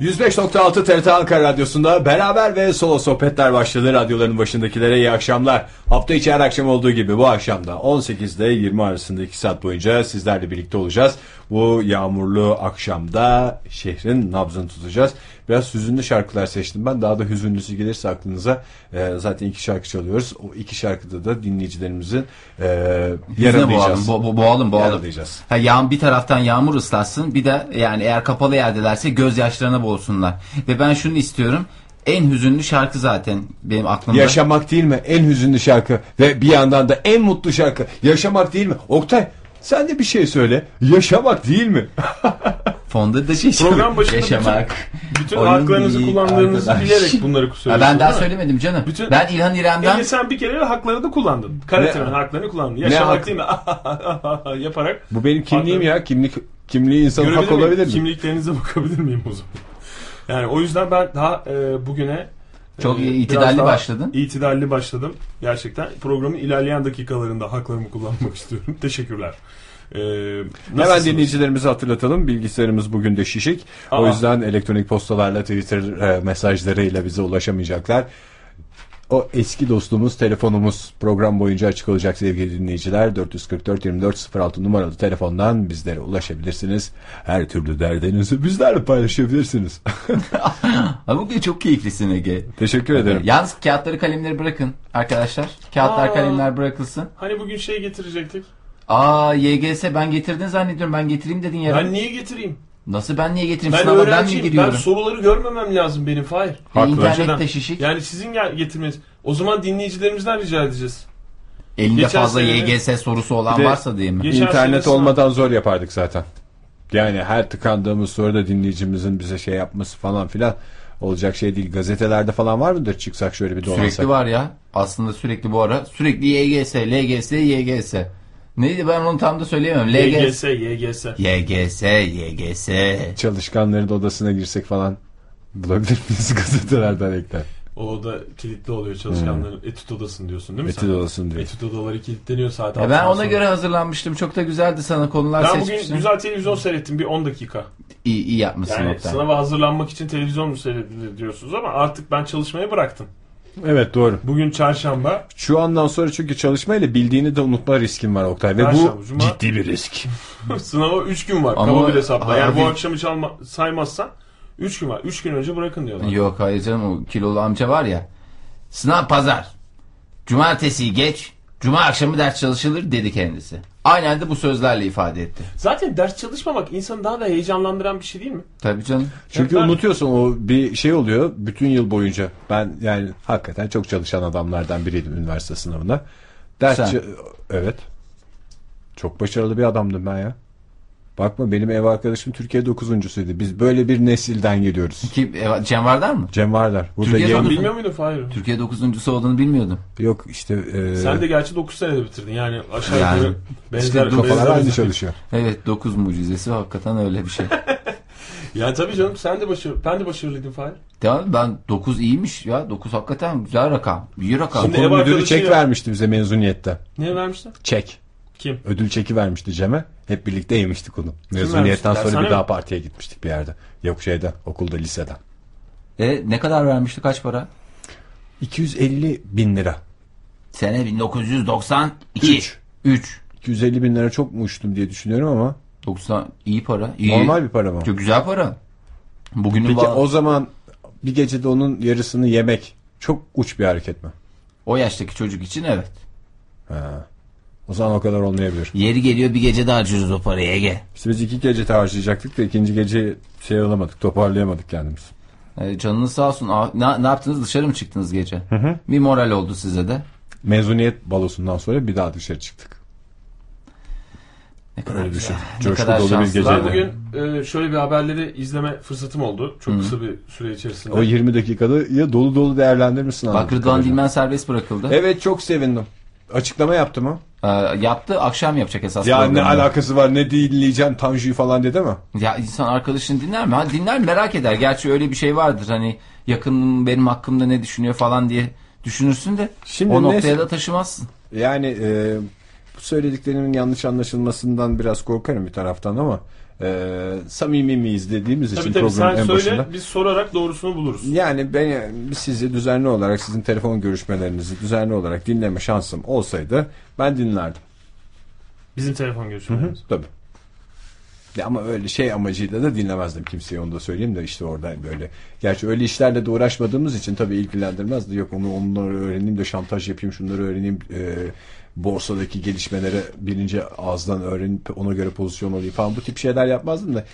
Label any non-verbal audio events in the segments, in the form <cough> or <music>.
105.6 TRT Ankara Radyosu'nda beraber ve solo sohbetler başladı. Radyoların başındakilere iyi akşamlar. Hafta içi her akşam olduğu gibi bu akşamda 18 ile 20 arasında 2 saat boyunca sizlerle birlikte olacağız. Bu yağmurlu akşamda şehrin nabzını tutacağız. Biraz hüzünlü şarkılar seçtim ben. Daha da hüzünlüsü gelirse aklınıza e, zaten iki şarkı çalıyoruz. O iki şarkıda da dinleyicilerimizin e, Yüzüne boğalım, yaralayacağız. bo bo boğalım, boğalım. Yaralayacağız. Ha, yağ, bir taraftan yağmur ıslatsın, bir de yani eğer kapalı yerdelerse gözyaşlarına boğulsunlar. Ve ben şunu istiyorum. En hüzünlü şarkı zaten benim aklımda. Yaşamak değil mi? En hüzünlü şarkı ve bir yandan da en mutlu şarkı. Yaşamak değil mi? Oktay sen de bir şey söyle. Yaşamak değil mi? <laughs> Fonda da şey Program başında yaşamak. bütün, bütün haklarınızı kullandığınızı arkadaş. bilerek bunları söylüyorsunuz. ben daha söylemedim canım. Bütün- ben İlhan İrem'den Yani sen bir kere haklarını da kullandın. Karate'nin Ne- haklarını kullandın. Yaşamak hak- değil mi? <laughs> yaparak. Bu benim kimliğim ya. Kimlik kimliği insan Görebilir hak miyim? olabilir mi? Kimliklerinize <laughs> bakabilir miyim o zaman? Yani o yüzden ben daha e, bugüne Çok e, iyi, biraz itidalli başladın. İtidalli başladım. Gerçekten programın ilerleyen dakikalarında haklarımı kullanmak <laughs> istiyorum. Teşekkürler. E, Hemen dinleyicilerimizi hatırlatalım. Bilgisayarımız bugün de şişik. O Aa. yüzden elektronik postalarla Twitter e, mesajlarıyla bize ulaşamayacaklar. O eski dostumuz telefonumuz program boyunca açık olacak sevgili dinleyiciler. 444 24 06 numaralı telefondan bizlere ulaşabilirsiniz. Her türlü derdinizi bizlerle paylaşabilirsiniz. <laughs> Ha, bugün çok keyiflisin Ege. Teşekkür ederim. Yalnız kağıtları kalemleri bırakın arkadaşlar. Kağıtlar Aa. kalemler bırakılsın. Hani bugün şey getirecektik. Aa YGS ben getirdin zannediyorum. Ben getireyim dedin ya. Ben niye getireyim? Nasıl ben niye getireyim? Ben Sınava ben mi öğrenciyim. Ben, giriyorum? soruları görmemem lazım benim Fahir. E, Haklı. İnternette Önceden. şişik. Yani sizin gel- getirmeniz. O zaman dinleyicilerimizden rica edeceğiz. Elinde Geçen fazla sene- YGS sorusu olan Bir de- varsa diye mi? Geçen İnternet olmadan zor yapardık zaten. Yani her tıkandığımız soruda dinleyicimizin bize şey yapması falan filan olacak şey değil. Gazetelerde falan var mıdır? Çıksak şöyle bir dolansak. Sürekli var ya. Aslında sürekli bu ara. Sürekli YGS, LGS, YGS. Neydi ben onu tam da söyleyemem. LGS. YGS, YGS. YGS, YGS. Çalışkanların odasına girsek falan bulabilir miyiz <laughs> gazetelerden ekler? O da kilitli oluyor çalışanların etüt odasını diyorsun değil mi Etüt sen? odasını diyor. Etüt odaları kilitleniyor saat Ya ben ona sonra. göre hazırlanmıştım. Çok da güzeldi sana konular Ben bugün seçmiştim. güzel televizyon seyrettim bir 10 dakika. İyi, iyi yapmışsın Yani sınava hazırlanmak için televizyon mu seyredilir diyorsunuz ama artık ben çalışmayı bıraktım. Evet doğru. Bugün çarşamba. Şu andan sonra çünkü çalışmayla bildiğini de unutma riskin var Oktay. Ve bu Perşembe, Cuma. ciddi bir risk. <laughs> Sınava 3 gün var. Ama- Kaba bir hesapla. Yani bu akşamı çalma, saymazsan 3 gün var. 3 gün önce bırakın diyorlar. Yok hayır canım o kilolu amca var ya. Sınav pazar. Cumartesi geç. Cuma akşamı ders çalışılır dedi kendisi. Aynen de bu sözlerle ifade etti. Zaten ders çalışmamak insanı daha da heyecanlandıran bir şey değil mi? Tabii canım. Çünkü Ben- unutuyorsun o bir şey oluyor bütün yıl boyunca. Ben yani hakikaten çok çalışan adamlardan biriydim üniversite sınavında. Ders evet. Çok başarılı bir adamdım ben ya. Bakma benim ev arkadaşım Türkiye dokuzuncusuydu. Biz böyle bir nesilden geliyoruz. Kim, e, Cem Vardar mı? Cem Vardar. Burada Türkiye yayın- dokuz- Bilmiyor muydun Fahir? Türkiye dokuzuncusu olduğunu bilmiyordum. Yok işte e, Sen de gerçi 9 senede bitirdin. Yani aşağı Yani, yukarı benzer, işte kafalar benzer- aynı çalışıyor. Evet dokuz mucizesi hakikaten öyle bir şey. <laughs> Yani tabii canım sen de başarılı. Ben de başarılıydın Fahir. Devam ben 9 iyiymiş ya 9 hakikaten güzel rakam. İyi rakam. Şimdi- Okul ev müdürü çek ya. vermişti bize mezuniyette. Ne vermişler? Çek. Kim? Ödül çeki vermişti Cem'e. Hep birlikte yemiştik onu. Mezuniyetten sonra bir mi? daha partiye gitmiştik bir yerde. Yok şeyden okulda liseden. E, ne kadar vermişti kaç para? 250 bin lira. Sene 1992. Üç. 3. 250 bin lira çok mu uçtum diye düşünüyorum ama 90 iyi para. İyi. normal bir para mı? Çok güzel para. Bugünün Peki va- o zaman bir gecede onun yarısını yemek çok uç bir hareket mi? o yaştaki çocuk için evet. Ha. O zaman o kadar olmayabilir. Yeri geliyor bir gece daha harcıyoruz o parayı Ege. İşte biz iki gece harcayacaktık da ikinci gece şey alamadık toparlayamadık kendimiz. E, canınız sağ olsun. Ne, ne yaptınız dışarı mı çıktınız gece? Bir moral oldu size de. Mezuniyet balosundan sonra bir daha dışarı çıktık. Ne kadar Öyle güzel. düşün. Ne Coşku kadar dolu bir şanslı. gece. Ben Geceydi. bugün e, şöyle bir haberleri izleme fırsatım oldu. Çok kısa bir süre içerisinde. O 20 dakikada ya dolu dolu değerlendirmişsin. Bak Rıdvan. Dilmen serbest bırakıldı. Evet çok sevindim. Açıklama yaptı mı? E, yaptı akşam yapacak esas Ya ne programını. alakası var ne dinleyeceğim Tanju'yu falan dedi mi? Ya insan arkadaşını dinler mi? Ha, dinler merak eder. Gerçi öyle bir şey vardır. Hani yakınım benim hakkımda ne düşünüyor falan diye düşünürsün de Şimdi o noktaya neyse- da taşımazsın. Yani e, bu söylediklerimin yanlış anlaşılmasından biraz korkarım bir taraftan ama e, samimi miyiz dediğimiz için Tabii tabii programın sen en söyle başında. biz sorarak doğrusunu buluruz. Yani ben sizi düzenli olarak sizin telefon görüşmelerinizi düzenli olarak dinleme şansım olsaydı ben dinlerdim. Bizim telefon görüşmelerimiz. Tabii. Ya ama öyle şey amacıyla da dinlemezdim kimseyi onu da söyleyeyim de işte orada böyle. Gerçi öyle işlerle de uğraşmadığımız için tabii ilgilendirmezdi. Yok onu onları öğreneyim de şantaj yapayım şunları öğreneyim. E, borsadaki gelişmeleri birinci ağızdan öğrenip ona göre pozisyon alayım falan bu tip şeyler yapmazdım da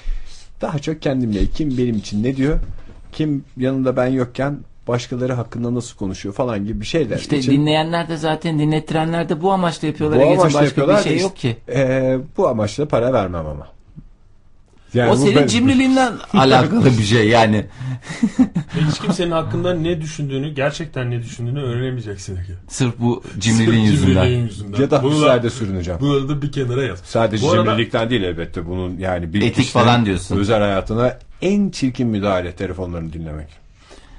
daha çok kendimle kim benim için ne diyor kim yanında ben yokken başkaları hakkında nasıl konuşuyor falan gibi bir şeyler İşte için dinleyenler de zaten dinlettirenler de bu amaçla yapıyorlar. bu amaçla başka yapıyorlar bir şey yok ki. e, bu amaçla para vermem ama. Yani o senin ben- cimriliğinden <laughs> alakalı bir şey yani. Hiç kimsenin hakkında ne düşündüğünü, gerçekten ne düşündüğünü öğrenemeyeceksin. Sırf bu cimriliğin Sırf yüzünden. cimriliğin yüzünden. Ya da hapislerde sürüneceğim. Bunu da bir kenara yaz. Sadece Bu arada- cimrilikten değil elbette bunun yani bir Etik falan diyorsun. Özel hayatına en çirkin müdahale telefonlarını dinlemek.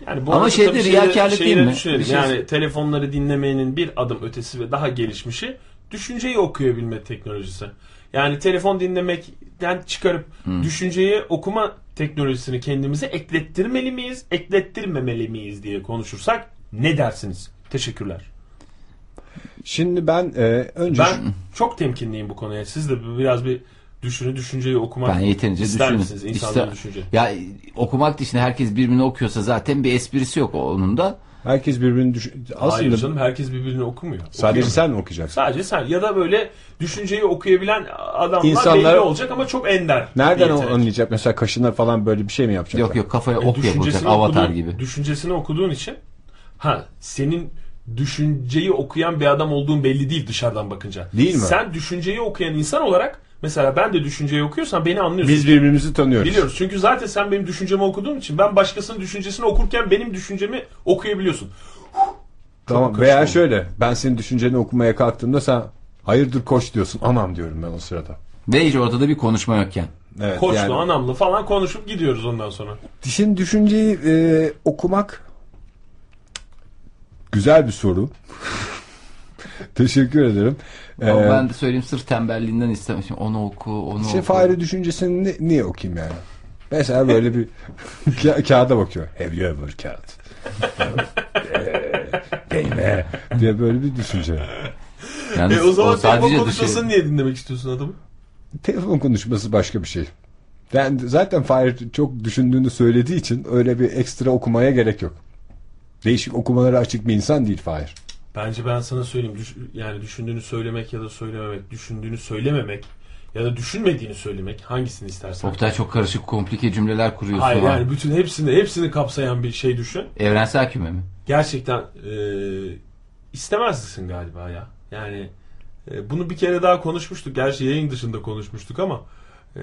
Yani bu Ama arada şeyde riyakarlık değil de mi? düşünelim. Bir şey- Yani telefonları dinlemenin bir adım ötesi ve daha gelişmişi düşünceyi okuyabilme teknolojisi. Yani telefon dinlemekten çıkarıp Hmm. düşünceyi okuma teknolojisini kendimize eklettirmeli miyiz, eklettirmemeli miyiz diye konuşursak ne dersiniz? Teşekkürler. Şimdi ben e, önce Ben çok temkinliyim bu konuya. Siz de biraz bir düşünü, düşünceyi okumak Ben yeterince ister düşünün. misiniz? İnsanların İşte- düşünce. Ya okumak dışında herkes birbirini okuyorsa zaten bir esprisi yok onun da. Herkes birbirini. Hayır Aslında canım herkes birbirini okumuyor. sadece Okuyor sen mi okuyacaksın? Sadece sen ya da böyle düşünceyi okuyabilen adamlar İnsanlar- belli olacak ama çok ender. Nereden o anlayacak? Mesela kaşına falan böyle bir şey mi yapacaklar? Yok yok kafaya E, ok yapılacak düşüncesini avatar okuduğun- gibi. Düşüncesini okuduğun için ha senin düşünceyi okuyan bir adam olduğun belli değil dışarıdan bakınca. Değil mi? Sen düşünceyi okuyan insan olarak mesela ben de düşünceyi okuyorsam beni anlıyorsun. Biz birbirimizi tanıyoruz. Biliyoruz. Çünkü zaten sen benim düşüncemi okuduğun için ben başkasının düşüncesini okurken benim düşüncemi okuyabiliyorsun. Tamam Çok veya şöyle ben senin düşünceni okumaya kalktığımda sen hayırdır koç diyorsun. Anam diyorum ben o sırada. Ve hiç ortada bir konuşma yokken. Evet, Koçlu, yani- anamlı falan konuşup gidiyoruz ondan sonra. Şimdi düşünceyi e, okumak güzel bir soru. <laughs> Teşekkür ederim. Ama Ee, ben de söyleyeyim sırf tembelliğinden istemişim. Onu oku, onu şey oku. Fahri düşüncesini ni- niye okuyayım yani? Mesela böyle bir <laughs> ka- kağıda bakıyor. Have you ever kağıt? Değme diye böyle bir düşünce. Yalnız E o zaman telefon sadece konuşmasını dışı... niye dinlemek istiyorsun adamı? Telefon konuşması başka bir şey. Yani zaten Fahri çok düşündüğünü söylediği için öyle bir ekstra okumaya gerek yok. Değişik okumalara açık bir insan değil Fahir. Bence ben sana söyleyeyim. Düş- yani düşündüğünü söylemek ya da söylememek, düşündüğünü söylememek ya da düşünmediğini söylemek hangisini istersen. Oktay çok karışık komplike cümleler kuruyorsun. Hayır ha. yani bütün hepsini hepsini kapsayan bir şey düşün. Evrensel küme mi? Gerçekten e, istemezsin galiba ya. Yani e, bunu bir kere daha konuşmuştuk. Gerçi yayın dışında konuşmuştuk ama e,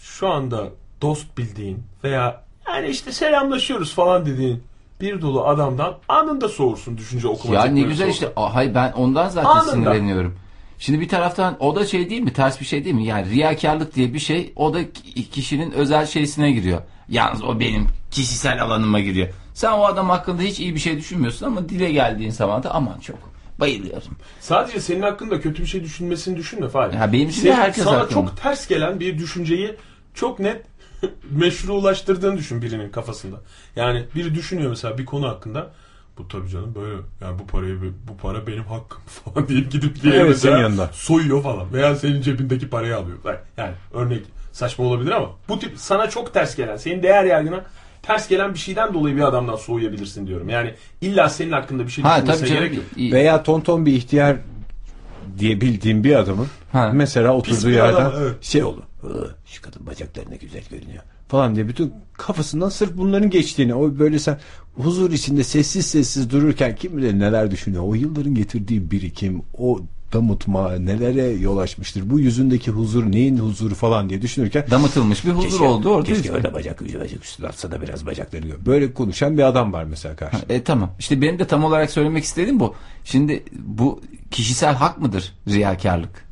şu anda dost bildiğin veya yani işte selamlaşıyoruz falan dediğin bir dolu adamdan anında soğursun düşünce okuma Ya ne güzel olsa. işte. Hayır ben ondan zaten Anında. sinirleniyorum. Şimdi bir taraftan o da şey değil mi? Ters bir şey değil mi? Yani riyakarlık diye bir şey o da ki- kişinin özel şeysine giriyor. Yalnız o benim kişisel alanıma giriyor. Sen o adam hakkında hiç iyi bir şey düşünmüyorsun ama dile geldiğin zaman da aman çok bayılıyorum. Sadece senin hakkında kötü bir şey düşünmesini düşünme Fahri. Ya benim için Senin- herkes Sana hakkında. çok ters gelen bir düşünceyi çok net meşrulaştırdığını düşün birinin kafasında. Yani biri düşünüyor mesela bir konu hakkında. Bu tabii canım böyle. Yani bu parayı bu para benim hakkım <laughs> falan deyip gidip diye Evet, mesela senin yanında. soyuyor falan. Veya senin cebindeki parayı alıyor. Yani örnek saçma olabilir ama bu tip sana çok ters gelen, senin değer yargına ters gelen bir şeyden dolayı bir adamdan soğuyabilirsin diyorum. Yani illa senin hakkında bir şey Ha düşünmesine tabii gerek yok. Veya tonton bir ihtiyar diye bildiğim bir adamın Ha. mesela oturduğu bir yerden adam, evet. şey olur. "Hı, Şu kadın bacakları ne güzel görünüyor falan diye bütün kafasından sırf bunların geçtiğini o böyle sen huzur içinde sessiz sessiz dururken kim bilir neler düşünüyor. O yılların getirdiği birikim o damıtma nelere yol açmıştır. Bu yüzündeki huzur neyin huzuru falan diye düşünürken Damıtılmış bir huzur oldu orada. Keşke işte. öyle bacak bacak üstüne atsa da biraz bacakları gör. Böyle konuşan bir adam var mesela karşında. E tamam. İşte benim de tam olarak söylemek istediğim bu. Şimdi bu kişisel hak mıdır riyakarlık?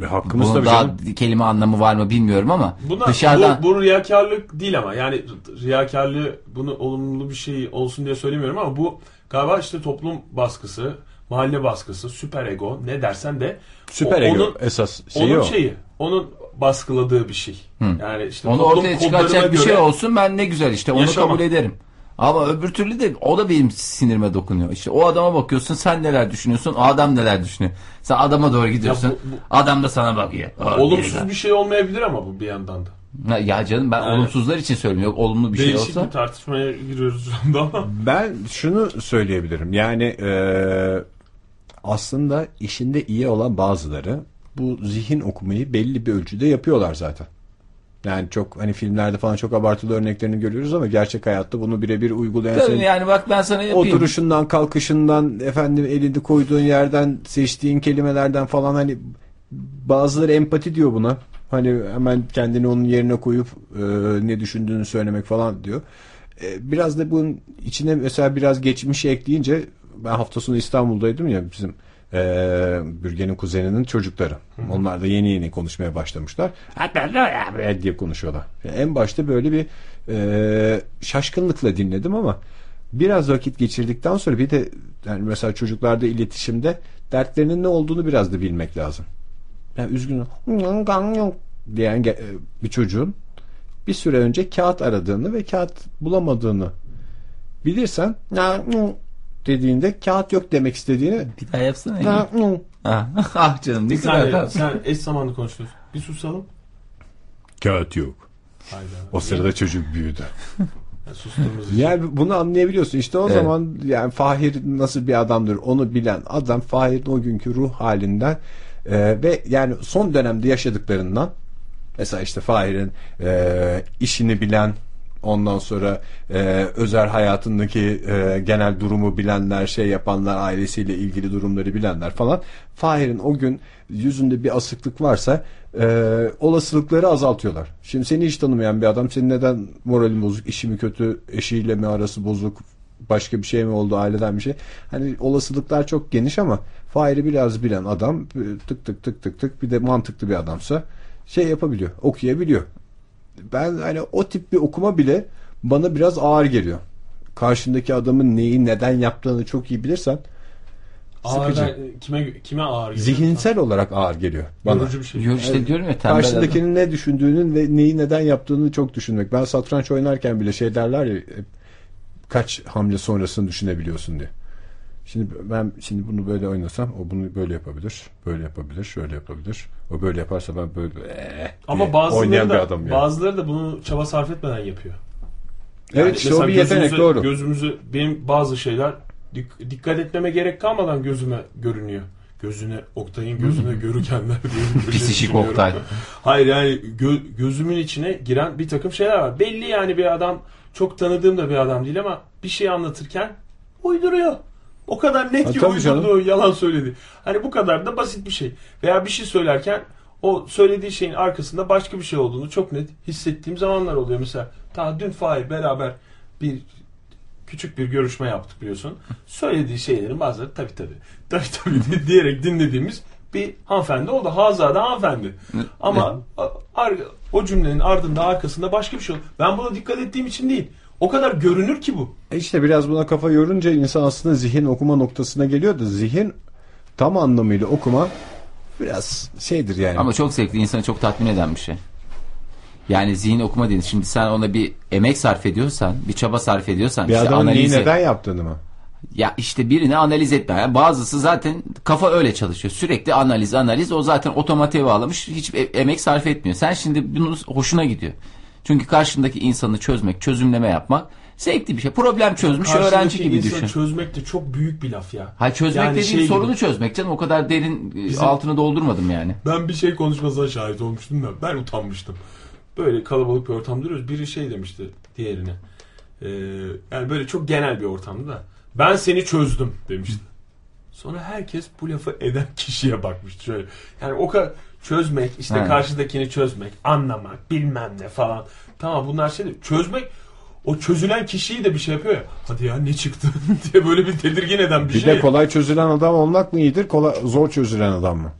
Ve hakkımız Bunun tabii daha canım. kelime anlamı var mı bilmiyorum ama Buna, dışarıdan bu, bu riyakarlık değil ama yani riyakarlığı bunu olumlu bir şey olsun diye söylemiyorum ama bu galiba işte toplum baskısı, mahalle baskısı, süper ego ne dersen de Süper o- ego onun, esas şeyi onun o. şeyi, onun baskıladığı bir şey. Yani işte Onu toplum ortaya çıkaracak bir şey olsun ben ne güzel işte onu Yaşama. kabul ederim. Ama öbür türlü de o da benim sinirime dokunuyor. İşte o adama bakıyorsun sen neler düşünüyorsun o adam neler düşünüyor. Sen adama doğru gidiyorsun Ya bu- bu- adam da sana bakıyor. Aa, Olumsuz geri bir şey olmayabilir ama bu bir yandan da. Ya canım ben Yani- olumsuzlar için söylüyorum. Yok olumlu bir şey Değişik olsa. bir tartışmaya giriyoruz şu anda ama. <laughs> Ben şunu söyleyebilirim. Yani eee, aslında işinde iyi olan bazıları bu zihin okumayı belli bir ölçüde yapıyorlar zaten. Yani çok hani filmlerde falan çok abartılı örneklerini görüyoruz ama gerçek hayatta bunu birebir uygulayan Tabii senin yani bak ben sana yapayım. oturuşundan, kalkışından, efendim elini koyduğun yerden, seçtiğin kelimelerden falan hani bazıları empati diyor buna. Hani hemen kendini onun yerine koyup e, ne düşündüğünü söylemek falan diyor. E, biraz da bunun içine mesela biraz geçmişi ekleyince ben hafta sonu İstanbul'daydım ya bizim e, Bürgen'in kuzeninin çocukları. Onlar da yeni yeni konuşmaya başlamışlar. "Ha, diye konuşuyorlar. En başta böyle bir e, şaşkınlıkla dinledim ama biraz vakit geçirdikten sonra bir de yani mesela çocuklarda iletişimde dertlerinin ne olduğunu biraz da bilmek lazım. Yani üzgün diyen ge- bir çocuğun bir süre önce kağıt aradığını ve kağıt bulamadığını bilirsen dediğinde kağıt yok demek istediğini Bir daha yapsana. ya. Ha. <laughs> ah canım ne Bir kadar sen eş zamanlı konuşuyorsun. Bir susalım. kağıt yok. Hayda. O sırada çocuk büyüdü. <laughs> Yani bunu anlayabiliyorsun. İşte o Evet. zaman yani Fahir nasıl bir adamdır onu bilen adam Fahir'in o günkü ruh halinden e, ve yani son dönemde yaşadıklarından mesela işte Fahir'in e, işini bilen ondan sonra e, özel hayatındaki e, genel durumu bilenler şey yapanlar ailesiyle ilgili durumları bilenler falan Fahir'in o gün yüzünde bir asıklık varsa e, olasılıkları azaltıyorlar. Şimdi seni hiç tanımayan bir adam senin neden moralin bozuk, işi mi kötü, eşiyle mi arası bozuk, başka bir şey mi oldu aileden bir şey. Hani olasılıklar çok geniş ama Fahir'i biraz bilen adam e, tık tık tık tık tık bir de mantıklı bir adamsa şey yapabiliyor, okuyabiliyor. Ben hani o tip bir okuma bile bana biraz ağır geliyor. Karşındaki adamın neyi neden yaptığını çok iyi bilirsen Ağır kime kime ağır geliyor? zihinsel olarak ağır geliyor bana. Yorucu bir şey. Yo işte diyorum ya tembel adam. Karşındakinin ne düşündüğünün ve neyi neden yaptığını çok düşünmek. Ben satranç oynarken bile şey derler ya kaç hamle sonrasını düşünebiliyorsun diye. Şimdi ben şimdi bunu böyle oynasam o bunu böyle yapabilir, böyle yapabilir, şöyle yapabilir. O böyle yaparsa ben böyle "Eh" Ama bazıları da, bir adam yani. bazıları da bunu çaba sarf etmeden yapıyor. evet işte o mesela bir yetenek gözümüze- doğru. Gözümüzü benim bazı şeyler dik- dikkat etmeme gerek kalmadan gözüme görünüyor. Gözüne Oktay'ın gözüne görükenler diye. <laughs> Oktay. Hayır yani gö- gözümün içine giren bir takım şeyler var. Belli yani bir adam çok tanıdığım da bir adam değil ama bir şey anlatırken uyduruyor. O kadar net Ha, ki canım. uydurdu, yalan söyledi. Hani bu kadar da basit bir şey. Veya bir şey söylerken o söylediği şeyin arkasında başka bir şey olduğunu çok net hissettiğim zamanlar oluyor. Mesela ta dün Fahir beraber bir küçük bir görüşme yaptık biliyorsun. Söylediği şeylerin bazıları tabii tabii tabii tabii diyerek dinlediğimiz bir hanımefendi oldu. Hazada hanımefendi. Ama o cümlenin ardında arkasında başka bir şey oldu. Ben buna dikkat ettiğim için değil. O kadar görünür ki bu. E işte biraz buna kafa yorunca insan aslında zihin okuma noktasına geliyor da zihin tam anlamıyla okuma biraz şeydir yani. Ama çok zevkli insanı çok tatmin eden bir şey. Yani zihin okuma dediğin şimdi sen ona bir emek sarf ediyorsan, bir çaba sarf ediyorsan bir işte adamın analizi- neden yaptığını mı? Ya işte birini analiz etme. Yani bazısı zaten kafa öyle çalışıyor. Sürekli analiz analiz o zaten otomatiğe bağlamış. Hiç e- emek sarf etmiyor. Sen şimdi bunun hoşuna gidiyor. Çünkü karşındaki insanı çözmek, çözümleme yapmak zevkli bir şey. Problem çözmüş öğrenci Karşıdaki gibi düşün. çözmek de çok büyük bir laf ya. Hayır çözmek Yani dediğim şey sorunu gibi. çözmek canım. O kadar derin e, Bizim- altını doldurmadım yani. Ben bir şey konuşmasına şahit olmuştum da ben utanmıştım. Böyle kalabalık bir ortamda duruyoruz. Biri şey demişti diğerine. Ee, yani böyle çok genel bir ortamda da. Ben seni çözdüm demişti. Sonra herkes bu lafı eden kişiye bakmıştı şöyle. Yani o kadar çözmek, işte He. karşıdakini çözmek, anlamak, bilmem ne falan. Tamam bunlar şey değil. Çözmek o çözülen kişiyi de bir şey yapıyor ya. Hadi ya ne çıktı <laughs> diye böyle bir tedirgin eden bir, Bir şey. de kolay çözülen adam olmak mı iyidir, kolay, zor çözülen adam mı?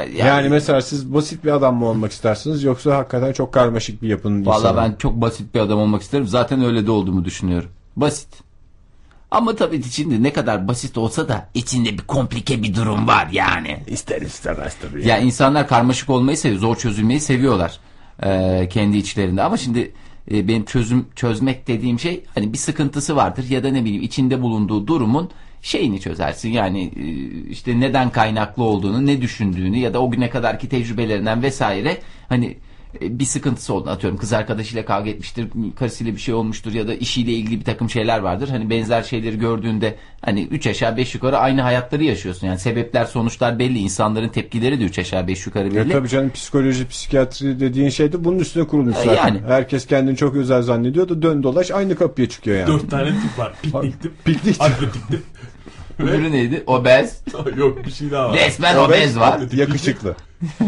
Yani, Yani, mesela siz basit bir adam mı olmak istersiniz yoksa hakikaten çok karmaşık bir yapının Valla insanı mı? ben çok basit bir adam olmak isterim. Zaten öyle de olduğumu düşünüyorum. Basit. Ama tabii içinde ne kadar basit olsa da içinde bir komplike bir durum var yani. İster istemez tabii. Ya insanlar karmaşık olmayı seviyor, zor çözülmeyi seviyorlar e, kendi içlerinde. Ama şimdi e, benim çözüm çözmek dediğim şey hani bir sıkıntısı vardır ya da ne bileyim içinde bulunduğu durumun şeyini çözersin. Yani e, işte neden kaynaklı olduğunu, ne düşündüğünü ya da o güne kadarki tecrübelerinden vesaire hani bir sıkıntısı olduğunu atıyorum. Kız arkadaşıyla kavga etmiştir, karısıyla bir şey olmuştur ya da işiyle ilgili bir takım şeyler vardır. Hani benzer şeyleri gördüğünde hani üç aşağı beş yukarı aynı hayatları yaşıyorsun. Yani sebepler sonuçlar belli. insanların tepkileri de üç aşağı beş yukarı Ya belli. tabii canım psikoloji, psikiyatri dediğin şey de bunun üstüne kurulmuş E, zaten. yani. Herkes kendini çok özel zannediyor da dön dolaş aynı kapıya çıkıyor yani. Dört tane tip var. Piknik tip, Piknik tip. atletik tip. <laughs> Öbürü neydi? Obez. Yok bir şey daha var. Resmen obez var. Atletik Yakışıklı.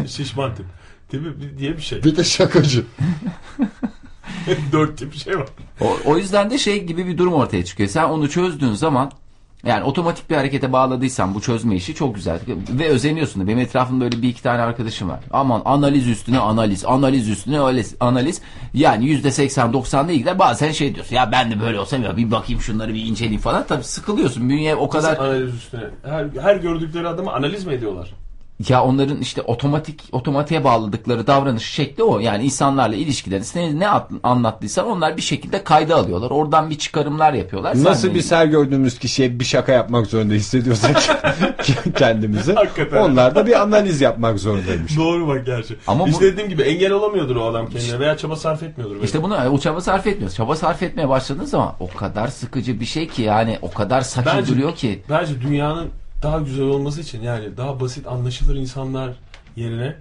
Şişman tip. Tipi bir- diye bir şey. Bir de şakacı. <laughs> Dört tip şey var. O, o yüzden de şey gibi bir durum ortaya çıkıyor. Sen onu çözdüğün zaman yani otomatik bir harekete bağladıysan bu çözme işi çok güzel. Ve özeniyorsun da. Benim etrafımda böyle bir iki tane arkadaşım var. Aman analiz üstüne analiz, analiz üstüne analiz. analiz. Yani yüzde seksen doksan değil gider. Bazen şey diyorsun ya ben de böyle olsam ya bir bakayım şunları bir inceleyeyim falan. Tabii sıkılıyorsun. Bünye o kadar... Analiz üstüne. Her, her gördükleri adamı analiz mi ediyorlar? Ya onların işte otomatik otomatiğe bağladıkları davranış şekli o. Yani insanlarla ilişkileri ne, ne at- anlattıysan onlar bir şekilde kayda alıyorlar. Oradan bir çıkarımlar yapıyorlar. Nasıl bir ser gördüğümüz kişiye bir şaka yapmak zorunda hissediyorsak <laughs> kendimizi. Hakikaten. Onlar da bir analiz yapmak zorundaymış. Doğru bak gerçi. Ama Ama bu- işte dediğim gibi engel olamıyordur o adam kendine veya çaba sarf etmiyordur. İşte bunu o çaba sarf etmiyoruz. Çaba sarf etmeye başladığın zaman o kadar sıkıcı bir şey ki yani o kadar Bence- duruyor ki. Bence dünyanın daha güzel olması için yani daha basit anlaşılır insanlar yerine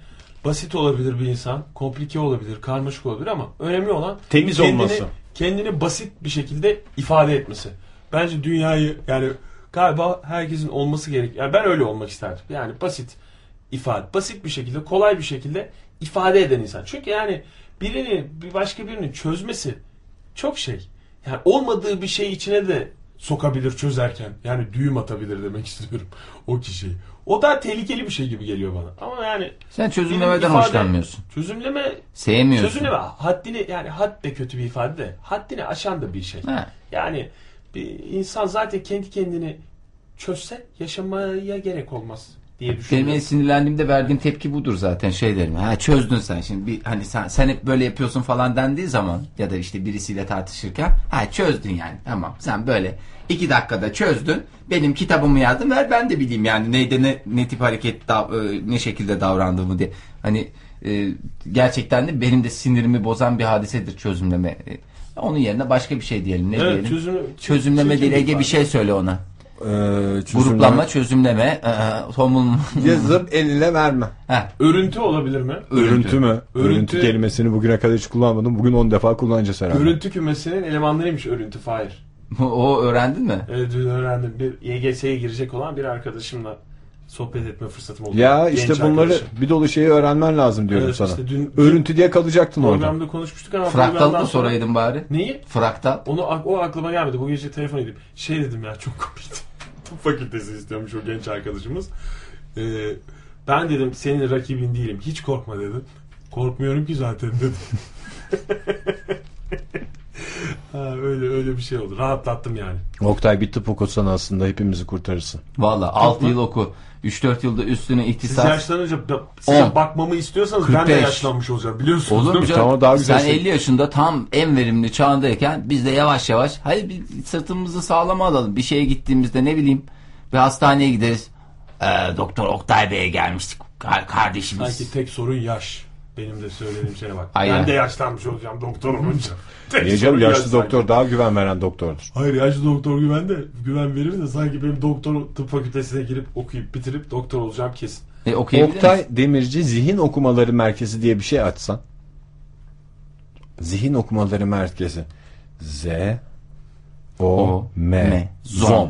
basit olabilir bir insan, komplike olabilir, karmaşık olabilir ama önemli olan Temiz kendini, olması. Kendini basit bir şekilde ifade etmesi. Bence dünyayı yani galiba herkesin olması gerek. Yani ben öyle olmak isterdim. Yani basit ifade, basit bir şekilde, kolay bir şekilde ifade eden insan. Çünkü yani birini bir başka birinin çözmesi çok şey. Yani olmadığı bir şey içine de sokabilir çözerken. Yani düğüm atabilir demek <laughs> istiyorum o kişiyi. O da tehlikeli bir şey gibi geliyor bana. Ama yani Sen çözümlemeden ifade- hoşlanmıyorsun. Çözümleme Sevmiyorsun. çözümleme haddini yani had de kötü bir ifade de haddini aşan da bir şey. Ha. Yani bir insan zaten kendi kendini çözse yaşamaya gerek olmaz diye Benim en düşünüyorum. sinirlendiğimde verdiğim tepki budur zaten şey derim. Ha çözdün sen şimdi bir hani sen sen hep böyle yapıyorsun falan dendiği zaman ya da işte birisiyle tartışırken ha çözdün yani tamam sen böyle iki dakikada çözdün benim kitabımı yazdım ver ben de bileyim yani neyde ne, ne tip hareket e, ne şekilde davrandığımı diye. Hani e, gerçekten de benim de sinirimi bozan bir hadisedir çözümleme. E, onun yerine başka bir şey diyelim ne Evet, diyelim. çözümü, Çözümleme değil Ege bir şey söyle ona. Ee, çözümler- Gruplanma, çözümleme, e, tomul... Yazıp eline verme. Heh, Örüntü olabilir mi? Örüntü mü? Örüntü, Örüntü- kelimesini bugüne kadar hiç kullanmadım. Bugün 10 defa kullanacağız herhalde. Örüntü kümesinin elemanlarıymış örüntü Fahir. <laughs> o öğrendin mi? Evet dün öğrendim. Bir YGS'ye girecek olan bir arkadaşımla sohbet etme fırsatım oldu. Ya Genç işte bunları arkadaşım. bir dolu şeyi öğrenmen lazım diyorum Evet, sana. işte dün- Örüntü diye kalacaktın orada. Programda konuşmuştuk ama da sonra- soraydın bari. Neyi? Fraktal. Onu o aklıma gelmedi. Bu gece telefon edip şey dedim ya çok komikti. Tıp fakültesi istiyormuş o genç arkadaşımız. Ee, ben dedim senin rakibin değilim. Hiç korkma dedim. Korkmuyorum ki zaten dedim. <laughs> ha, öyle öyle bir şey oldu. Rahatlattım yani. Oktay bir tıp okusan aslında hepimizi kurtarırsın. Valla 6 yıl oku. 3-4 yılda üstüne Siz ihtisas. yaşlanınca size On. bakmamı istiyorsanız ben de 45. yaşlanmış olacağım biliyorsunuz Olur mu canım? Tamam, daha güzel Sen şey. 50 yaşında tam en verimli çağındayken biz de yavaş yavaş hayır bir sırtımızı sağlama alalım. Bir şeye gittiğimizde ne bileyim bir hastaneye gideriz. Ee, Doktor Oktay Bey'e gelmiştik. Kar- kardeşimiz. Sanki tek sorun yaş. Benim de söylediğim şeye bak. Aynen. Ben de yaşlanmış olacağım doktor olunca. <laughs> Niye canım yaşlı sanki. doktor daha güven veren doktordur. Hayır yaşlı doktor güven de güven verir de sanki benim doktor tıp fakültesine girip okuyup bitirip doktor olacağım kesin. E, misin? Oktay Demirci zihin okumaları merkezi diye bir şey açsan. Zihin okumaları merkezi. Z O, O, M, M, Zom.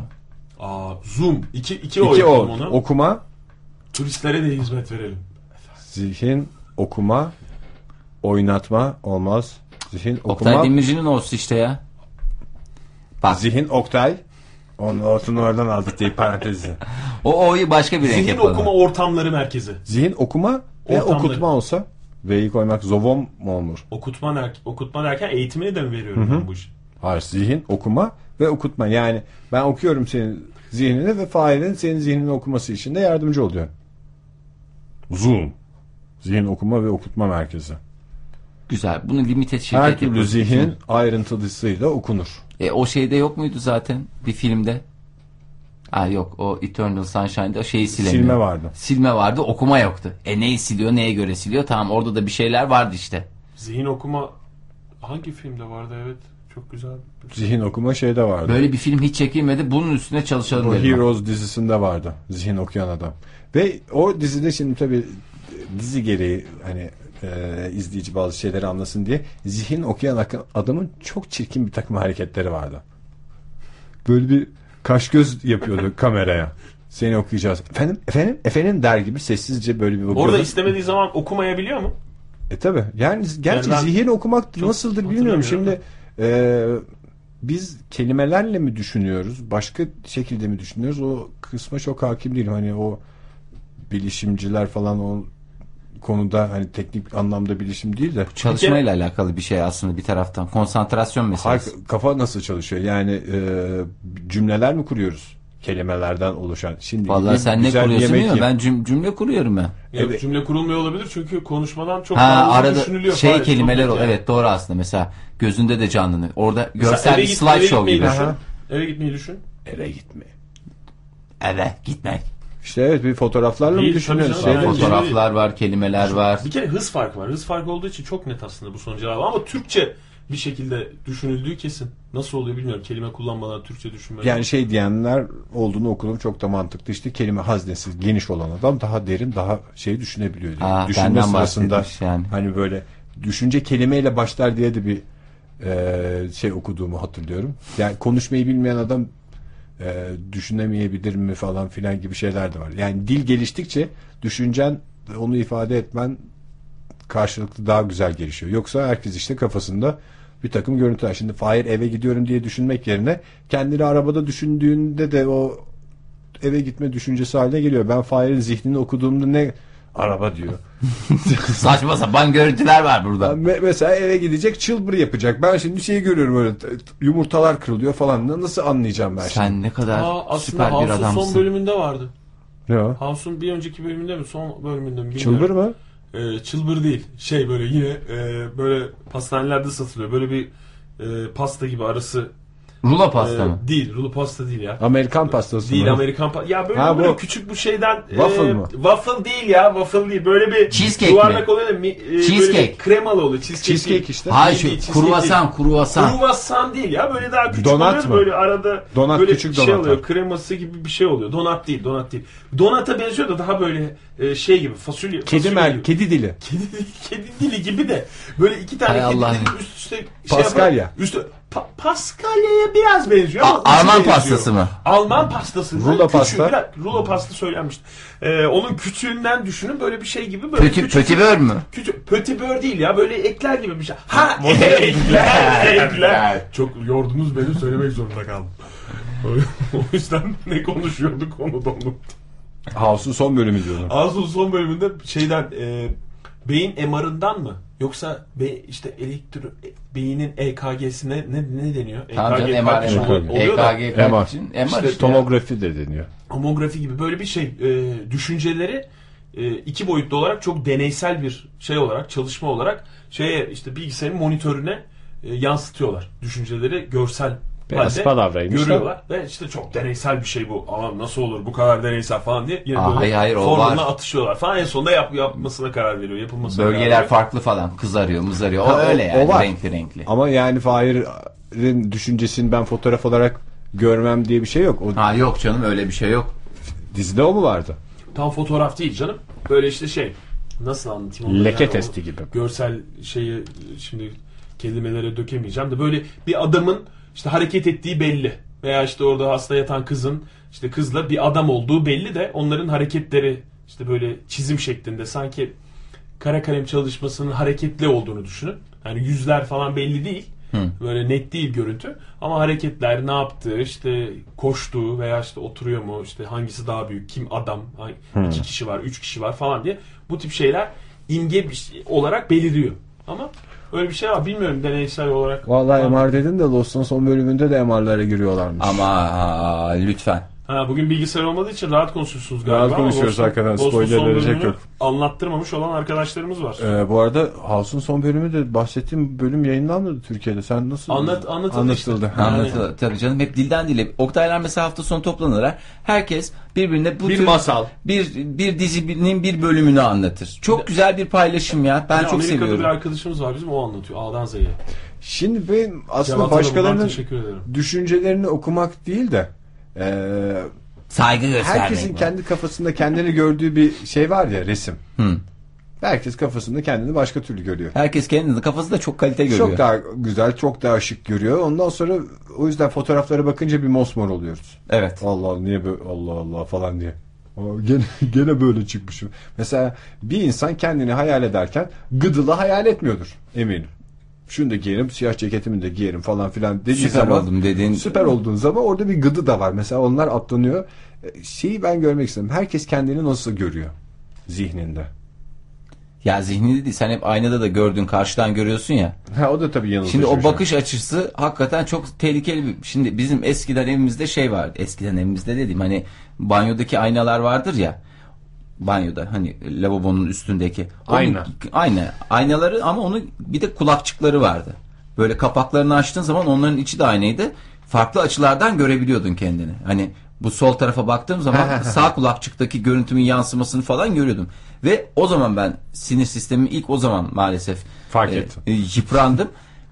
Aa Zoom. İki, iki, İki o o. Okuma, Turistlere de hizmet verelim. zihin okuma, oynatma olmaz. Zihin Oktay okuma, Demirci'nin olsun işte ya. Bak zihin Oktay. Onun ortunu oradan aldık diye parantezi. o O'yu başka bir renk Zihin yapalım. okuma ortamları merkezi. Zihin okuma ve Ortamları. okutma olsa V'yi koymak zovom mu olur? Okutma, der, okutma derken eğitimini de mi veriyorum ben bu işi? Hayır zihin okuma ve okutma. Yani ben okuyorum senin zihnini ve Fahir'in senin zihnini okuması için de yardımcı oluyor. Zoom. Zihin okuma ve okutma merkezi. Güzel. Bunu limited şirket Her türlü zihin ayrıntılısıyla okunur. E, o şeyde yok muydu zaten bir filmde? Ha yok o Eternal Sunshine'da şeyi silemiyor. Silme vardı. Silme vardı okuma yoktu. E neyi siliyor neye göre siliyor? Tamam orada da bir şeyler vardı işte. Zihin okuma hangi filmde vardı evet. Çok güzel. Zihin okuma şeyde vardı. Böyle bir film hiç çekilmedi. Bunun üstüne çalışalım dedim. Heroes dizisinde vardı. Zihin okuyan adam. Ve o dizide şimdi tabii dizi gereği hani e, izleyici bazı şeyleri anlasın diye zihin okuyan adamın çok çirkin bir takım hareketleri vardı. Böyle bir kaş göz yapıyordu <laughs> kameraya. Seni okuyacağız. Efendim, efendim, efendim der gibi sessizce böyle bir bakıyordu. Orada istemediği zaman okumayabiliyor mu? E tabi. Yani gerçi Yani zihin okumak nasıldır bilmiyorum. Şimdi e, biz kelimelerle mi düşünüyoruz? Başka şekilde mi düşünüyoruz? O kısma çok hakim değilim. Hani o bilişimciler falan o konuda hani teknik anlamda bilişim değil de Çalışmayla alakalı bir şey aslında bir taraftan. Konsantrasyon meselesi. Hayır, kafa nasıl çalışıyor? Yani e, cümleler mi kuruyoruz? Kelimelerden oluşan. Şimdi Vallahi sen ne kuruyorsun yemek bilmiyorum. Ben cüm- cümle kuruyorum ben. Ya Evet. Cümle kurulmuyor olabilir çünkü konuşmadan çok Ha arada düşünülüyor. şey Hayır, kelimeler yani. Evet doğru aslında. Mesela gözünde de canlanıyor. Orada Mesela görsel eve bir git- slide eve show gitmeyi gibi. düşün. Eve gitmeyi düşün. Eve gitme. Evet gitmek. İşte evet bir fotoğraflarla mı Değil, düşünüyoruz? Şeyle mi Yani Fotoğraflar var, kelimeler var. Bir kere hız farkı var. Hız farkı olduğu için çok net aslında bu son cevabı. Ama Türkçe bir şekilde düşünüldüğü kesin. Nasıl oluyor bilmiyorum. Kelime kullanmadan Türkçe düşünmek. Yani şey diyenler olduğunu okudum çok da mantıklı. İşte kelime haznesi geniş olan adam daha derin daha şey düşünebiliyor. diyor. Aa, Düşünme sırasında yani. hani böyle düşünce kelimeyle başlar diye de bir e, şey okuduğumu hatırlıyorum. Yani konuşmayı bilmeyen adam e, düşünemeyebilir mi falan filan gibi şeyler de var. Yani dil geliştikçe düşüncen onu ifade etmen karşılıklı daha güzel gelişiyor. Yoksa herkes işte kafasında bir takım görüntüler. Şimdi Fahir eve gidiyorum diye düşünmek yerine kendini arabada düşündüğünde de o eve gitme düşüncesi haline geliyor. Ben Fahir'in zihnini okuduğumda ne araba diyor. <laughs> Saçma sapan görüntüler var burada. Me- mesela eve gidecek çılbır yapacak. Ben şimdi şeyi görüyorum öyle yumurtalar kırılıyor falan. Na- Nasıl anlayacağım ben şimdi? Sen ne kadar Aa, süper bir House'un son adamsın. bölümünde vardı. Ne o? House'un bir önceki bölümünde mi son bölümünde mi bilmiyorum. Çılbır mı? Ee, çılbır değil. Şey böyle yine e, böyle pastanelerde satılıyor. Böyle bir e, pasta gibi arası. Rulo pasta e, mı? Değil. Rulo pasta değil ya. Amerikan pastası Değil mı? Amerikan pa- Ya böyle, Ha, böyle bu- küçük bu şeyden Waffle e, mı? Waffle değil ya. Waffle değil. Böyle bir Cheesecake yuvarlak mi? oluyor da mi, e, böyle Cheesecake. bir kremalı oluyor. Cheesecake, Cheesecake değil. işte. Hayır Değil, şu cheesecake kruvasan, kruvasan. Kruvasan değil ya. Böyle daha küçük Donat oluyor. mı? Böyle arada Donat, böyle küçük şey donatlar. oluyor. Kreması gibi bir şey oluyor. Donat değil. Donat değil. Donata benziyor da daha böyle e, şey gibi. Fasulye. Kedi fasulye mer, gibi. kedi dili. Kedi, kedi dili gibi de böyle iki tane Hay kedi Allah. dili üst üste şey Paskalya. yapan- üstü Pa- Paskalya'ya biraz benziyor. A- ama ucu Alman benziyor. pastası mı? Alman pastası. Rulo pasta. biraz- rulo pasta söylenmişti. Ee, onun küçüğünden düşünün böyle bir şey gibi. Böyle Pötü, küçük, pötibör mü? Küçük, pötibör değil ya böyle ekler gibi bir şey. Ha ekler, ekler. Çok yordunuz beni söylemek zorunda kaldım. <laughs> o yüzden ne konuşuyorduk onu da unuttum. House'un son bölümü diyordum. Ağzının son bölümünde şeyden e, beyin MR'ından mı yoksa be, işte elektro e, beynin EKG'sine ne ne deniyor? Tamam canım EKG MR, oluyor- da EKG MR. kaç için? MR İşte işte. Tomografi de deniyor. homografi gibi böyle bir şey e, düşünceleri e, iki boyutlu olarak çok deneysel bir şey olarak çalışma olarak şeye işte bilgisayarın monitörüne e, yansıtıyorlar düşünceleri görsel palavraymış da. görüyorlar ve işte çok deneysel bir şey bu. Ama nasıl olur bu kadar deneysel falan diye yine Aa, böyle hayır, hayır, o formülüne var. atışıyorlar falan en sonunda yap, yapmasına karar veriyor yapılmasına karar Bölgeler veriyor. farklı falan. Kızarıyor, mızarıyor. O Ha, o- öyle yani. o var. Renkli renkli. Ama yani Fahir'in düşüncesini ben fotoğraf olarak görmem diye bir şey yok. O Ha yok canım öyle bir şey yok. dizide o mu vardı? Tam fotoğraf değil canım. Böyle işte şey nasıl anlatayım onu? Leke Yani o testi gibi. Görsel şeyi şimdi kelimelere dökemeyeceğim de böyle bir adamın işte hareket ettiği belli. Veya işte orada hasta yatan kızın işte kızla bir adam olduğu belli de onların hareketleri işte böyle çizim şeklinde sanki kara kalem çalışmasının hareketli olduğunu düşünün. Yani yüzler falan belli değil. Böyle net değil görüntü. Ama hareketler ne yaptığı işte koştuğu veya işte oturuyor mu işte hangisi daha büyük kim adam hangi- iki kişi var üç kişi var falan diye bu tip şeyler imge şey olarak beliriyor. Ama Öyle bir şey var. Bilmiyorum deneysel olarak. Vallahi MR dedin de Lost'un son bölümünde de MR'lara giriyorlarmış. Ama aa, lütfen. Ha, bugün bilgisayar olmadığı için rahat konuşuyorsunuz galiba. Rahat ama konuşuyoruz Ghost'un- hakikaten, spoiler son verecek yok. Anlattırmamış olan arkadaşlarımız var. Ee, bu arada House'un son bölümü de bahsettiğim bölüm yayınlanmadı Türkiye'de. Sen nasıl Anlat- anlatıldı anlatıldı? işte. Yani-. Tabii canım hep dilden dile. Oktaylar mesela hafta sonu toplanırlar. Herkes birbirine bu Bir tür masal. bir bir dizinin bir bölümünü anlatır. Çok güzel bir paylaşım ya. Ben Yani çok Amerika'da seviyorum. bir arkadaşımız var bizim o anlatıyor. A'dan Z'ye. Şimdi ben aslında Cevap başkalarının düşüncelerini okumak değil de e, Saygı göstermek. herkesin bu. kendi kafasında kendini gördüğü bir şey var ya resim. Hı. Herkes kafasında kendini başka türlü görüyor. Herkes kendini kafasında çok kalite görüyor. Çok daha güzel, çok daha şık görüyor. Ondan sonra o yüzden fotoğraflara bakınca bir mosmor oluyoruz. Evet. Allah Allah niye böyle Allah Allah falan diye. Aa, Gene, <laughs> gene böyle çıkmışım. Mesela bir insan kendini hayal ederken gıdılı hayal etmiyordur eminim. Şunu da giyerim, siyah ceketimi de giyerim falan filan dediği Süper zaman oldum dediğin- süper olduğun zaman orada bir gıdı da var. Mesela onlar atlanıyor. E, Şeyi ben görmek istedim. Herkes kendini nasıl görüyor zihninde. Ya zihninde değil sen hep aynada da gördüğün karşıdan görüyorsun ya. Ha o da tabii yanıltıcı. Şimdi o şey. bakış açısı hakikaten çok tehlikeli. bir- Şimdi bizim eskiden evimizde şey vardı. Eskiden evimizde dedim hani banyodaki aynalar vardır ya. Banyoda hani lavabonun üstündeki. Onun- Ayna. Ayna. Aynaları ama onun bir de kulakçıkları vardı. Böyle kapaklarını açtığın zaman onların içi de aynaydı. Farklı açılardan görebiliyordun kendini. Hani bu sol tarafa baktığım zaman <laughs> sağ kulakçıktaki görüntümün yansımasını falan görüyordum. Ve o zaman ben sinir sistemimi ilk o zaman maalesef Fark e, ettim. e, yıprandım.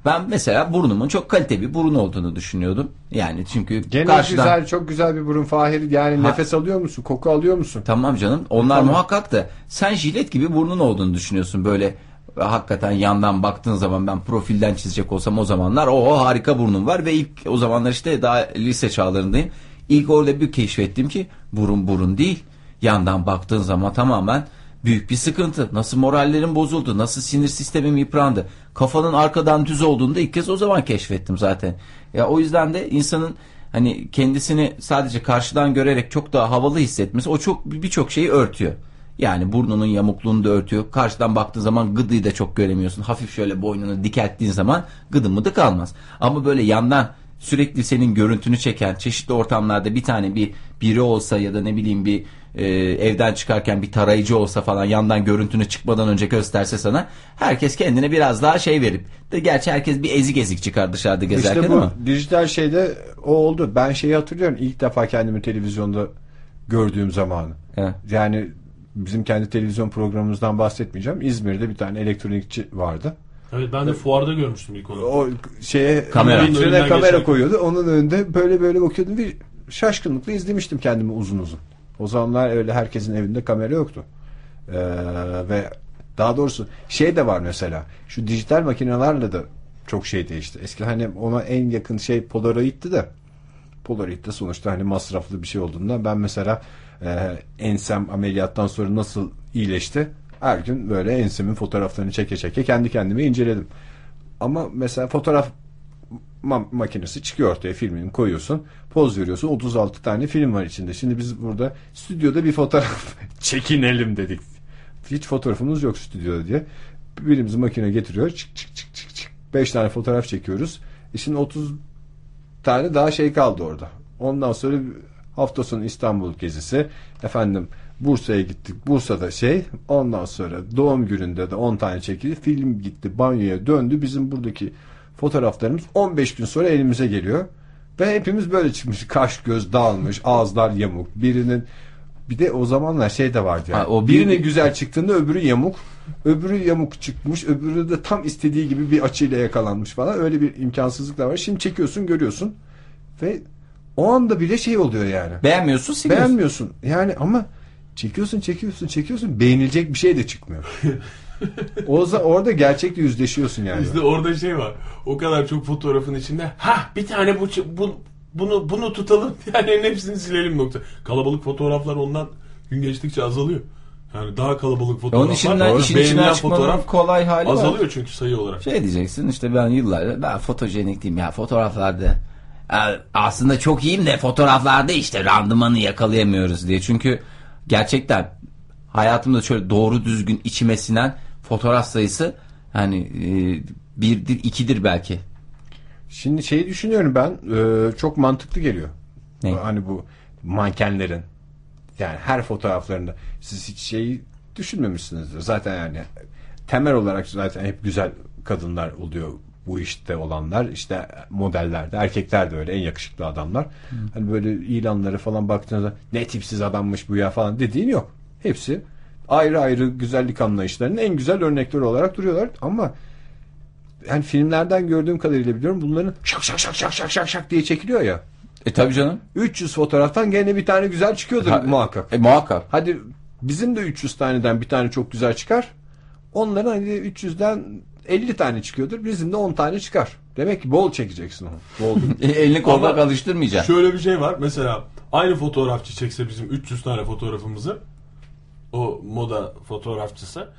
Ben mesela burnumun çok kaliteli bir burun olduğunu düşünüyordum. Yani çünkü Gene karşıdan... güzel, çok güzel bir burun Fahir. Yani Ha. nefes alıyor musun? Koku alıyor musun? Tamam canım. Onlar Tamam. muhakkak da sen jilet gibi burnun olduğunu düşünüyorsun. Böyle hakikaten yandan baktığın zaman ben profilden çizecek olsam o zamanlar o harika burnum var ve ilk o zamanlar işte daha lise çağlarındayım. İlk orada bir keşfettim ki burun burun değil. Yandan baktığın zaman tamamen büyük bir sıkıntı. Nasıl morallerim bozuldu, nasıl sinir sistemim yıprandı. Kafanın arkadan düz olduğunu da ilk kez o zaman keşfettim zaten. Ya o yüzden de insanın hani kendisini sadece karşıdan görerek çok daha havalı hissetmesi o çok birçok şeyi örtüyor. Yani burnunun yamukluğunu da örtüyor. Karşıdan baktığın zaman gıdıyı da çok göremiyorsun. Hafif şöyle boynunu dikelttiğin zaman gıdı mıdı kalmaz. Ama böyle yandan sürekli senin görüntünü çeken çeşitli ortamlarda bir tane bir biri olsa ya da ne bileyim bir e, evden çıkarken bir tarayıcı olsa falan yandan görüntünü çıkmadan önce gösterse sana herkes kendine biraz daha şey verip de gerçi herkes bir ezik ezik çıkar dışarıda gezerken İşte bu ama dijital şeyde o oldu. Ben şeyi hatırlıyorum ilk defa kendimi televizyonda gördüğüm zamanı. Evet. Yani bizim kendi televizyon programımızdan bahsetmeyeceğim. İzmir'de bir tane elektronikçi vardı. Evet ben de fuarda görmüştüm ilk onu. O şeye Kamera. vitrine kamera geçerken. koyuyordu. Onun önünde böyle böyle bakıyordum. Bir şaşkınlıkla izlemiştim kendimi uzun uzun. O zamanlar öyle herkesin evinde kamera yoktu. Ee, ve daha doğrusu şey de var mesela. Şu dijital makinelerle de çok şey değişti. Eski hani ona en yakın şey Polaroid'ti de Polaroid de sonuçta hani masraflı bir şey olduğundan ben mesela e, ensem ameliyattan sonra nasıl iyileşti her gün böyle ensemin fotoğraflarını çeke çeke kendi kendime inceledim. Ama mesela fotoğraf ma- makinesi çıkıyor ortaya filmini koyuyorsun poz veriyorsun 36 tane film var içinde. Şimdi biz burada stüdyoda bir fotoğraf <laughs> çekinelim dedik. Hiç fotoğrafımız yok stüdyoda diye. Birimizi makine getiriyor çık çık çık çık çık 5 tane fotoğraf çekiyoruz. E şimdi 30 tane daha şey kaldı orada. Ondan sonra hafta sonu İstanbul gezisi. Efendim Bursa'ya gittik. Bursa'da şey. Ondan sonra doğum gününde de 10 tane çekildi. Film gitti. Banyoya döndü. Bizim buradaki fotoğraflarımız 15 gün sonra elimize geliyor. Ve hepimiz böyle çıkmış. Kaş göz dağılmış. Ağızlar yamuk. Birinin bir de o zamanlar şey de vardı yani. Ha, o bir- Birinin güzel çıktığında öbürü yamuk. Öbürü yamuk çıkmış. Öbürü de tam istediği gibi bir açıyla yakalanmış falan. Öyle bir imkansızlık da var. Şimdi çekiyorsun görüyorsun. Ve o anda bile şey oluyor yani. beğenmiyorsun siliyorsun. Beğenmiyorsun. Yani ama çekiyorsun çekiyorsun çekiyorsun beğenilecek bir şey de çıkmıyor. <laughs> o orada gerçekle yüzleşiyorsun yani. Bizde orada şey var. O kadar çok fotoğrafın içinde. Ha bir tane bu, bu bunu bunu tutalım. <laughs> Yani hepsini silelim nokta. Kalabalık fotoğraflar ondan gün geçtikçe azalıyor. Yani daha kalabalık fotoğraflar. Onun içinden işin içinden çıkmanın kolay hali var. azalıyor çünkü sayı olarak. Şey diyeceksin işte ben yıllardır ben fotojenik değilim ya fotoğraflarda e, aslında çok iyiyim de fotoğraflarda işte randımanı yakalayamıyoruz diye. Çünkü gerçekten hayatımda şöyle doğru düzgün içime sinen fotoğraf sayısı hani e, birdir, ikidir belki. Şimdi şeyi düşünüyorum ben e, çok mantıklı geliyor. Ne? Hani bu mankenlerin yani her fotoğraflarında siz hiç şeyi düşünmemişsinizdir. Zaten yani temel olarak zaten hep güzel kadınlar oluyor bu işte olanlar işte modellerde erkekler de öyle en yakışıklı adamlar. Hani böyle ilanları falan baktığınızda ne tipsiz adammış bu ya falan dediğin yok. Hepsi ayrı ayrı güzellik anlayışlarının en güzel örnekleri olarak duruyorlar ama yani filmlerden gördüğüm kadarıyla biliyorum bunların şak şak şak şak şak şak şak diye çekiliyor ya. E tabii canım. 300 fotoğraftan gene bir tane güzel çıkıyordur Ha- muhakkak. E, muhakkak. Hadi bizim de 300 taneden bir tane çok güzel çıkar. Onların hani 300'den 50 tane çıkıyordur. Bizim de 10 tane çıkar. Demek ki bol çekeceksin onu. Bol. <laughs> E, elini korkak alıştırmayacaksın. Şöyle bir şey var. Mesela aynı fotoğrafçı çekse bizim 300 tane fotoğrafımızı o moda fotoğrafçısı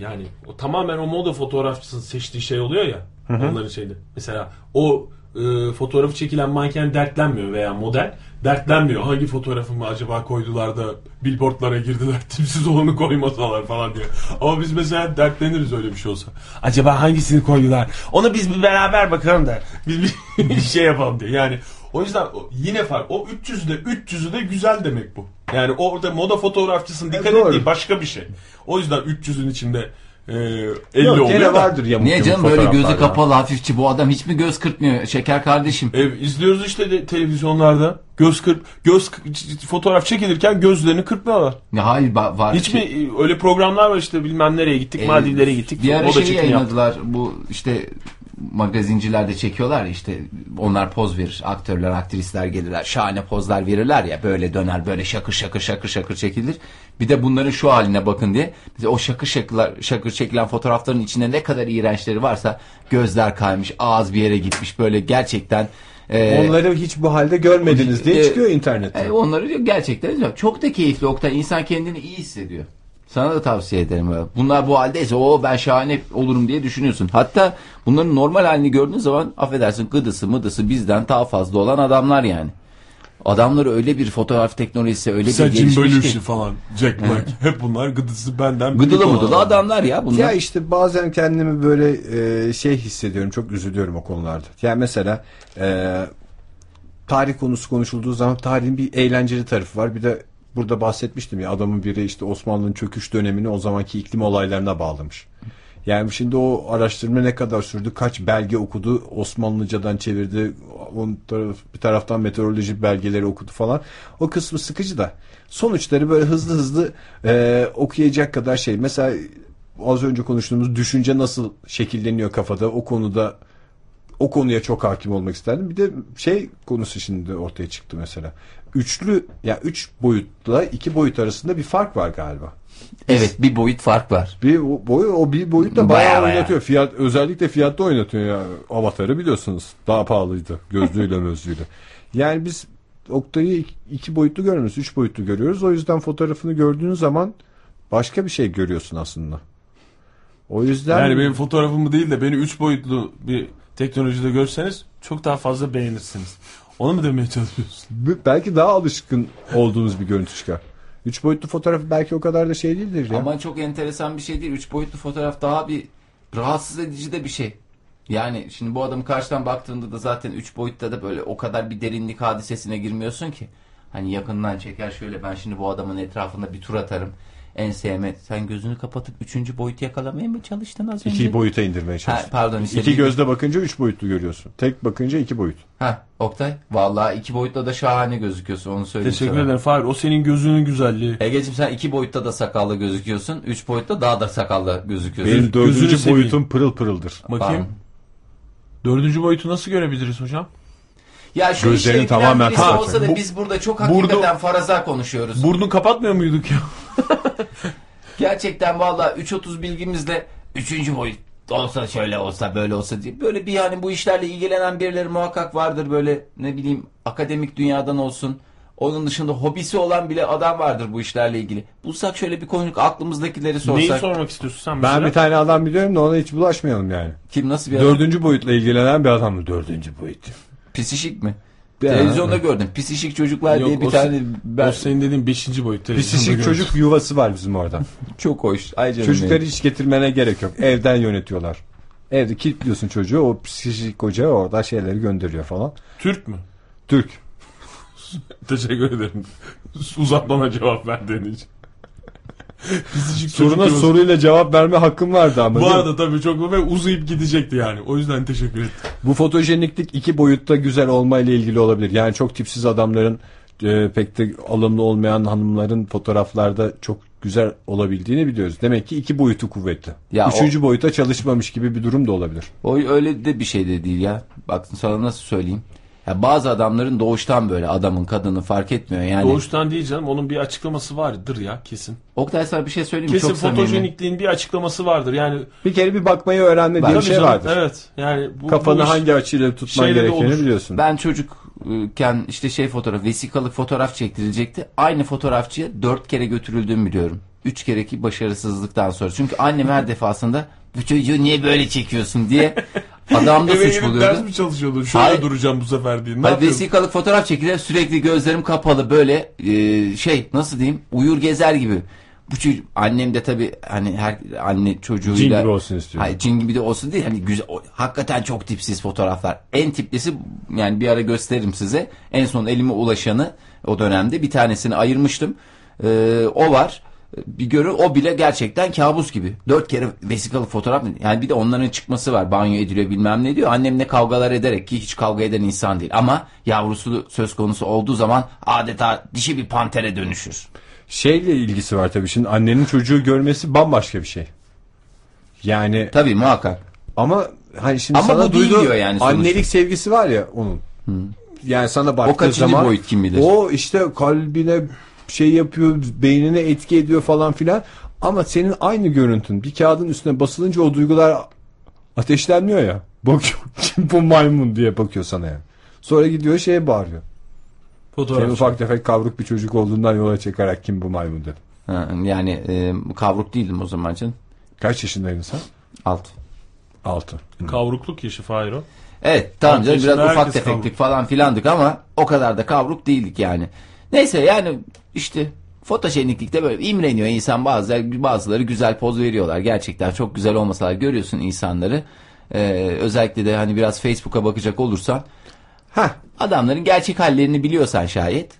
yani o tamamen o moda fotoğrafçısının seçtiği şey oluyor ya onların şeyde. Mesela o e, fotoğrafı çekilen manken dertlenmiyor veya model dertlenmiyor. Hangi fotoğrafımı acaba koydular da billboardlara girdiler <laughs> tipsiz olanı koymasalar falan diyor. Ama biz mesela dertleniriz öyle bir şey olsa. Acaba hangisini koydular? Ona biz bir beraber bakalım da biz bir, <laughs> şey yapalım diye. Yani o yüzden yine fark. O 300'ü de 300'ü de güzel demek bu. Yani orada moda fotoğrafçısının dikkat doğru. ettiği başka bir şey. O yüzden 300'ün içinde e, 50 Yok, oluyor da. vardır yamuk Niye canım böyle gözü ya. kapalı hafifçi bu adam hiç mi göz kırpmıyor şeker kardeşim? E, izliyoruz işte de, televizyonlarda göz kırp göz fotoğraf çekilirken gözlerini kırpmıyorlar. Ya hayır var. Hiç mi e, öyle programlar var işte bilmem nereye gittik, Ee, Maldivlere gittik. Bir ara şeyi çekimi yaptık. yayınladılar. Bu işte magazincilerde çekiyorlar ya işte onlar poz verir. Aktörler, aktrisler gelirler. Şahane pozlar verirler ya. Böyle döner böyle şakır şakır şakır şakır çekilir. Bir de bunların şu haline bakın diye. Bize o şakır şakırlar, şakır çekilen fotoğrafların içinde ne kadar iğrençleri varsa gözler kaymış, ağız bir yere gitmiş böyle gerçekten e, Onları hiç bu halde görmediniz diye E, çıkıyor internette. e, onları diyor gerçekten diyor. Çok da keyifli Oktay. İnsan kendini iyi hissediyor. Sana da tavsiye ederim. Bunlar bu haldeyse o ben şahane olurum diye düşünüyorsun. Hatta bunların normal halini gördüğün zaman affedersin gıdısı mıdısı bizden daha fazla olan adamlar yani. Adamları öyle bir fotoğraf teknolojisi öyle bir Sen Jim gelişmiş Belushi ki. falan, Jack Black. Hep bunlar gıdısı benden Gıdılı mıdılı adamlar ya bunlar. Ya işte bazen kendimi böyle e, şey hissediyorum. Çok üzülüyorum o konularda. Yani mesela e, tarih konusu konuşulduğu zaman tarihin bir eğlenceli tarafı var. Bir de burada bahsetmiştim ya adamın biri işte Osmanlı'nın çöküş dönemini o zamanki iklim olaylarına bağlamış. Yani şimdi o araştırma ne kadar sürdü? Kaç belge okudu? Osmanlıcadan çevirdi. On taraf, bir taraftan meteoroloji belgeleri okudu falan. O kısmı sıkıcı da. Sonuçları böyle hızlı hızlı e, okuyacak kadar şey. Mesela az önce konuştuğumuz düşünce nasıl şekilleniyor kafada o konuda o konuya çok hakim olmak isterdim. Bir de şey konusu şimdi ortaya çıktı mesela. Üçlü ya yani üç boyutla iki boyut arasında bir fark var galiba. Evet bir boyut fark var. Bir o- boy o bir boyut da Bayağı bayağı, bayağı. oynatıyor. Fiyat özellikle fiyatta oynatıyor ya. Avatar'ı biliyorsunuz. Daha pahalıydı gözlüğüyle <laughs> mözlüğüyle. Yani biz Oktay'ı iki- boyutlu görmüyoruz. Üç boyutlu görüyoruz. O yüzden fotoğrafını gördüğün zaman başka bir şey görüyorsun aslında. O yüzden Yani benim fotoğrafımı değil de beni 3 boyutlu bir teknolojide görseniz çok daha fazla beğenirsiniz. Onu mu demeye çalışıyorsun? belki daha alışkın olduğumuz bir görüntü çıkar. Üç boyutlu fotoğraf belki o kadar da şey değildir ya. Ama çok enteresan bir şey değil. Üç boyutlu fotoğraf daha bir rahatsız edici de bir şey. Yani şimdi bu adamı karşıdan baktığında da zaten üç boyutta da böyle o kadar bir derinlik hadisesine girmiyorsun ki. Hani yakından çeker şöyle ben şimdi bu adamın etrafında bir tur atarım. En sevme. Sen gözünü kapatıp üçüncü boyutu yakalamaya mı çalıştın az önce? İki boyuta indirmeye Ha, çalışıyorsun. pardon işte İki gözle bakınca üç boyutlu görüyorsun. Tek bakınca iki boyut. Ha, Oktay. Vallahi iki boyutta da şahane gözüküyorsun onu söyleyeyim Teşekkür sana. ederim Fahir. O senin gözünün güzelliği. Ege'cim sen iki boyutta da sakallı gözüküyorsun. Üç boyutta daha da sakallı gözüküyorsun. Benim gözünü dördüncü seveyim. boyutum pırıl pırıldır. Bakayım. Dördüncü boyutu nasıl görebiliriz hocam? Ya şu Gözlerini tamamen olsa da Bu- biz burada çok Burada- hakikaten faraza konuşuyoruz. Burnu kapatmıyor muyduk ya? <laughs> Gerçekten valla 3.30 bilgimizle 3. boyut olsa şöyle olsa böyle olsa diye. Böyle bir yani bu işlerle ilgilenen birileri muhakkak vardır böyle ne bileyim akademik dünyadan olsun. Onun dışında hobisi olan bile adam vardır bu işlerle ilgili. Bulsak şöyle bir konuk aklımızdakileri sorsak. Neyi sormak istiyorsun sen Ben bir tane adam biliyorum da ona hiç bulaşmayalım yani. Kim nasıl bir adam? Dördüncü boyutla ilgilenen bir adam mı? Dördüncü boyut. Pisişik mi? Televizyonda gördüm. Pisişik çocuklar Yok, diye bir o tane ben O senin dediğin beşinci boyut. televizyonda Pisişik gördüm. çocuk yuvası var bizim orada. <laughs> çok hoş. Ay canım Çocukları benim. hiç getirmene gerek yok. Evden yönetiyorlar. Evde kilitliyorsun çocuğu o psikolojik hoca orada şeyleri gönderiyor falan. Türk mü? Türk. <laughs> Teşekkür ederim. Uzatmana cevap verdiğin için. Soruna soruyla cevap verme hakkım vardı ama. Bu arada tabii çok ve uzayıp gidecekti yani. O yüzden teşekkür ettim. Bu fotojeniklik iki boyutta güzel olmayla ilgili olabilir. Yani çok tipsiz adamların e, pek de alımlı olmayan hanımların fotoğraflarda çok güzel olabildiğini biliyoruz. Demek ki iki boyutu kuvvetli. Ya Üçüncü boyuta çalışmamış gibi bir durum da olabilir. O öyle de bir şey de değil ya. Bak sana nasıl söyleyeyim. Ya bazı adamların doğuştan böyle adamın kadını fark etmiyor yani. Doğuştan değil canım. Onun bir açıklaması vardır ya kesin. Oktay sana bir şey söyleyeyim mi? Kesin Çok samimi. fotojenikliğin bir açıklaması vardır. Yani Bir kere bir bakmayı öğrenme diye bir Tabii şey canım, vardır. Evet. Yani bu, Kafanı bu iş- hangi açıyla tutman şeyle de gerektiğini olur. biliyorsun. Ben çocukken işte şey fotoğraf, vesikalık fotoğraf çektirilecekti. Aynı fotoğrafçıya dört kere götürüldüğümü biliyorum. Üç kereki başarısızlıktan sonra. Çünkü annem her <laughs> defasında bu çocuğu niye böyle çekiyorsun diye adamda Eve suç buluyordu. ders mi çalışıyordun? Şöyle Hayır. duracağım bu sefer diye. Ne Hayır, vesikalık fotoğraf çekilir sürekli gözlerim kapalı böyle e, şey nasıl diyeyim uyur gezer gibi. Bu çocuk annem de tabii hani her anne çocuğuyla Cin gibi olsun istiyor. Hayır cin gibi de olsun değil hani güzel o- hakikaten çok tipsiz fotoğraflar. En tiplisi yani bir ara gösteririm size. En son elime ulaşanı o dönemde bir tanesini ayırmıştım. Ee, o var. Bir görü o bile gerçekten kabus gibi. Dört kere vesikalı fotoğraf yani bir de onların çıkması var. Banyo ediliyor bilmem ne diyor. Annemle kavgalar ederek ki hiç kavga eden insan değil. Ama yavrusu söz konusu olduğu zaman adeta dişi bir pantere dönüşür. Şeyle ilgisi var tabii. Şimdi annenin çocuğu görmesi bambaşka bir şey. Yani Tabii muhakkak. ama hani şimdi Ama sana duyduğu yani sonuçta. annelik sevgisi var ya onun. Yani sana baktığı kaçıncı zaman boyut kim bilir? o işte kalbine şey yapıyor, beynine etki ediyor falan filan. Ama senin aynı görüntün bir kağıdın üstüne basılınca o duygular ateşlenmiyor ya. Bakıyor kim bu maymun diye bakıyor sana yani. Sonra gidiyor şeye bağırıyor. Fotoğraf. Senin ufak tefek kavruk bir çocuk olduğundan yola çıkarak kim bu maymun dedi. Ha, yani e, kavruk değildim o zaman canım. Kaç yaşındaydın sen? Alt. 6. Kavruklık yaşı Fahir o. Evet tamam canım biraz ufak herkes tefektik kavruk. falan filandık ama o kadar da kavruk değildik yani. Neyse yani işte fotojeniklikte böyle imreniyor insan bazıları, bazıları güzel poz veriyorlar. Gerçekten çok güzel olmasalar görüyorsun insanları. Ee, özellikle de hani biraz Facebook'a bakacak olursan Heh. adamların gerçek hallerini biliyorsan şayet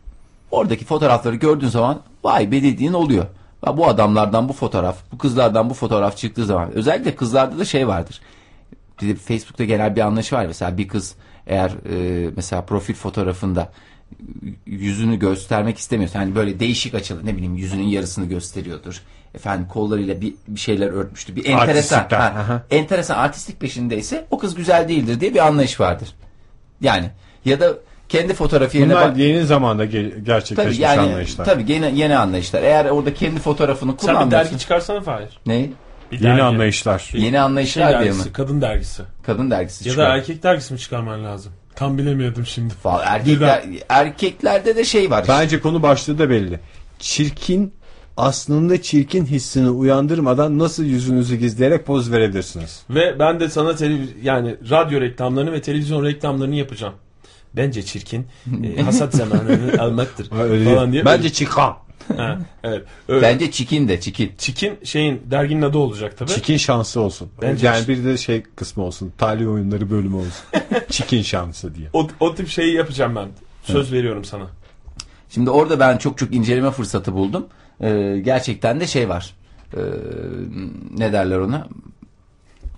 oradaki fotoğrafları gördüğün zaman vay be dediğin oluyor. Ya bu adamlardan bu fotoğraf, bu kızlardan bu fotoğraf çıktığı zaman özellikle kızlarda da şey vardır. Facebook'ta genel bir anlayış var. Mesela bir kız eğer e, mesela profil fotoğrafında yüzünü göstermek istemiyorsa hani böyle değişik açılı ne bileyim yüzünün yarısını gösteriyordur. Efendim kollarıyla bir, bir şeyler örtmüştür. Bir enteresan. Ha, enteresan artistik peşindeyse o kız güzel değildir diye bir anlayış vardır. Yani ya da kendi fotoğrafı yerine Bunlar bak. yeni zamanda ge- Tabii gerçekleşmiş yani anlayışlar. tabii yeni, yeni anlayışlar. Eğer orada kendi fotoğrafını Sen bir dergi çıkarsana Fahir. Ne? Bir Yeni dergi. anlayışlar. Bir Yeni şey anlayışlar diye mi? dergisi, kadın dergisi. Kadın dergisi Ya çıkıyor. da erkek dergisi mi çıkarman lazım? Tam bilemiyordum şimdi. Falan. Erkekler, erkeklerde de şey var. işte. Bence konu başlığı da belli. Çirkin aslında çirkin hissini uyandırmadan nasıl yüzünüzü gizleyerek poz verebilirsiniz? Ve ben de sana televiz yani radyo reklamlarını ve televizyon reklamlarını yapacağım. Bence çirkin. e, hasat <laughs> zamanını almaktır. falan diye. Bence çıkan. Ha, evet. Öyle. Bence çikin de çikin. Çikin şeyin derginin adı olacak tabii. Çikin şansı olsun. Bence yani bir de şey kısmı olsun. Talih oyunları bölümü olsun. <laughs> Çikin şansı diye. O, o tip şeyi yapacağım ben. Söz veriyorum sana. Şimdi orada ben çok çok inceleme fırsatı buldum. Ee, gerçekten de şey var. Ee, ne derler ona?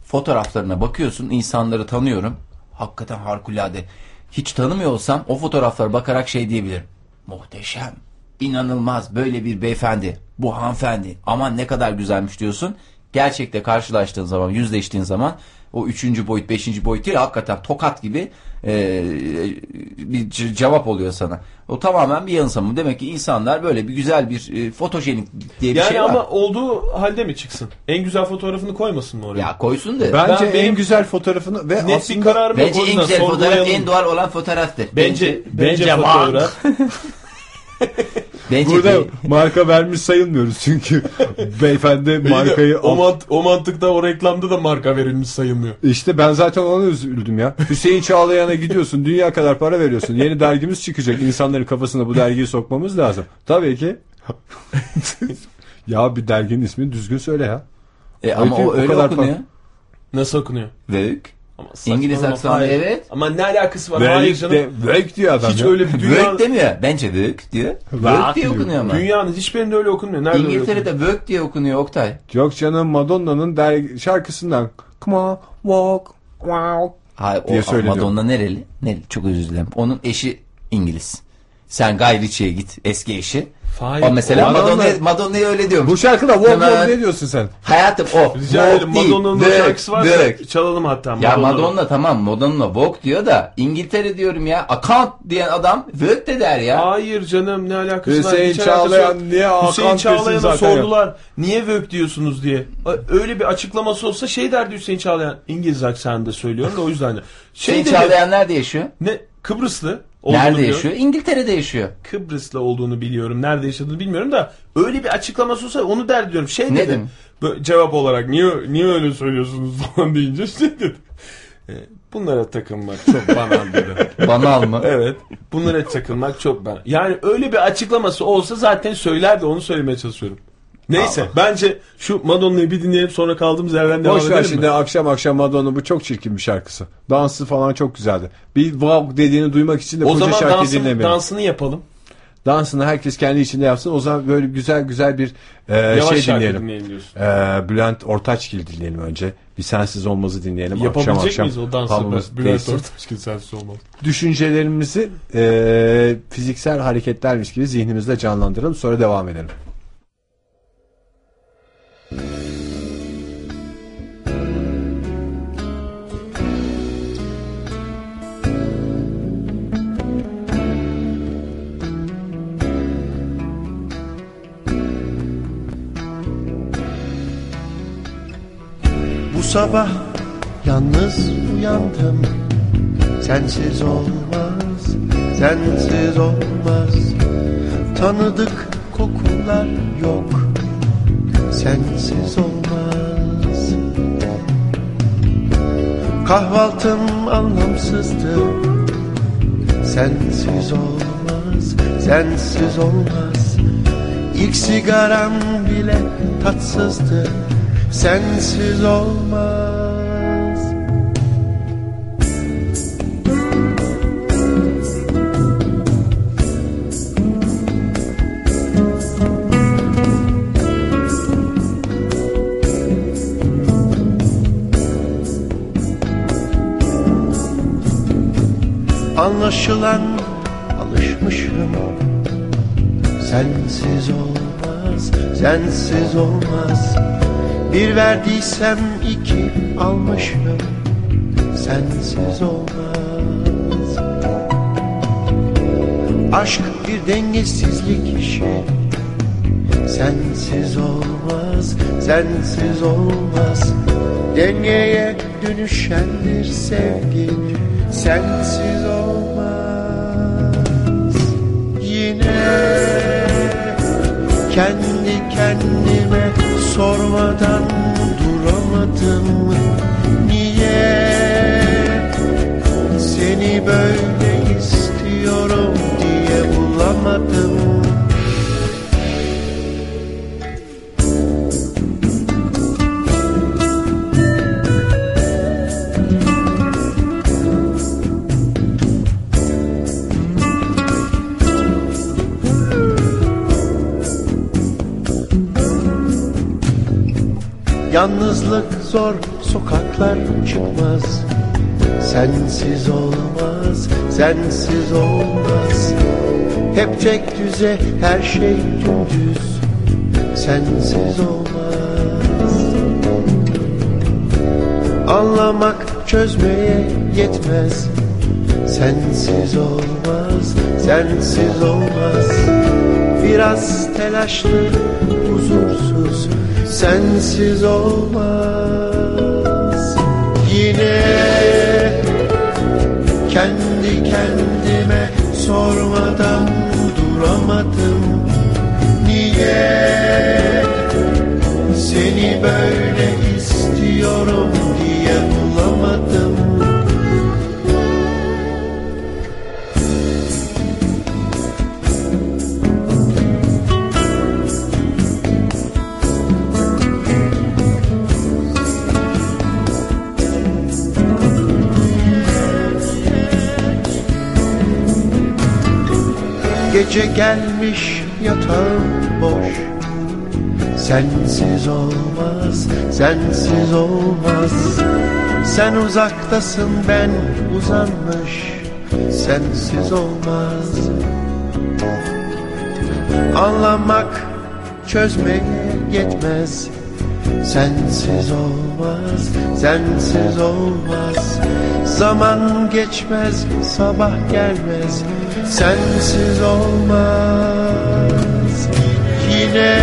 Fotoğraflarına bakıyorsun. insanları tanıyorum. Hakikaten harikulade. Hiç tanımıyor olsam o fotoğraflara bakarak şey diyebilirim. Muhteşem. İnanılmaz. Böyle bir beyefendi. Bu hanımefendi. Aman ne kadar güzelmiş diyorsun. Gerçekte karşılaştığın zaman, yüzleştiğin zaman o üçüncü boyut, beşinci boyut değil hakikaten tokat gibi e, bir cevap oluyor sana. O tamamen bir yanılsama. Demek ki insanlar böyle bir güzel bir e, fotojenik diye bir Yani şey var. ama olduğu halde mi çıksın? En güzel fotoğrafını koymasın mı oraya? Ya koysun da. Bence Ben- en güzel fotoğrafını ve Net bir aslında kararım yok. Bence en güzel fotoğraf en doğal olan fotoğraftır. Bence, bence, Bence fotoğraf. <laughs> bence burada değil. marka vermiş sayılmıyoruz çünkü <laughs> beyefendi markayı o, mant- o mantıkta o reklamda da marka verilmiş sayılmıyor. İşte ben zaten ona üzüldüm ya. Hüseyin Çağlayan'a gidiyorsun dünya kadar para veriyorsun. Yeni dergimiz çıkacak. İnsanların kafasına bu dergiyi sokmamız lazım. Tabii ki. <laughs> ya bir derginin ismini düzgün söyle ya. E, ama o o öyle kadar okunuyor. Nasıl okunuyor? Vogue. Ama İngiliz aksanı hayır. evet. Ama ne alakası var? Hayır Vök canım. de, vök diyor adam Hiç ya. öyle bir dünya... Vogue demiyor. Bence Vogue diyor. Vogue diye okunuyor ama. Dünyanın hiçbirinde öyle okunmuyor. Nerede? İngiltere'de Vogue diye okunuyor Oktay. Yok canım Madonna'nın şarkısından Come on walk wow. Hayır diye o. Madonna nereli? nereli? Çok özür dilerim. Onun eşi İngiliz. Sen Guy Ritchie'ye git eski eşi. Hayır, o mesela Madonna- Madonna, Madonna'ya öyle diyormuş. Bu şarkıda walk Hemen- walk ne diyorsun sen? Hayatım o. Rica ederim. Madonna'nın Vogue, şarkısı varsa Vogue. çalalım hatta. Ya Madonna tamam Madonna Vogue diyor da İngiltere diyorum ya. Account diyen adam Vogue de der ya. Hayır canım ne alakası var? Hüseyin Çağlayan yok. niye Hakan Hüseyin Çağlayan'a zaten ya? sordular. Niye Vök diyorsunuz diye. Öyle bir açıklaması olsa şey derdi Hüseyin Çağlayan. İngiliz aksanında söylüyorum da o yüzden de. Şey Hüseyin dedi, Çağlayan nerede yaşıyor? Ne Kıbrıslı olduğunu Nerede biliyorum. yaşıyor? İngiltere'de yaşıyor. Kıbrıslı olduğunu biliyorum. Nerede yaşadığını bilmiyorum da öyle bir açıklaması olsa onu der diyorum. Şey Ne dedi. dedim? Böyle cevap olarak niye niye öyle söylüyorsunuz <laughs> falan deyince şey dedi. E, bunlara takılmak çok banal dedi. <laughs> Banal mı? Evet. Bunlara takılmak çok ben. Yani öyle bir açıklaması olsa zaten söylerdi onu söylemeye çalışıyorum. Neyse bence şu Madonna'yı bir dinleyelim sonra kaldığımız yerden devam Boş ver edelim şimdi mi? akşam akşam Madonna bu çok çirkin bir şarkısı. Dansı falan çok güzeldi. Bir wow dediğini duymak için de O koca şarkıyı dansını, dinlemeyin. dansını yapalım. Dansını herkes kendi içinde yapsın. O zaman böyle güzel güzel bir e, Yavaş şey dinleyelim. dinleyelim. E, Bülent Ortaçgil dinleyelim önce. Bir sensiz olmazı dinleyelim. Yapabilecek akşam akşam miyiz o dansı? havamız Bülent. Ortaçgil sensiz olmaz. Düşüncelerimizi e, fiziksel hareketlermiş gibi zihnimizde canlandıralım. Sonra devam edelim. Bu sabah yalnız uyandım. Sensiz olmaz, sensiz olmaz. Tanıdık kokular yok Sensiz olmaz. Kahvaltım anlamsızdı Sensiz olmaz, sensiz olmaz. İlk sigaram bile tatsızdı Sensiz olmaz Anlaşılan alışmışım. Sensiz olmaz, sensiz olmaz. Bir verdiysem iki almışım. Sensiz olmaz. Aşk bir dengesizlik işi. Sensiz olmaz, sensiz olmaz. Dengeye dönüşendir sevgi. Sensiz olmaz kendi kendime sormadan duramadım. Niye? Seni böyle istiyorum diye bulamadım Yalnızlık zor sokaklar çıkmaz. Sensiz olmaz, sensiz olmaz. Hep tek düze her şey dümdüz. Sensiz olmaz. Anlamak çözmeye yetmez. Sensiz olmaz, sensiz olmaz. Biraz telaşlı, huzursuz Sensiz olmaz. Yine kendi kendime sormadan duramadım. Niye seni böyle istiyorum diye Gece gelmiş yatağım boş. Sensiz olmaz, sensiz olmaz. Sen uzaktasın ben uzanmış. Sensiz olmaz. Anlamak çözmeye yetmez. Sensiz olmaz, sensiz olmaz Zaman geçmez, sabah gelmez Sensiz olmaz. Yine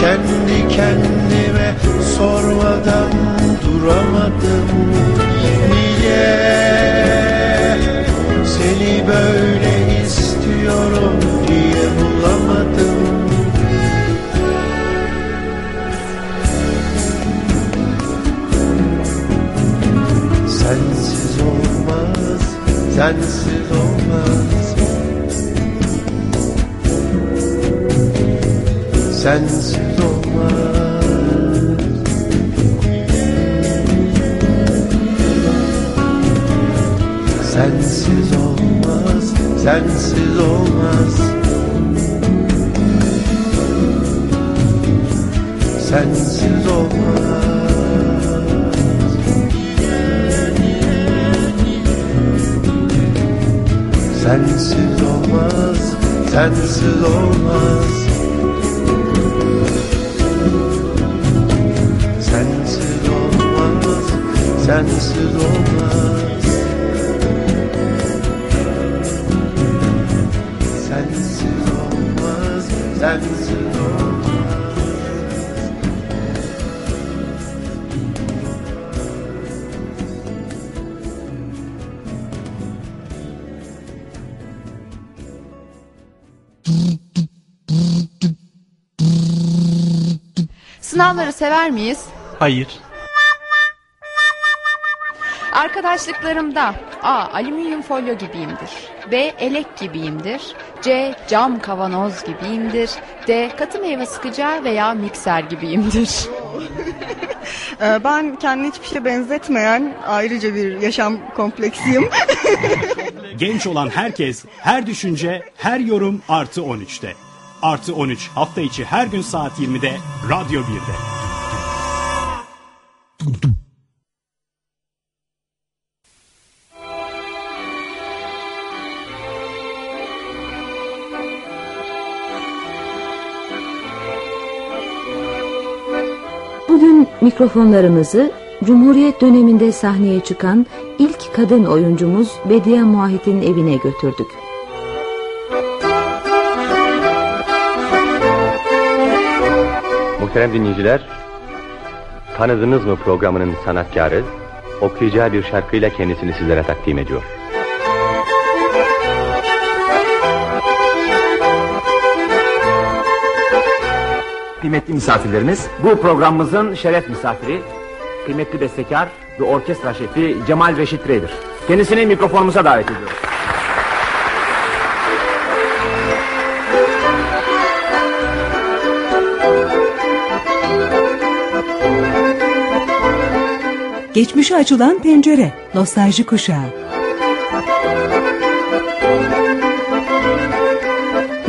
kendi kendime sormadan duramadım. Niye seni böyle sensiz olmaz. Sensiz olmaz. Sensiz olmaz, sensiz olmaz. Sensiz olmaz Sensiz olmaz, sensiz olmaz. Sensiz olmaz, sensiz olmaz. Sensiz olmaz, sensiz olmaz Sınavları sever miyiz? Hayır. Arkadaşlıklarımda A. Alüminyum folyo gibiyimdir. B. Elek gibiyimdir. C. Cam kavanoz gibiyimdir. D. Katı meyve sıkacağı veya mikser gibiyimdir. <laughs> Ee, Ben kendini hiçbir şeye benzetmeyen ayrıca bir yaşam kompleksiyim. Genç olan herkes, her düşünce, her yorum artı 13'te. Artı 13 hafta içi her gün saat 20'de Radyo 1'de. Bugün mikrofonlarımızı Cumhuriyet döneminde sahneye çıkan ilk kadın oyuncumuz Bediye Muahit'in evine götürdük. Muhterem dinleyiciler, tanıdınız mı programının sanatkarı? Okuyacağı bir şarkıyla kendisini sizlere takdim ediyor. Kıymetli misafirlerimiz, bu programımızın şeref misafiri, kıymetli bestekar ve orkestra şefi Cemal Reşit Rey'dir. Kendisini mikrofonumuza davet ediyoruz. Geçmişe açılan pencere, nostalji kuşağı.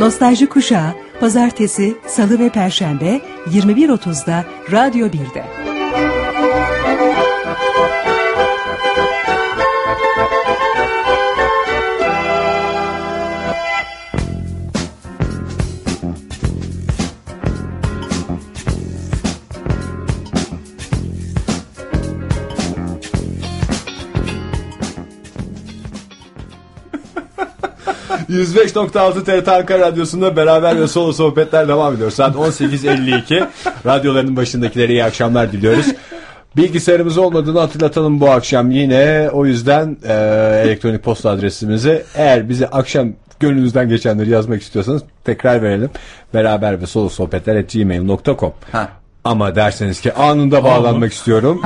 Nostalji kuşağı, pazartesi, salı ve perşembe 21.30'da Radyo 1'de. %105.6 TRT Ankara Radyosu'nda beraber ve solo sohbetler devam ediyor. Saat 18.52. Radyoların başındakilere iyi akşamlar diliyoruz. Bilgisayarımız olmadığını hatırlatalım bu akşam yine. O yüzden e, elektronik posta adresimizi eğer bize akşam gönlünüzden geçenleri yazmak istiyorsanız tekrar verelim. Beraber ve solo sohbetler at gmail.com. Ama derseniz ki anında bağlanmak istiyorum.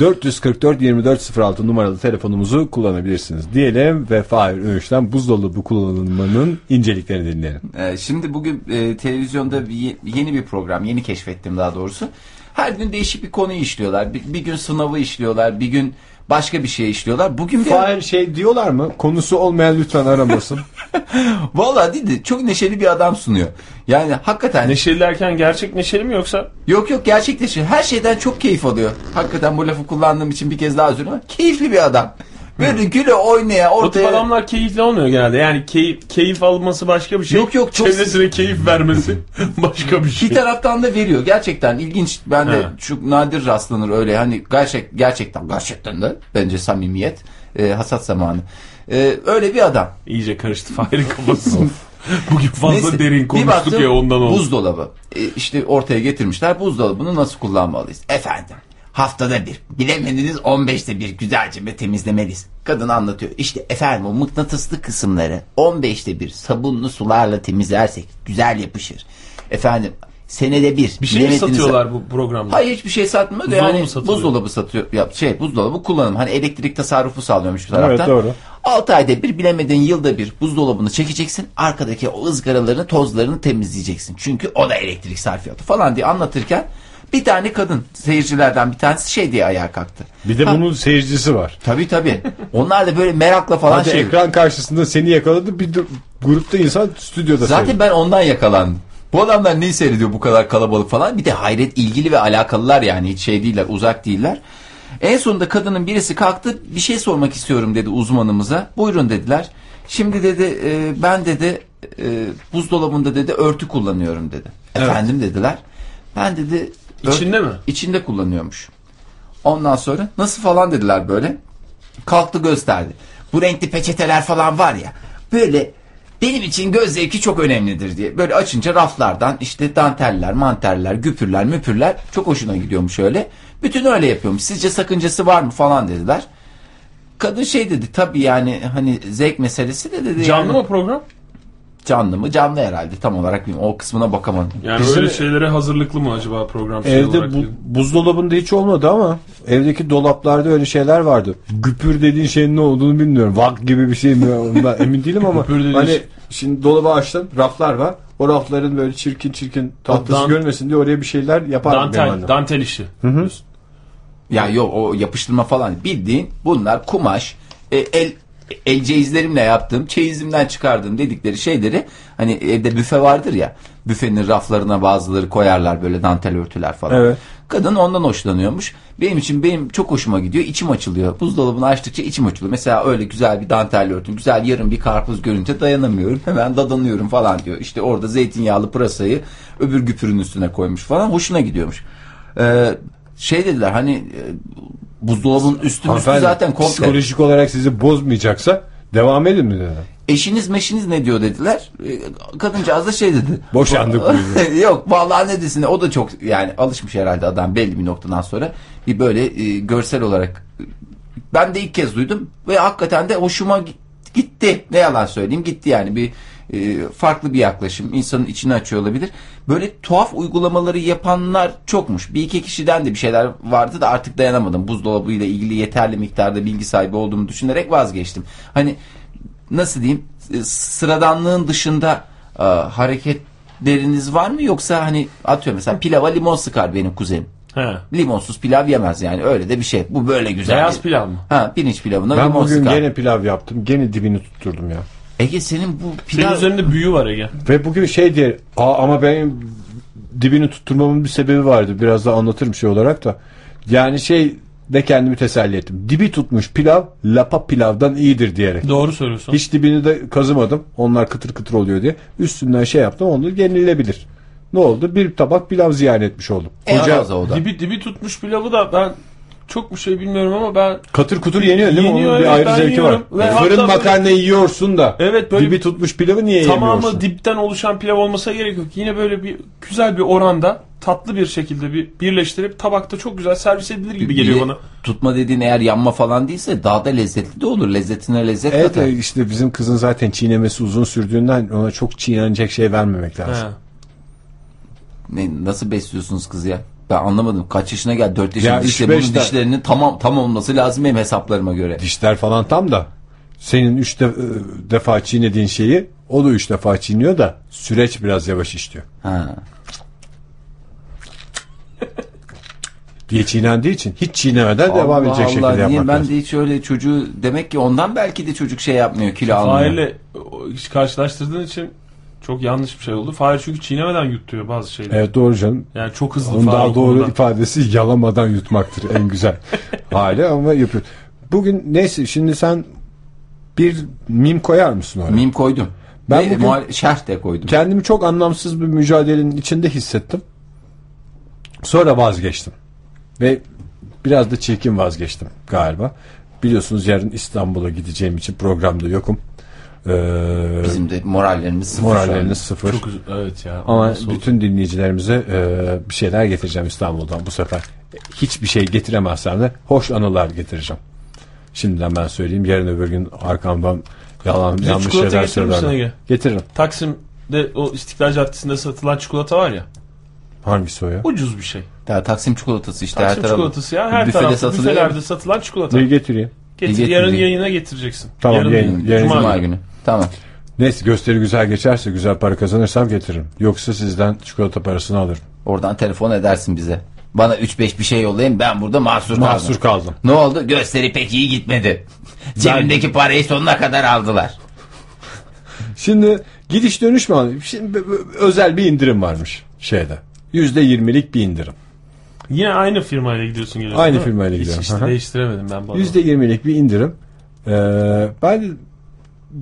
444 2406 numaralı telefonumuzu kullanabilirsiniz diyelim ve Fahir Ünüş'ten buzdolabı kullanımının inceliklerini dinleyelim. Ee, şimdi bugün e, televizyonda bir ye- yeni bir program, yeni keşfettim daha doğrusu. Her gün değişik bir konuyu işliyorlar. Bir, bir gün sınavı işliyorlar. Bir gün başka bir şey işliyorlar. Bugün bir... Fahir şey diyorlar mı? Konusu olmayan lütfen aramasın. <laughs> Vallahi değil de çok neşeli bir adam sunuyor. Yani hakikaten... Neşeli derken gerçek neşeli mi yoksa? Yok yok gerçekleşiyor. Her şeyden çok keyif alıyor. Hakikaten bu lafı kullandığım için bir kez daha özür dilerim. Keyifli bir adam. Böyle güle oynaya O tip ortaya... adamlar keyifli olmuyor genelde. Yani keyif, keyif alması başka bir şey. Yok, yok, çok- Çevresine keyif vermesi <laughs> başka bir şey. Bir taraftan da veriyor. Gerçekten ilginç. Ben de çok nadir rastlanır öyle. Hani gerçek gerçekten gerçekten de bence samimiyet e, hasat zamanı. E, öyle bir adam. İyice karıştı Fahir'in <laughs> kafası. Bugün fazla Neyse, derin konuştuk baktım, ya ondan oldu. Buzdolabı. E, işte ortaya getirmişler. Buzdolabını nasıl kullanmalıyız? Efendim haftada bir bilemediniz 15'te bir güzelce bir temizlemeliyiz. Kadın anlatıyor. İşte efendim o mıknatıslı kısımları 15'te bir sabunlu sularla temizlersek güzel yapışır. Efendim senede bir. Bir şey mi bilemediniz- satıyorlar bu programda? Hayır hiçbir şey satmıyor Buzdolabı yani satılıyor? buzdolabı satıyor. Ya şey buzdolabı kullanım. Hani elektrik tasarrufu sağlıyormuş bu taraftan. Evet, doğru. 6 ayda bir bilemediğin yılda bir buzdolabını çekeceksin. Arkadaki o ızgaralarını tozlarını temizleyeceksin. Çünkü o da elektrik sarfiyatı falan diye anlatırken bir tane kadın seyircilerden bir tanesi şey diye ayağa kalktı. Bir de Ha, bunun seyircisi var. Tabii tabii. Onlar da böyle merakla falan Hadi şey. ekran karşısında seni yakaladı bir de grupta insan stüdyoda Zaten seyrediyor. ben ondan yakalandım. Bu adamlar neyi seyrediyor bu kadar kalabalık falan. Bir de hayret ilgili ve alakalılar yani hiç şey değiller uzak değiller. En sonunda kadının birisi kalktı bir şey sormak istiyorum dedi uzmanımıza. Buyurun dediler. Şimdi dedi e, ben dedi e, buzdolabında dedi örtü kullanıyorum dedi. Efendim dediler. Ben dedi İçinde mi? İçinde kullanıyormuş. Ondan sonra nasıl falan dediler böyle. Kalktı gösterdi. Bu renkli peçeteler falan var ya. Böyle benim için göz zevki çok önemlidir diye. Böyle açınca raflardan işte danteller, manterler, güpürler, müpürler çok hoşuna gidiyormuş öyle. Bütün öyle yapıyormuş. Sizce sakıncası var mı falan dediler. Kadın şey dedi tabii yani hani zevk meselesi de dedi. Canlı yani, mı program? Canlı mı? Canlı herhalde tam olarak bilmiyorum. O kısmına bakamadım. Yani Bizim- öyle şeylere hazırlıklı mı acaba program şey olarak? Evde bu, değil? buzdolabında hiç olmadı ama evdeki dolaplarda öyle şeyler vardı. Güpür dediğin şeyin ne olduğunu bilmiyorum. Vak gibi bir şey mi ondan <laughs> emin değilim ama Güpür dediğin hani şey- şimdi dolabı açtın raflar var. O rafların böyle çirkin çirkin tahtası Dan- görmesin diye oraya bir şeyler yapar benim Dantel, annem. dantel işi. Ya yok o yapıştırma falan bildiğin bunlar kumaş e, el el ceyizlerimle yaptığım çeyizimden çıkardığım dedikleri şeyleri hani evde büfe vardır ya büfenin raflarına bazıları koyarlar böyle dantel örtüler falan. Evet. Kadın ondan hoşlanıyormuş. Benim için benim çok hoşuma gidiyor. içim açılıyor. Buzdolabını açtıkça içim açılıyor. Mesela öyle güzel bir dantel örtü, güzel yarım bir karpuz görünce dayanamıyorum. Hemen dadanıyorum falan diyor. İşte orada zeytinyağlı pırasayı öbür güpürün üstüne koymuş falan. Hoşuna gidiyormuş. Ee, şey dediler hani e, buzdolabının üstü üstü Hanımefendi, zaten komple. Psikolojik olarak sizi bozmayacaksa devam edin mi dedi. Eşiniz meşiniz ne diyor dediler. Ee, Kadıncağız da şey dedi. Boşandık bu <laughs> Yok vallahi ne desin o da çok yani alışmış herhalde adam belli bir noktadan sonra bir böyle e, görsel olarak e, ben de ilk kez duydum ve hakikaten de hoşuma gi- gitti ne yalan söyleyeyim gitti yani bir e, farklı bir yaklaşım insanın içini açıyor olabilir böyle tuhaf uygulamaları yapanlar çokmuş bir iki kişiden de bir şeyler vardı da artık dayanamadım buzdolabıyla ilgili yeterli miktarda bilgi sahibi olduğumu düşünerek vazgeçtim hani nasıl diyeyim e, sıradanlığın dışında e, hareketleriniz var mı yoksa hani atıyorum mesela pilava limon sıkar benim kuzenim. He. Limonsuz pilav yemez yani öyle de bir şey. Bu böyle güzel. Beyaz bir- pilav mı? Ha pirinç pilavına Ben limon bugün sıkar. gene pilav yaptım. Gene dibini tutturdum ya. Ege senin bu Senin pilav üzerinde büyü var Ege. Ve bugün şey diye Aa, ama benim dibini tutturmamın bir sebebi vardı. Biraz da anlatırım şey olarak da. Yani şey de kendimi teselli ettim. Dibi tutmuş pilav lapa pilavdan iyidir diyerek. Doğru söylüyorsun. Hiç dibini de kazımadım. Onlar kıtır kıtır oluyor diye. Üstünden şey yaptım. Onu yenilebilir. Ne oldu? Bir tabak pilav ziyan etmiş oldum. Koca fazla o da. Dibi, dibi tutmuş pilavı da ben çok bir şey bilmiyorum ama ben katır kutur yeniyor değil mi? Yeniyor, Onun bir evet, ayrı zevki var. Ve Fırın böyle- makarna yiyorsun da. Evet, böyle dibi tutmuş pilavı niye tamamı yemiyorsun? dipten oluşan pilav olmasa gerek yok. Yine böyle bir güzel bir oranda tatlı bir şekilde bir birleştirip tabakta çok güzel servis edilir gibi geliyor bana. Tutma dediğin eğer yanma falan değilse daha da lezzetli de olur. Lezzetine lezzet Evet katar. işte bizim kızın zaten çiğnemesi uzun sürdüğünden ona çok çiğnenecek şey vermemek lazım. He. Ne, nasıl besliyorsunuz kızı ya? Ben anlamadım. Kaç yaşına geldi? 4 yaşında Ya beş bunun de- dişlerinin tamam tam olması lazım benim hesaplarıma göre. Dişler falan tam da senin üç de- defa çiğnediğin şeyi o da üç defa çiğniyor da süreç biraz yavaş işliyor. Ha. <laughs> diye çiğnendiği için hiç çiğnemeden devam Allah edecek şekilde Allah, niye yapmak ben lazım. de hiç öyle çocuğu demek ki ondan belki de çocuk şey yapmıyor kilo almıyor. Fahir'le o işi karşılaştırdığın için çok yanlış bir şey oldu. Fahir çünkü çiğnemeden yutuyor bazı şeyleri. Evet doğru canım. Yani çok hızlı Onun daha doğru konuda. ifadesi yalamadan yutmaktır en güzel <laughs> hali ama yapıyor. Bugün neyse şimdi sen bir mim koyar mısın oraya? Mim koydum. Ben Ve bugün- muhal- şerh de koydum. Kendimi çok anlamsız bir mücadelenin içinde hissettim. Sonra vazgeçtim. Ve biraz da çirkin vazgeçtim galiba. Biliyorsunuz yarın İstanbul'a gideceğim için programda yokum. Ee, Bizim de morallerimiz sıfır. anda. sıfır. Çok evet ya. Ama bütün dinleyicilerimize e, bir şeyler getireceğim İstanbul'dan bu sefer. Hiçbir şey getiremezsem de hoş anılar getireceğim. Şimdiden ben söyleyeyim. Yarın öbür gün arkamdan yalan Bize yanlış şeyler söylerler. Getiririm. Taksim'de o İstiklal Caddesi'nde satılan çikolata var ya. Hangisi o ya? Ucuz bir şey. Ya Taksim çikolatası işte Taksim her tarafı. çikolatası ya. Her Büfede tarafta satılıyor. büfelerde satılan çikolata. Neyi getireyim? Getir, yarın yayına getireceksin. Tamam, yarın yayın- yayın- Cuma, Cuma günü. günü. Tamam. Neyse gösteri güzel geçerse güzel para kazanırsam getiririm. Yoksa sizden çikolata parasını alırım. Oradan telefon edersin bize. Bana 3-5 bir şey yollayın ben burada mahsur, Mahsur kaldım. kaldım. Ne oldu? Gösteri pek iyi gitmedi. Cebimdeki parayı sonuna kadar aldılar. Şimdi gidiş dönüş mü? al- Şimdi özel bir indirim varmış şeyde. Yüzde yirmilik bir indirim. Yine aynı firmayla gidiyorsun geliyorsun. Aynı firmayla Hiç gidiyorum. işte Hı hı. değiştiremedim ben. Yüzde yirmilik bir indirim. Ee, ben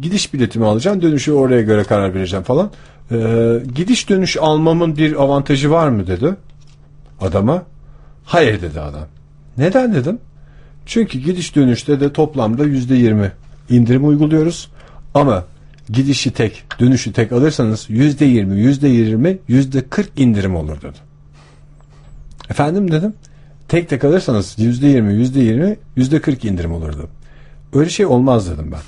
gidiş biletimi alacağım. Dönüşü oraya göre karar vereceğim falan. Ee, gidiş dönüş almamın bir avantajı var mı dedi adama. Hayır dedi adam. Neden dedim. Çünkü gidiş dönüşte de toplamda yüzde yirmi indirim uyguluyoruz. Ama gidişi tek, dönüşü tek alırsanız yüzde yirmi, yüzde yirmi, yüzde kırk indirim olur dedi. Efendim dedim. Tek tek alırsanız yüzde yirmi, yüzde yirmi, yüzde kırk indirim olurdu. Öyle şey olmaz dedim ben.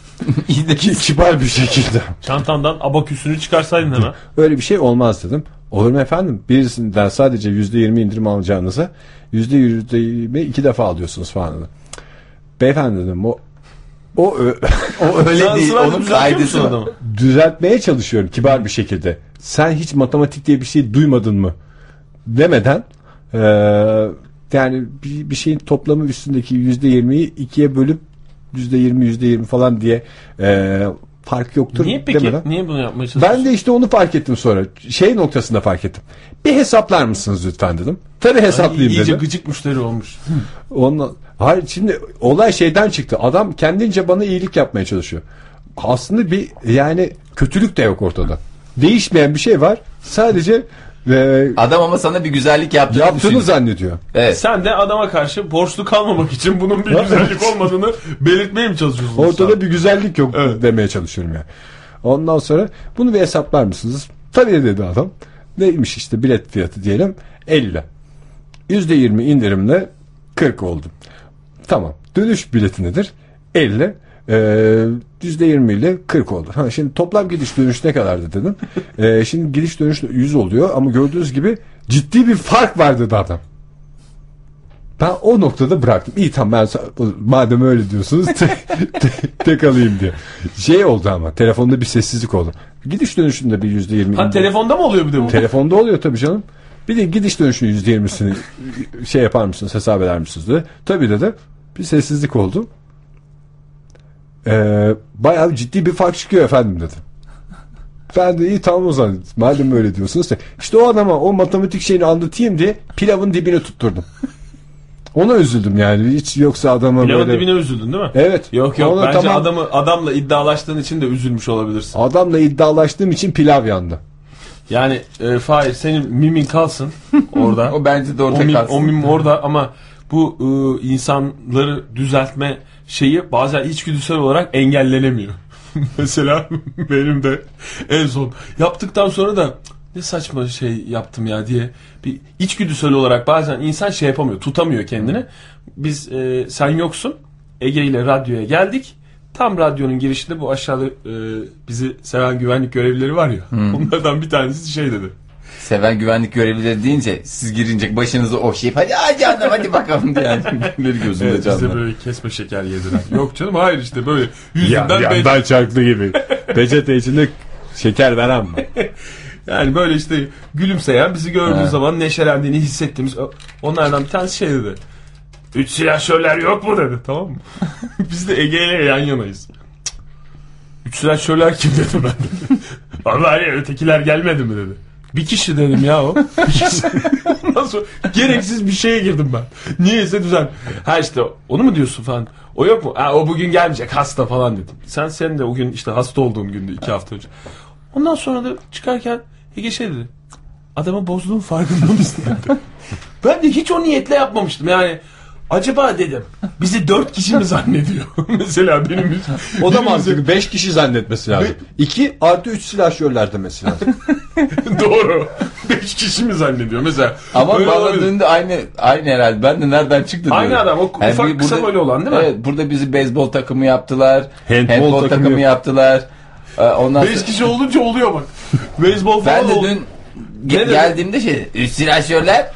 <laughs> İyi de Ki, kibar bir şekilde. Çantandan abaküsünü çıkarsaydın hemen. Öyle bir şey olmaz dedim. Olur mu efendim? Birisinden sadece yüzde yirmi indirim alacağınıza yüzde yirmi iki defa alıyorsunuz falan dedi. Beyefendi dedim o o, ö- <laughs> o öyle değil. Onun var. adamı? düzeltmeye çalışıyorum kibar bir şekilde. Sen hiç matematik diye bir şey duymadın mı? Demeden eee, yani bir, bir şeyin toplamı üstündeki yüzde yirmiyi ikiye bölüp yüzde yirmi yüzde yirmi falan diye eee, fark yoktur Niye peki? demeden. Niye bunu yapmaya çalışıyorsun? Ben de işte onu fark ettim sonra. Şey noktasında fark ettim. Bir hesaplar mısınız lütfen dedim. Tabii hesaplayayım İyice dedim. gıcık müşteri olmuş. <laughs> Onunla, hayır şimdi olay şeyden çıktı. Adam kendince bana iyilik yapmaya çalışıyor. Aslında bir yani kötülük de yok ortada. Değişmeyen bir şey var. Sadece e, Adam ama sana bir güzellik yaptığını yaptığını düşünüyor. zannediyor. Evet. Sen de adama karşı borçlu kalmamak için bunun bir güzellik <laughs> olmadığını belirtmeye mi çalışıyorsun? Ortada bir güzellik yok demeye çalışıyorum yani. Ondan sonra bunu bir hesaplar mısınız? Tabii dedi adam. Neymiş işte bilet fiyatı diyelim 50. %20 indirimle 40 oldu. Tamam. Dönüş bileti nedir? 50. Ee, %20 ile 40 oldu. Ha, şimdi toplam gidiş dönüş ne kadardı dedim. <laughs> Ee, şimdi gidiş dönüş 100 oluyor ama gördüğünüz gibi ciddi bir fark var dedi adam. Ben o noktada bıraktım. İyi tamam ben madem öyle diyorsunuz te- <laughs> te- tek alayım diye. Şey oldu ama telefonda bir sessizlik oldu. Gidiş dönüşünde bir yüzde yirmi. Ha telefonda mı oluyor bir de bu? Telefonda oluyor tabii canım. Bir de gidiş dönüşünün yüzde yirmisini şey yapar mısınız hesap eder misiniz dedi. Tabii dedi. Bir sessizlik oldu. Ee, bayağı ciddi bir fark çıkıyor efendim dedi. Ben de iyi tamam o zaman madem öyle diyorsunuz. da- İşte o adama o matematik şeyini anlatayım diye pilavın dibine tutturdum. Ona üzüldüm yani. Hiç yoksa adama Pilavın böyle... dibine üzüldün değil mi? Evet. Yok yok Ona bence tamam- adamı adamla iddialaştığın için de üzülmüş olabilirsin. Adamla iddialaştığım için pilav yandı. Yani e, Fahir senin mimin kalsın <laughs> orada. O bence de orada o mim, kalsın. O mim orada ama bu e, insanları düzeltme şeyi bazen içgüdüsel olarak engellenemiyor. <laughs> Mesela benim de en son yaptıktan sonra da ne saçma şey yaptım ya diye bir içgüdüsel olarak bazen insan şey yapamıyor, tutamıyor kendini. Biz e, sen yoksun Ege ile radyoya geldik. Tam radyonun girişinde bu aşağıda e, bizi seven güvenlik görevlileri var ya. Onlardan bir tanesi şey dedi. Seven güvenlik görevlileri deyince siz girince başınızı okşayıp hadi hadi canım hadi bakalım diye. Yani <laughs> gözümde Evet, bize canlı. böyle kesme şeker yediren. Yok canım hayır işte böyle yüzünden Ya, be- yandan çarklı gibi. Peçete içinde şeker veren mi? <laughs> Yani böyle işte gülümseyen bizi gördüğü Evet. zaman neşelendiğini hissettiğimiz onlardan bir tanesi şey dedi. Üç silahşörler yok mu dedi tamam mı? <laughs> Biz de Ege ile yan yanayız. Üç silahşörler kim dedim ben de. Vallahi ya, ötekiler gelmedi mi dedi. Bir kişi dedim ya o. <laughs> Sonra gereksiz bir şeye girdim ben. Niyeyse düzen. Ha işte onu mu diyorsun falan. O yok mu? Ha, o bugün gelmeyecek hasta falan dedim. Sen sen de o gün işte hasta olduğum gündü iki hafta önce. Ondan sonra da çıkarken Ege şey dedi. Adamı bozduğun farkında mısın. <laughs> Ben de hiç o niyetle yapmamıştım yani. Acaba dedim bizi dört kişi mi zannediyor? <laughs> Mesela benim O da mantıklı. 5 kişi zannetmesi lazım. 2 artı 3 silahşörler demesi lazım. <laughs> Doğru. Beş kişi mi zannediyor mesela? Ama Öyle olabilir. bağladığında aynı aynı herhalde. Ben de nereden çıktı Aynı diyorum. adam, o ufak kısa boylu olan değil mi? Evet burada bizi beyzbol takımı yaptılar. Handball Handball, takımı takımı, yap- yaptılar. Ee, Ondan Beş sonra- kişi olunca oluyor bak. <laughs> Beyzbol falan ben de dün ge- dedi? geldiğimde şey üst silahşörler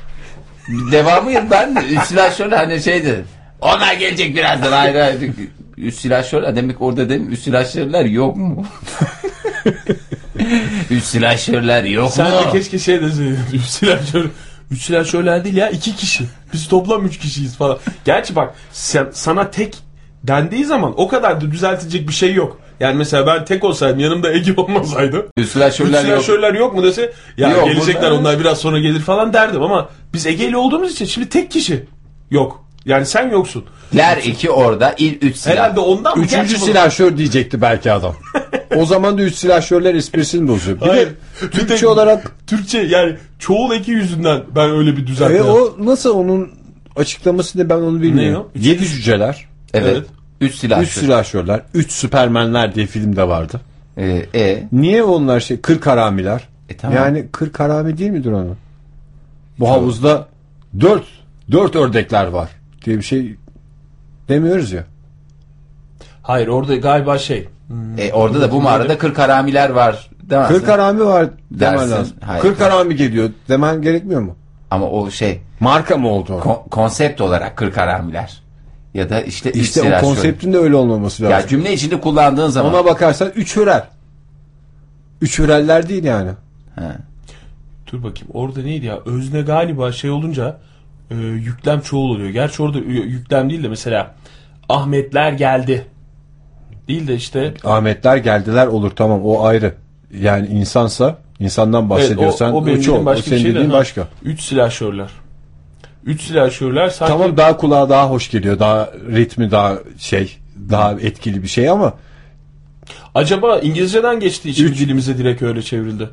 devamıyım ben de üst silahşörler hani şeydi. Onlar gelecek birazdan hayır hayır. Üst silahşörler demek orada dedim üst silahşörler yok mu? <laughs> üst silahşörler yok Sen mu? de keşke şey deseydin. Üç silahşör. Üç silahşörler değil ya iki kişi. Biz toplam üç kişiyiz falan. Gerçi bak sen, sana tek dendiği zaman o kadar da düzeltilecek bir şey yok. Yani mesela ben tek olsaydım yanımda Ege olmasaydı. Üst silahşörler Üç yok. silahşörler yok mu dese ya Yok, gelecekler burada- onlar biraz sonra gelir falan derdim ama biz Ege'li olduğumuz için şimdi tek kişi yok. Yani sen yoksun. Ler iki orada il üç silah. Herhalde ondan mı? Üçüncü silahşör diyecekti belki adam. O zaman da üç silahşörler esprisini bozuyor. Bir Hayır. de Bir Türkçe de- olarak Türkçe yani çoğul eki yüzünden ben öyle bir düzeltme e, o nasıl onun açıklamasını ben onu bilmiyorum. Ne o? Yedi cüceler, Evet. Evet. Üç silahşör. üç silahşörler, üç süpermenler diye filmde vardı. Ee, e, Niye onlar şey kırk haramiler? E, tamam. Yani kırk harami değil midir onu? Bu havuzda dört, dört ördekler var diye bir şey demiyoruz ya. Hayır orada galiba şey. e, orada da bu mağarada kırk haramiler var. Demezsin. Kırk harami var demen Dersin. lazım. Hayır. Kırk harami geliyor demen gerekmiyor mu? Ama o şey Marka mı oldu kon- konsept olarak kırk haramiler. Ya da işte, İşte o konseptin de öyle olmaması lazım. Ya cümle içinde kullandığın zaman. Ona bakarsan üç hürel. Üç hüreller değil yani. Ha. Dur bakayım orada neydi ya? Özne galiba şey olunca e, yüklem çoğul oluyor. Gerçi orada yüklem değil de mesela Ahmetler geldi. Değil de işte Ahmetler geldiler olur tamam o ayrı. Yani insansa insandan bahsediyorsan evet, o, o o, benim O başka bir senin şey de, dediğin ha. başka. Üç silahşörler. Üç silahşörler sanki Tamam daha kulağa daha hoş geliyor. Daha ritmi daha şey daha etkili bir şey ama acaba İngilizceden geçtiği için dilimize direkt öyle çevrildi.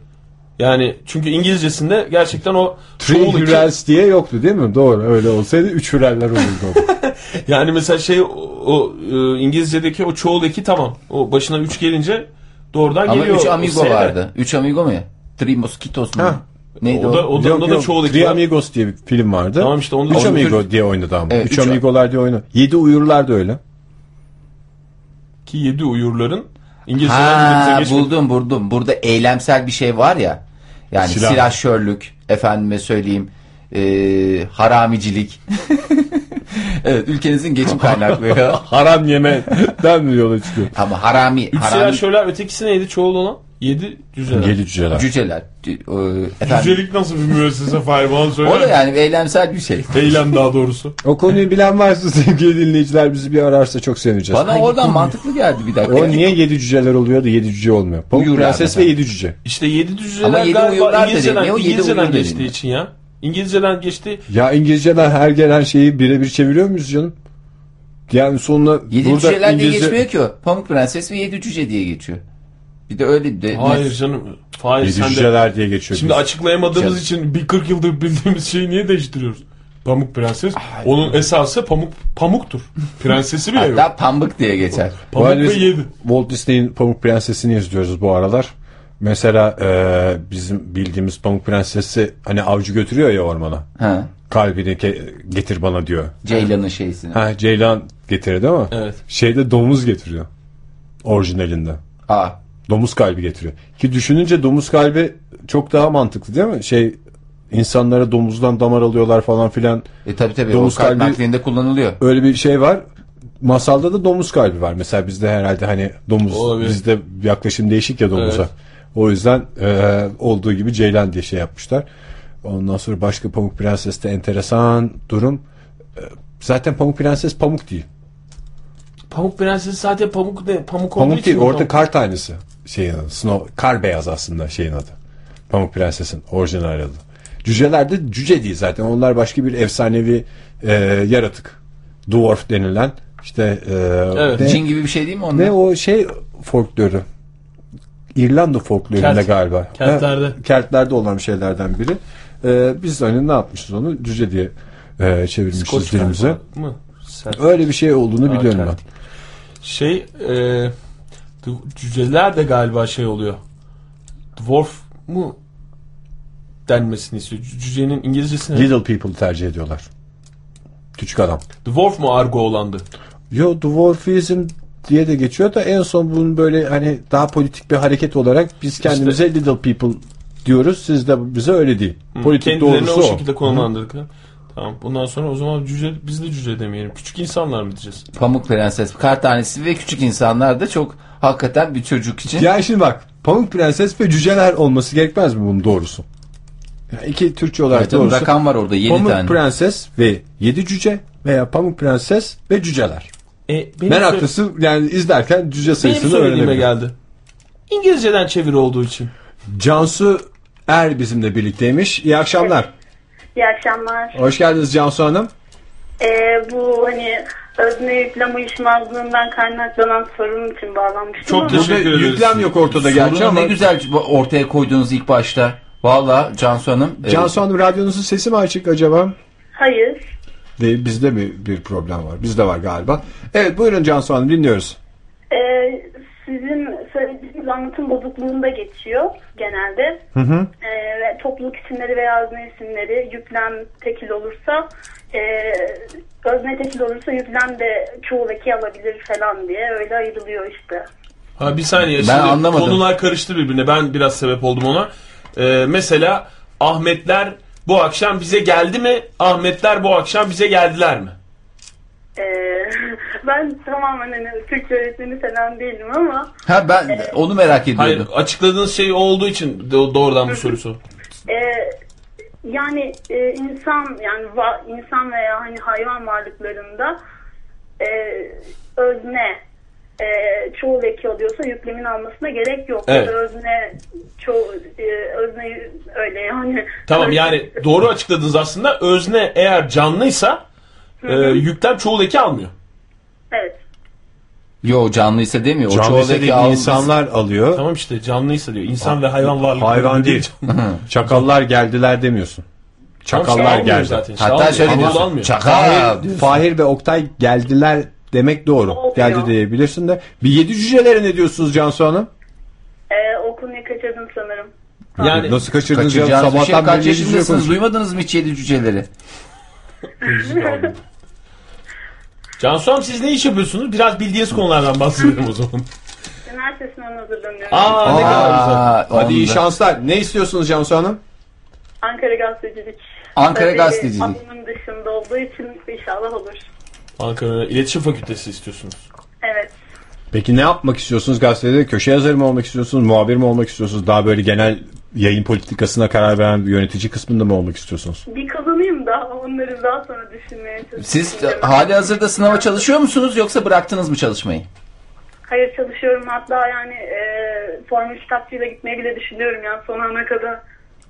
Yani çünkü İngilizcesinde gerçekten o Three Hurels diye yoktu değil mi? Doğru öyle olsaydı üç hüreller olurdu. <laughs> yani mesela şey o, o, e, İngilizce'deki o çoğul eki tamam. O başına üç gelince doğrudan Ama geliyor. üç o amigo vardı. Üç amigo mu ya? Three Mosquitos mu? Ha. Neydi O da, o da, Yok, onda da yok, çoğul eki Three. Amigos diye bir film vardı. Tamam işte onda Üç da- Amigo diye oynadı ama. Evet, üç, üç- Amigolar diye oynadı. Yedi Uyurlar da öyle. Ki yedi uyurların İngilizceden Ha buldum buldum. Burada eylemsel bir şey var ya. Yani Silah. silahşörlük, efendime söyleyeyim, e, haramicilik. <laughs> evet ülkenizin geçim kaynakları. <laughs> Haram yemeden mi yola çıkıyor? Ama harami, Üç harami silahşörler ötekisi neydi çoğul olan? Yedi cüceler. Yedi cüceler. cüceler. Cü- e, efendim, Cücelik nasıl bir müessese Fahir bana söyle. o da yani eylemsel bir şey. Eylem daha doğrusu. O konuyu bilen varsa sevgili dinleyiciler bizi bir ararsa çok sevineceğiz. Bana oradan mantıklı geldi bir dakika. O niye yedi cüceler oluyor da yedi cüce olmuyor? Pamuk Uyurlar Prenses ve yedi cüce. İşte yedi cüceler Ama yedi galiba. İngilizceden, Ne o yedi İngilizceden uyur geçtiği mi? için ya. İngilizceden geçti. Ya İngilizceden her gelen şeyi birebir çeviriyor muyuz canım? Yani sonuna Yedi burada cüceler diye İngilizce... geçmiyor ki o. Pamuk Prenses ve yedi cüce diye geçiyor. Bir de öyle de. Hayır canım. Fahir Yedi sen de. cüceler diye geçiyor. Şimdi Biz- açıklayamadığımız Canım. için bir 40 yıldır bildiğimiz şeyi niye değiştiriyoruz? Pamuk Prenses. Onun esası pamuk pamuktur. Prensesi bile yok. Hatta pambık diye geçer. Pamuk ve yedi. Walt Disney'in Pamuk Prensesini izliyoruz bu aralar. Mesela e, bizim bildiğimiz Pamuk Prensesi hani avcı götürüyor ya ormana. Ha. Kalbini ke- getir bana diyor. Ceylan'ın şeysini. Ha Ceylan getirir değil mi? Evet. Şeyde domuz getiriyor. Orijinalinde. Aa. Domuz kalbi getiriyor. Ki düşününce domuz kalbi çok daha mantıklı değil mi? Şey insanlara domuzdan damar alıyorlar falan filan. E tabi tabi Domuz o kalp kalbi- naklinde kullanılıyor. Öyle bir şey var. Masalda da domuz kalbi var. Mesela bizde herhalde hani domuz Olabilir. bizde yaklaşım değişik ya domuza. Evet. O yüzden e, olduğu gibi Ceylan diye şey yapmışlar. Ondan sonra başka Pamuk Prenses'te enteresan durum. E, zaten Pamuk Prenses pamuk değil. Pamuk Prenses zaten pamuk ne? Pamuk olduğu Pamuk için değil orada pamuk? kar tanesi şeyin adı. Snow, kar beyaz aslında şeyin adı. Pamuk Prenses'in orijinal adı. Cüceler de cüce değil zaten. Onlar başka bir efsanevi e, yaratık. Dwarf denilen işte e, Evet. ne, Cin gibi bir şey değil mi onlar? ne o şey folkloru. İrlanda folklorunda Kelt. galiba. Keltlerde. Ha, Keltlerde olan şeylerden biri. E, biz hani ne yapmışız onu? Cüce diye e, çevirmişiz Scotch dilimize. mı? Öyle bir şey olduğunu Aa, biliyorum ben. Kelt. Şey e, cüceler de galiba şey oluyor. Dwarf mu denmesini istiyor. Cü- Cücenin İngilizcesi ne? Little people tercih ediyorlar. Küçük adam. Dwarf mu argo olandı? Yo dwarfizm diye de geçiyor da en son bunun böyle hani daha politik bir hareket olarak biz kendimize little people diyoruz. Siz de bize öyle değil. Hı, Politik doğrusu o o. şekilde konumlandırdık. Tamam. Bundan sonra o zaman cüce biz de cüce demeyelim. Küçük insanlar mı diyeceğiz? Pamuk Prenses, kar tanesi ve küçük insanlar da çok hakikaten bir çocuk için. Yani şimdi bak Pamuk Prenses ve cüceler olması gerekmez mi bunun doğrusu? Yani iki Türkçe olarak Evet, doğrusu. rakam var orada, yedi Pamuk tane. Prenses ve yedi cüce veya Pamuk Prenses ve cüceler. E, benim Meraklısı yani izlerken cüce sayısını öğrenebilir. geldi. İngilizceden çeviri olduğu için. Cansu Er bizimle birlikteymiş. İyi akşamlar. İyi akşamlar. Hoş geldiniz Cansu Hanım. Ee, bu hani özne yüklem uyuşmazlığından kaynaklanan sorun için bağlanmıştım Çok ama teşekkür Burada ederiz. yüklem yok ortada gerçi Sorunu ama ne güzel ortaya koydunuz ilk başta. Valla Cansu Hanım. e, Cansu Hanım radyonuzun sesi mi açık acaba? hayır. Değil, bizde mi bir problem var? Bizde var galiba. Evet buyurun Cansu Hanım dinliyoruz. Ee, sizin söylediğiniz anlatım bozukluğunda geçiyor genelde. Hı hı. Ee, ve topluluk isimleri veya özne isimleri yüklem tekil olursa e, özne tekil olursa yüklem de çoğul eki alabilir falan diye öyle ayrılıyor işte. Ha bir saniye Ben şimdi anlamadım. konular karıştı birbirine. Ben biraz sebep oldum ona. Ee, mesela Ahmetler bu akşam bize geldi mi? Ahmetler bu akşam bize geldiler mi? Ee, <laughs> ben tamamen hani Türkçe öğretmeni falan değilim ama Ha ben onu merak ediyordum. Hayır açıkladığınız şey olduğu için do- doğrudan bu sorusu. e, yani e, insan yani va- insan veya hani hayvan varlıklarında e, özne e, çoğul eki oluyorsa yüklemin almasına gerek yok. Evet. Özne çoğu e, özne öyle yani. Tamam <laughs> yani doğru açıkladınız aslında. Özne eğer canlıysa e, yüklem çoğul eki almıyor. Evet. Yo canlıysa demiyor. O Canlıysa çoğaldaki değil, insanlar alıyor. Tamam işte canlıysa diyor. İnsan ve hayvan varlıkları. Hayvan değil. Çakallar geldiler demiyorsun. Çakallar Tamam, şey geldi. zaten. Şey Hatta almıyor, şöyle diyorsun. almıyor. Çakal Fahir. Fahir ve Oktay geldiler demek doğru. Olmuyor. Geldi diyebilirsin de. Bir yedi cücelere ne diyorsunuz Cansu Hanım? E, o konuyu kaçırdım sanırım. Yani Nasıl kaçırdınız bir şey Sabahtan kaç beri yedi cüce yaşındasınız? Duymadınız mı hiç yedi cüceleri? Cansu Hanım siz ne iş yapıyorsunuz? Biraz bildiğiniz konulardan bahsedelim o zaman. Üniversite sınavına hazırlanıyorum. Aa ne kadar güzel. Aa, Hadi iyi şanslar. Ne istiyorsunuz Cansu Hanım? Ankara gazetecilik. Ankara Tabii gazetecilik. Alanım dışında olduğu için inşallah olur. Ankara İletişim Fakültesi istiyorsunuz. Evet. Peki ne yapmak istiyorsunuz gazetede? Köşe yazarı mı olmak istiyorsunuz? Muhabir mi olmak istiyorsunuz? Daha böyle genel yayın politikasına karar veren bir yönetici kısmında mı olmak istiyorsunuz? Bir onları daha sonra düşünmeye çalışıyorum. Siz hali hazırda sınava çalışıyor musunuz yoksa bıraktınız mı çalışmayı? Hayır çalışıyorum hatta yani e, formül kitapçıyla gitmeyi bile düşünüyorum yani son ana kadar.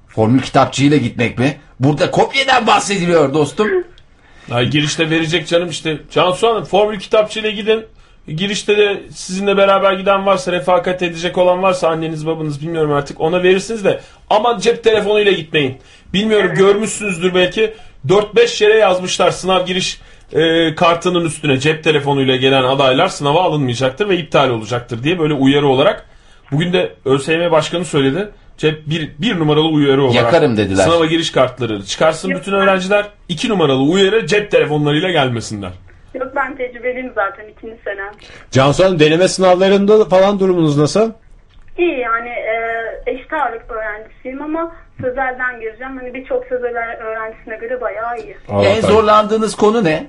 Formül kitapçığıyla gitmek mi? Burada kopyadan bahsediliyor dostum. <laughs> Ay, girişte verecek canım işte. Cansu Hanım formül kitapçıyla gidin. Girişte de sizinle beraber giden varsa, refakat edecek olan varsa anneniz babanız bilmiyorum artık ona verirsiniz de aman cep telefonuyla gitmeyin. Bilmiyorum görmüşsünüzdür belki 4-5 yere yazmışlar sınav giriş e, kartının üstüne cep telefonuyla gelen adaylar sınava alınmayacaktır ve iptal olacaktır diye böyle uyarı olarak. Bugün de ÖSYM Başkanı söyledi. Cep bir, bir numaralı uyarı olarak. Yakarım dediler. Sınava giriş kartları çıkarsın bütün öğrenciler. iki numaralı uyarı cep telefonlarıyla gelmesinler. Yok ben tecrübeliyim zaten ikinci senem. Cansu Hanım deneme sınavlarında falan durumunuz nasıl? İyi yani e, eşit ağırlık öğrencisiyim ama sözelden gireceğim. Hani birçok sözel öğrencisine göre bayağı iyi. en zorlandığınız konu ne?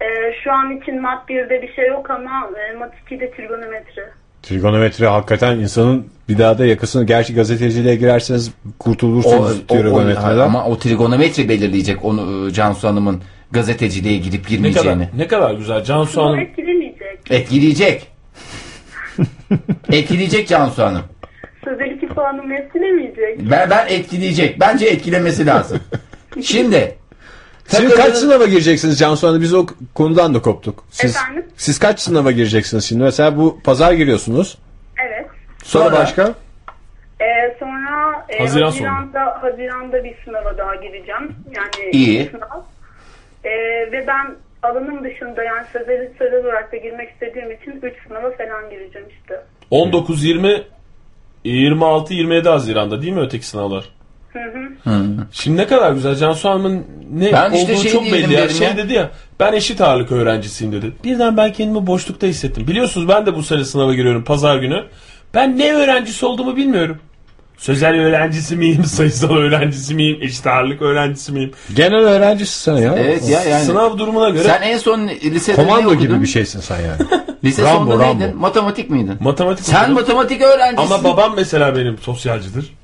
E, şu an için mat 1'de bir şey yok ama e, mat 2'de trigonometri. Trigonometri hakikaten insanın bir daha da yakasını gerçi gazeteciliğe girerseniz kurtulursunuz trigonometriden. ama o trigonometri belirleyecek onu e, Cansu Hanım'ın gazeteciliğe girip Ne kadar, girmeyeceğini. ne kadar güzel. Cansu Hanım etkilemeyecek. Etkileyecek. Etkileyecek Cansu Hanım. Sözel iki puanımı etkilemeyecek. Ben, ben etkileyecek. Bence etkilemesi lazım. <laughs> Şimdi Siz kaç sınava gireceksiniz Cansu Hanım? Biz o konudan da koptuk. Siz, Efendim? siz kaç sınava gireceksiniz şimdi? Mesela bu pazar giriyorsunuz. Evet. Sonra, Sonra? başka? Ee, sonra e, Haziran Haziran'da, Haziran'da bir sınava daha gireceğim. Yani İyi. bir sınav. Ee, ve ben alanım dışında yani sözel, sözel olarak da girmek istediğim için 3 sınava falan gireceğim işte. 19, 20, 26, 27 Haziran'da değil mi öteki sınavlar? Hı hı. Şimdi ne kadar güzel. Cansu Hanım'ın ne Ben işte olduğu şey çok belli ya. Şey ya. dedi ya ben eşit ağırlık öğrencisiyim dedi. Birden ben kendimi boşlukta hissettim. Biliyorsunuz ben de bu sene sınava giriyorum pazar günü. Ben ne öğrencisi olduğumu bilmiyorum. Sözel öğrencisi miyim, <laughs> sayısal öğrencisi miyim, eşit ağırlık öğrencisi miyim? Genel öğrencisin sen ya. Evet ya yani. Sınav durumuna göre Sen en son lisede ne Komando okudun? gibi bir şeysin sen yani. <laughs> Lise Rambo, sonunda Rambo. neydin? Matematik miydin? matematik Sen okudum. matematik öğrencisin. Ama babam mesela benim sosyalcidir.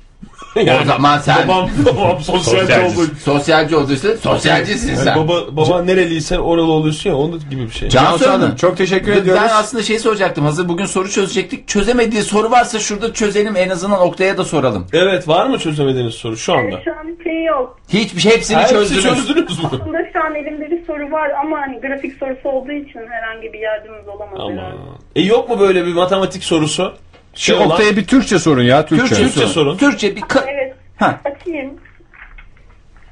<laughs> O zaman sen- Babam, <laughs> babam sosyalci Sosyalci. olduğu Sosyalci olduysa sosyalcisin Yani sen. baba, baba nereliyse oralı oluyorsun ya onun gibi bir şey. Cansu Hanım, çok teşekkür ben ediyoruz. aslında şey soracaktım. Hazır bugün soru çözecektik. Çözemediği soru varsa şurada çözelim. En azından Oktay'a da soralım. Evet var mı çözemediğiniz soru şu anda? Şu an şey yok. Hiçbir şey hepsini Hepsi çözdünüz. çözdünüz mü? Aslında şu an elimde bir soru var ama hani grafik sorusu olduğu için herhangi bir yardımımız olamaz Ama. herhalde. E yok mu böyle bir matematik sorusu? Şu Şey olan- Oktay'a bir Türkçe sorun ya. Türkçe. Türkçe, Türkçe sorun. sorun. Türkçe bir Evet. Ha. Açayım.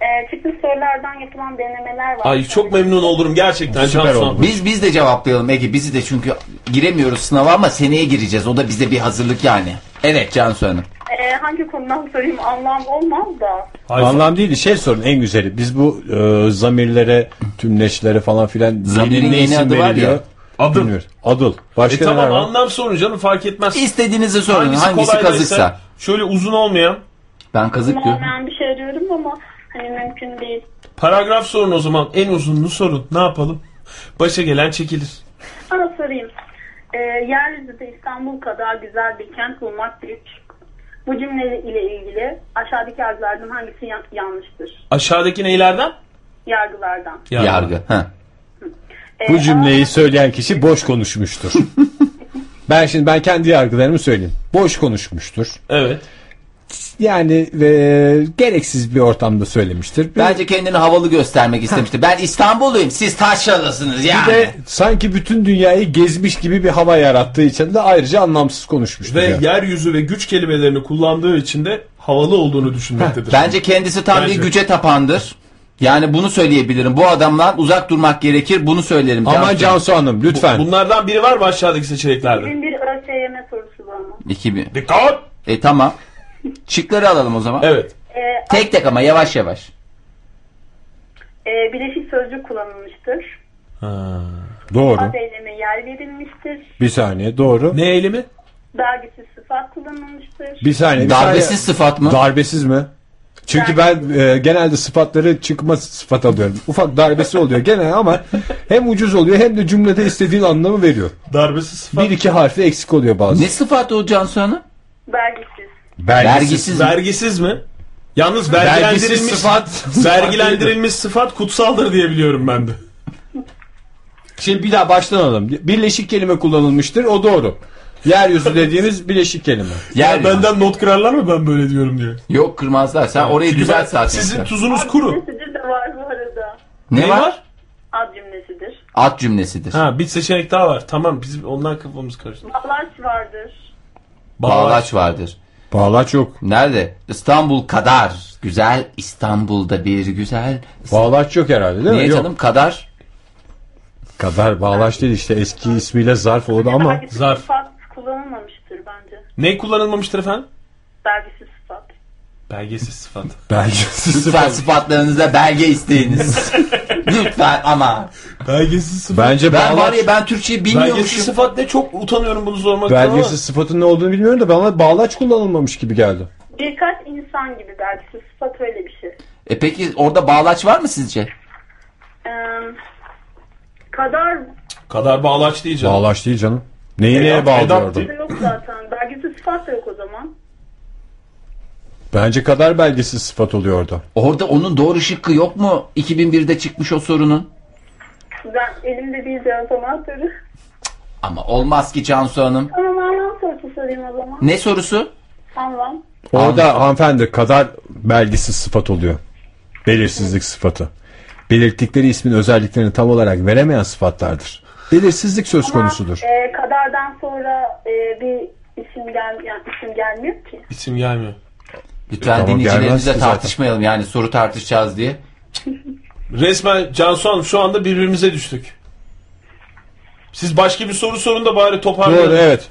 Ee, çıkmış sorulardan yapılan denemeler var. Ay çok memnun olurum gerçekten Süper oldu. Biz biz de cevaplayalım Ege. Bizi de çünkü giremiyoruz sınava ama seneye gireceğiz. O da bize bir hazırlık yani. Evet Cansu Hanım. Ee, hangi konudan sorayım anlam olmaz da. Hayır, Anlam değil şey sorun en güzeli. Biz bu e, zamirlere, tümleçlere falan filan Zamirin yeni ne yeni isim adı var ya. Adım. Bilmiyoruz. Adıl. E Başka neler tamam var? anlam sorun canım fark etmez. İstediğinizi sorun. Hangisi, kolaydaysa, kazıksa. Şöyle uzun olmayan Ben kazık diyorum. Olmayan bir şey arıyorum ama hani mümkün değil. paragraf sorun o zaman. En uzununu sorun. Ne yapalım? Başa gelen çekilir. Sana sorayım. Ee, yeryüzünde İstanbul kadar güzel bir kent bulmak güç. Bu cümle ile ilgili aşağıdaki yargılardan hangisi yan- yanlıştır? Aşağıdaki neylerden? Yargılardan. Ya. Yargı. Ha. Bu cümleyi söyleyen kişi boş konuşmuştur. <laughs> ben şimdi ben kendi yargılarımı söyleyeyim. Boş konuşmuştur. Evet. Yani e, gereksiz bir ortamda söylemiştir. Bir, Bence kendini havalı göstermek istemişti. Ben İstanbulluyum. Siz Taşralısınız yani. bir de sanki bütün dünyayı gezmiş gibi bir hava yarattığı için de ayrıca anlamsız konuşmuştur. Ve yani. yeryüzü ve güç kelimelerini kullandığı için de havalı olduğunu düşünmektedir. Bence kendisi tam Bence. bir güce tapandır. Yani bunu söyleyebilirim. Bu adamdan uzak durmak gerekir. Bunu söylerim. Aman Cansu. Cansu Hanım lütfen. Bunlardan biri var mı aşağıdaki seçeneklerde? Bizim bir ÖSYM sorusu var mı? 2000. Dikkat! E tamam. Şıkları alalım o zaman. Evet. Ee, Tek tek ama yavaş yavaş. e, bileşik sözcük kullanılmıştır. Doğru. Ad eyleme yer verilmiştir. Bir saniye doğru. Ne eylemi? Belgesiz sıfat kullanılmıştır. Bir saniye. bir Darbesiz saniye. sıfat mı? Darbesiz mi? Çünkü ben e, genelde sıfatları çıkma sıfat alıyorum. Ufak darbesi oluyor gene ama hem ucuz oluyor hem de cümlede istediğin anlamı veriyor. Darbesiz sıfat. Bir iki harfi eksik oluyor bazen. Ne sıfat o Cansu Hanım? Belgesiz. Vergisiz. Vergisiz mi? Yalnız Vergisiz vergilendirilmiş sıfat. <laughs> vergilendirilmiş sıfat kutsaldır diye biliyorum ben de. Şimdi bir daha baştan alalım. Birleşik kelime kullanılmıştır. O doğru. Yeryüzü dediğimiz birleşik kelime. Yer Ya benden not kırarlar mı ben böyle diyorum diye. Yok kırmazlar. Sen orayı Çünkü düzelt ben- zaten. Sizin tuzunuz kuru. Cümlesidir de var bu arada. ne Ne var? Ad cümlesidir. Ad cümlesidir. Ha bir seçenek daha var. Tamam biz ondan kafamız karıştı. Bağlaç vardır. Bağlaç vardır. Bağlaç yok. Nerede? İstanbul kadar güzel. İstanbul'da bir güzel. Bağlaç yok herhalde değil mi? Niye Yok. canım? Kadar. Kadar bağlaç değil işte eski ismiyle zarf oldu ama Zarf. sıfat kullanılmamıştır bence. Ne kullanılmamıştır efendim? Belgesiz sıfat. Belgesiz sıfat. <laughs> belgesiz Lütfen sıfat. sıfatlarınızda belge isteyiniz. <laughs> Lütfen ama. Belgesiz sıfat. Bence Ben var bağlaç, ya ben Türkçeyi Belgesiz bilmiyormuşum. sıfat ne çok utanıyorum bunu sormaktan belgesiz sıfatın ne olduğunu bilmiyorum da bana bağlaç kullanılmamış gibi geldi. Birkaç insan gibi belgesiz sıfat öyle bir şey. E peki orada bağlaç var mı sizce? Ee, kadar ama. Kadar bağlaç değil canım. Bağlaç değil canım. Neyi neye Edat- bağlıyordu? edat Yok zaten. Belgesiz sıfat da yok o zaman. Bence kadar belgesiz sıfat oluyordu. Orada onun doğru şıkkı yok mu? 2001'de çıkmış o sorunun. Ben elimde değil cevap anahtarı. Ama olmaz ki Cansu Hanım. Tamam anlam sorusu sorayım o zaman. Ne sorusu? Anlam. Orada hanımefendi kadar belgesiz sıfat oluyor. Belirsizlik sıfatı. Belirttikleri ismin özelliklerini tam olarak veremeyen sıfatlardır. Belirsizlik söz konusudur. E, kadardan sonra e, bir isim gel yani isim gelmiyor ki. İsim gelmiyor. Lütfen Tamam, dinleyicilerimizle tartışmayalım yani soru tartışacağız diye. <laughs> Resmen Cansu Hanım şu anda birbirimize düştük. Siz başka bir soru sorun da bari toparlayalım. Doğru evet.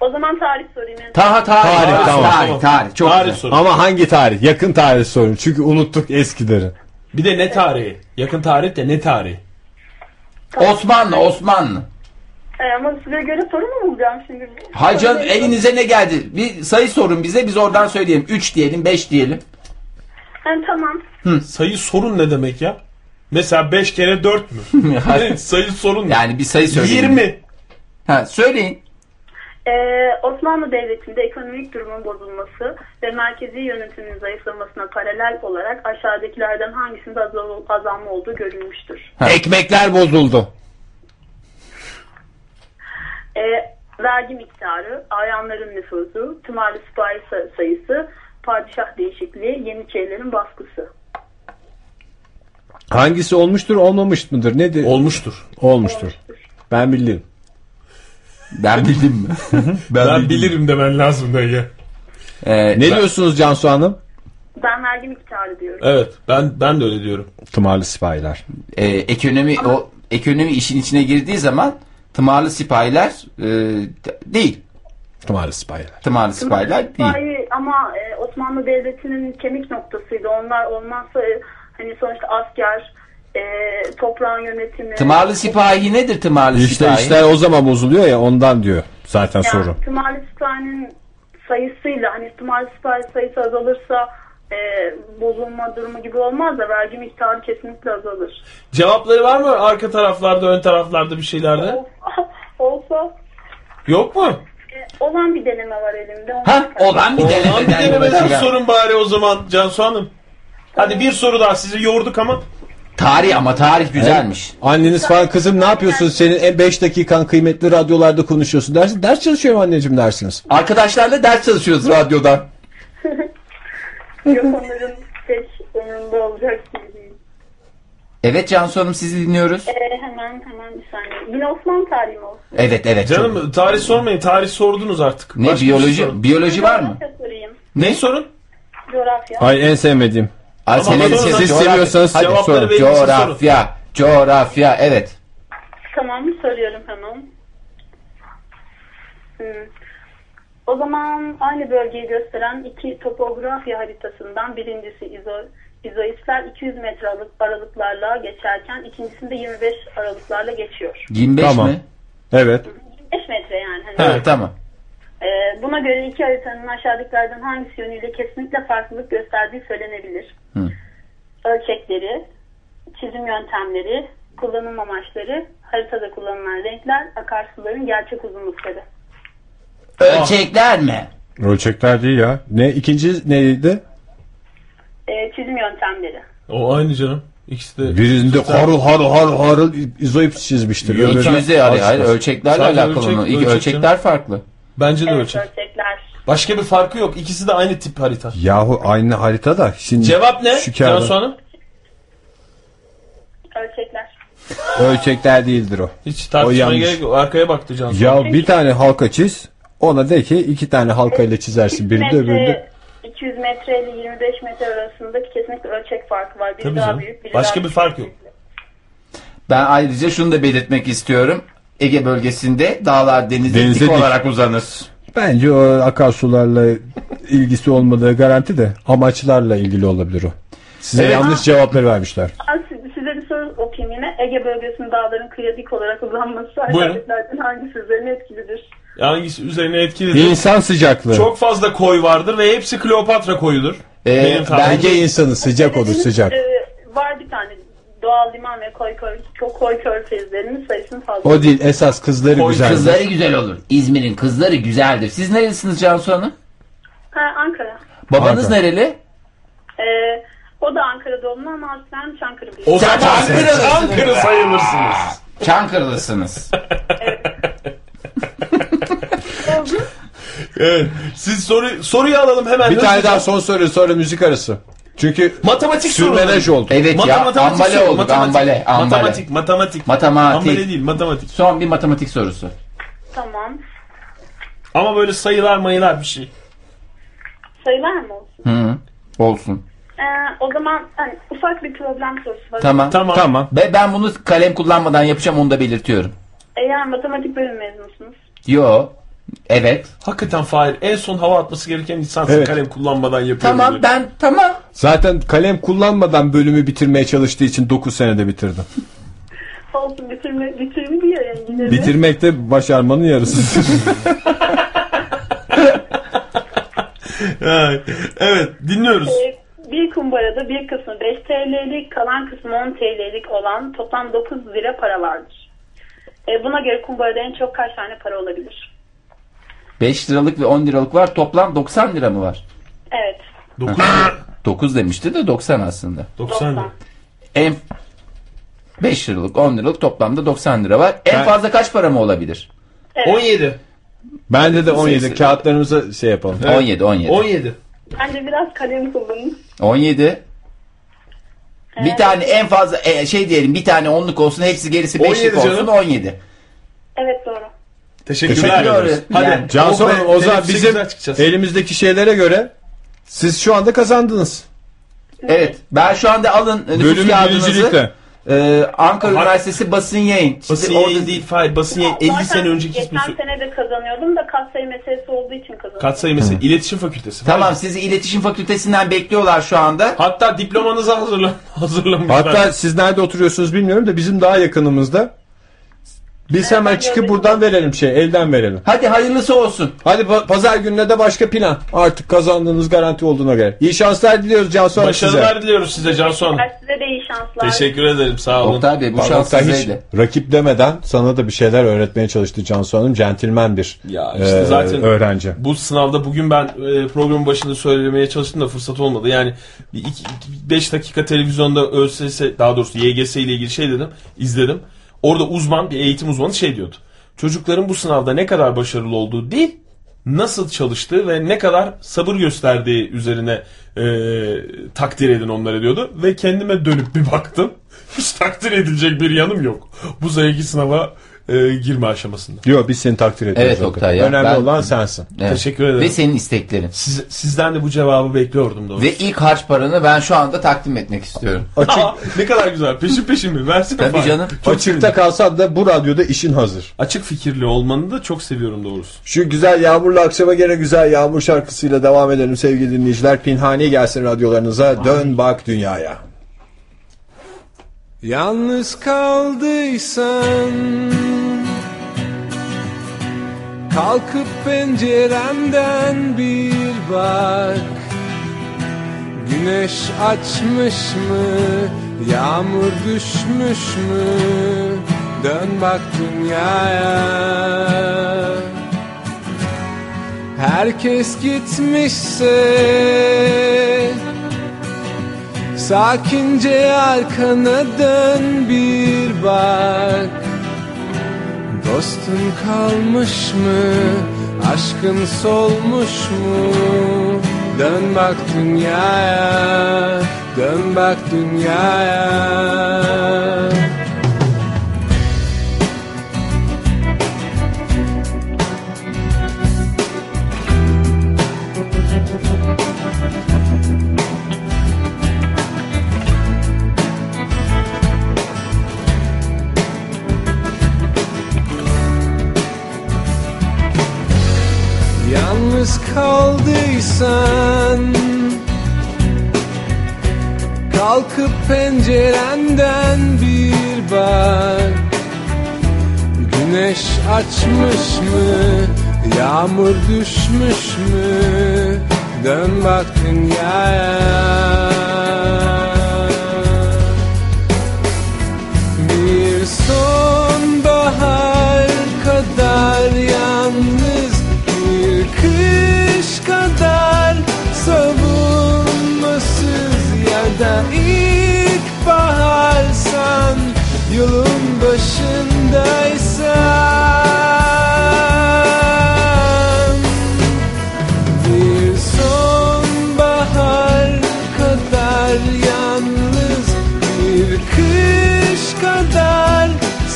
O zaman tarih sorayım. Yani. Taha tarih. Tarih, Tarih, tamam, tarih, tarih. Çok Tarih güzel. Ama hangi tarih? Yakın tarih sorun. Çünkü unuttuk eskileri. Bir de ne tarihi? Yakın tarih de ne tarihi? Osmanlı, Osmanlı. E, ama size göre soru mu bulacağım şimdi? Hay canım elinize ne geldi? Bir sayı sorun bize biz oradan söyleyelim. 3 diyelim 5 diyelim. Ha, tamam. Sayı sorun ne demek ya? Mesela 5 kere 4 mü? <laughs> Ne? Sayı sorun ne? Yani bir sayı söyleyin. 20. Ha, söyleyin. Ee, Osmanlı Devleti'nde ekonomik durumun bozulması ve merkezi yönetimin zayıflamasına paralel olarak aşağıdakilerden hangisinde azal- azalma olduğu görülmüştür. Ekmekler bozuldu. Ee, vergi miktarı, ayanların nüfusu, tümali sipahi sa- sayısı, padişah değişikliği, yeniçerilerin baskısı. Hangisi olmuştur olmamış mıdır? Nedir? Olmuştur. Olmuştur. Ben bildim. Ben bildim mi? <laughs> Ben, bilirim demen lazım dayı. Ee, Ne diyorsunuz Cansu Hanım? Ben vergi miktarı diyorum. Evet ben ben de öyle diyorum. Tımarlı sipahiler. e, ekonomi o ekonomi işin içine girdiği zaman tımarlı sipahiler e, değil. Tımarlı sipahiler. Tımarlı sipahiler değil. Sipahi ama e, Osmanlı Devleti'nin kemik noktasıydı. Onlar olmazsa e, hani sonuçta asker, e, toprağın yönetimi. Tımarlı sipahi nedir tımarlı İşte sipahi? işler o zaman bozuluyor ya ondan diyor zaten Yani soru. Tımarlı sipahinin sayısıyla hani tımarlı sipahi sayısı azalırsa e, bozulma durumu gibi olmaz da vergi miktarı kesinlikle azalır. Cevapları var mı arka taraflarda ön taraflarda bir şeylerde? <laughs> Olsa Yok mu? e, olan bir deneme var elimde. Onu Ha olan bir Olan bir denemeden yola denemeden sorun bari o zaman Cansu Hanım. Hadi bir soru daha sizi yorduk ama. Tarih ama tarih güzelmiş. Anneniz falan kızım ne yapıyorsun senin 5 dakikan kıymetli radyolarda konuşuyorsun dersin. Ders çalışıyorum anneciğim dersiniz. Arkadaşlarla ders çalışıyoruz radyodan. <laughs> Yok onların pek umurunda olacak gibi değil. Evet Cansu Hanım sizi dinliyoruz. E, hemen hemen bir saniye. Yine Osmanlı tarihi mi olsun? Evet evet. çok- Canım tarih sormayın. Tarih sordunuz artık. Ne Başka şey biyoloji sorun. biyoloji var mı? Sorayım. Ne sorun? Coğrafya. Ay en sevmediğim. Ay, Ama senin- siz Siz coğrafya- seviyorsanız Hadi sorun. Coğrafya. Coğrafya evet. Tamam soruyorum hemen. Hmm. O zaman aynı bölgeyi gösteren iki topografya haritasından birincisi izo, izoistler 200 metre aralık, aralıklarla geçerken ikincisinde 25 aralıklarla geçiyor. 25 Tamam. mi? Evet. 25 metre yani. Hani, Evet tamam. Ee, buna göre iki haritanın aşağıdakilerden hangisi yönüyle kesinlikle farklılık gösterdiği söylenebilir. Hı. Ölçekleri, çizim yöntemleri, kullanım amaçları, haritada kullanılan renkler, akarsuların gerçek uzunlukları. Ölçekler mi? Ölçekler değil ya. Ne ikinci neydi? Ee, çizim yöntemleri. O aynı canım. İkisi de. Birinde harıl harıl harıl harıl izoip çizmiştir. 200'e yani hayır, ölçeklerle Sadece alakalı ölçek- mı? İlk ölçek ölçekler canım. farklı. Bence de Evet, ölçek. ölçekler. Başka bir farkı yok. İkisi de aynı tip harita. Yahu aynı harita da. Şimdi Cevap ne? Şu kağıda- Cansu Hanım? Ölçekler. Ölçekler değildir o. Hiç O tartışmaya yanlış. gerek yok. Arkaya baktı Cansu Hanım. Ya bir tane halka çiz. Ona de ki iki tane halkayla çizersin. Biri de öbürü de. metre, 200 metre ile 25 metre arasındaki kesinlikle ölçek farkı var. Biri Tabii daha canım. büyük, biri Başka daha bir küçük. fark yok. Ben ayrıca şunu da belirtmek istiyorum. Ege bölgesinde dağlar denize, Denize dik dik. olarak uzanır. Bence o akarsularla ilgisi olmadığı garanti de amaçlarla ilgili olabilir o. Size Evet. yanlış cevapları vermişler. Si- size bir soru okuyayım yine. Ege bölgesinin dağların kıyıya dik olarak uzanması Buyurun. hangisi üzerine etkilidir? Hangisi üzerine etkilidir? İnsan sıcaklığı. Çok fazla koy vardır ve hepsi Kleopatra koyudur. Ee, Benim tahminim. Bence insanı sıcak olur sıcak. Ee, var bir tane doğal liman ve koy, koy, koy, koy körfezlerinin sayısının fazla. O değil esas kızları Oy, güzel. Kızları güzel olur. İzmir'in kızları güzeldir. Siz nerelisiniz Cansu Hanım? Ha, Ankara. Babanız Ankara. nereli? Ee, o da Ankara doğumlu ama aslen Çankırı. O zaman Çankırı. Çankırı sayılırsınız. Çankırılısınız. Evet. Siz soru, soruyu alalım hemen. Bir tane daha son soru sonra müzik arası. Çünkü Matematik sürmenaj oldu. Evet Mata- ya matematik ambale soru, olduk matematik. ambale. ambale. Matematik, matematik. Matematik. Ambale değil, matematik. Son bir matematik sorusu. Tamam. Ama böyle sayılar mayılar bir şey. Sayılar mı olsun? Hı, olsun. Ee, o zaman hani, ufak bir problem sorusu var. Tamam. Tamam. Tamam. Ve ben bunu kalem kullanmadan yapacağım onu da belirtiyorum. Eğer matematik bölüm mezunusunuz. Yo. Evet. Hakikaten Fahir en son hava atması gereken insansın Evet. kalem kullanmadan yapıyor. Tamam diyor. ben tamam. Zaten kalem kullanmadan bölümü bitirmeye çalıştığı için 9 senede bitirdi. Olsun bitirme, bitirme diyor yani yine de. Bitirmek de başarmanın yarısı. <laughs> Evet. evet dinliyoruz. Ee, bir kumbarada bir kısmı 5 TL'lik, kalan kısmı 10 TL'lik olan toplam 9 lira para vardır. Ee, buna göre kumbarada en çok kaç tane para olabilir? 5 liralık ve 10 liralık var. Toplam 90 lira mı var? Evet. 9 9 demişti de 90 aslında. 90 lira. En 5 liralık 10 liralık toplamda 90 lira var. En Ben- fazla kaç para mı olabilir? Evet. 17. Bende de 17 kağıtlarımıza şey yapalım. 17 17. 17. Bence biraz kalem kullanın. 17. Bir tane en fazla e, şey diyelim bir tane onluk olsun hepsi gerisi 17 beşlik olsun canım. 17. Evet doğru. Teşekkürler. Teşekkür ederiz. ederim. Hadi. Yani- Cansu Hanım o zaman bizim elimizdeki şeylere göre siz şu anda kazandınız. Evet. Ben şu anda alın nüfus Bölümü kağıdınızı. Ee, Ankara Üniversitesi basın yayın. Basın orada- yayın değil Fahir. Basın yayın 50 Zaten sene önceki ismi. Geçen sene de kazanıyordum da katsayı meselesi olduğu için kazanıyordum. Katsayı mesela iletişim fakültesi. Tamam sizi iletişim fakültesinden bekliyorlar şu anda. Hatta diplomanızı hazırla <laughs> hazırlamışlar. Hatta siz nerede oturuyorsunuz bilmiyorum da bizim daha yakınımızda. Biz hemen çıkıp buradan verelim şey, elden verelim. Hadi hayırlısı olsun. Hadi pa- pazar gününe de başka plan. Artık kazandığınız garanti olduğuna göre. İyi şanslar diliyoruz Cansu Hanım size. Başarılar diliyoruz size Cansu Hanım. Ben size de iyi şanslar. Teşekkür ederim sağ olun. Oktay Bey bu Bak, şans hiç sizeydi. rakip demeden sana da bir şeyler öğretmeye çalıştı Cansu Hanım. Centilmen bir Ya işte e, zaten öğrenci. bu sınavda bugün ben e, programın başında söylemeye çalıştım da fırsat olmadı. Yani 5 dakika televizyonda ÖSS daha doğrusu YGS ile ilgili şey dedim, izledim. Orada uzman bir eğitim uzmanı şey diyordu. Çocukların bu sınavda ne kadar başarılı olduğu değil, nasıl çalıştığı ve ne kadar sabır gösterdiği üzerine e, takdir edin onları diyordu. Ve kendime dönüp bir baktım. <laughs> Hiç takdir edilecek bir yanım yok. Bu zayıfı sınava e, girme aşamasında. Yok biz seni takdir ediyoruz. Evet Oktay ya, Önemli ben- olan sensin. Evet. Teşekkür ederim. Ve senin isteklerin. Siz, sizden de bu cevabı bekliyordum doğrusu. Ve ilk harç paranı ben şu anda takdim etmek istiyorum. <laughs> Açık, Aa, ne kadar güzel. Peşin peşin mi? Versene Tabii Fahir. canım. Çok açıkta sevindim. kalsan da bu radyoda işin hazır. Açık fikirli olmanı da çok seviyorum doğrusu. Şu güzel yağmurlu akşama gene güzel yağmur şarkısıyla devam edelim sevgili dinleyiciler. Pinhani gelsin radyolarınıza. Dön bak dünyaya. Yalnız kaldıysan Kalkıp pencerenden bir bak. Güneş açmış mı Yağmur düşmüş mü? Dön bak dünyaya. Herkes gitmişse Sakince arkana dön bir bak Dostun kalmış mı? Aşkın solmuş mu? Dön bak dünyaya Dön bak dünyaya kaldıysan Kalkıp pencerenden bir bak. Güneş açmış mı? Yağmur düşmüş mü? Dön bak dünyaya da ilkbaharsan Yolun başındaysan. Bir sonbahar kadar yalnız Bir kış kadar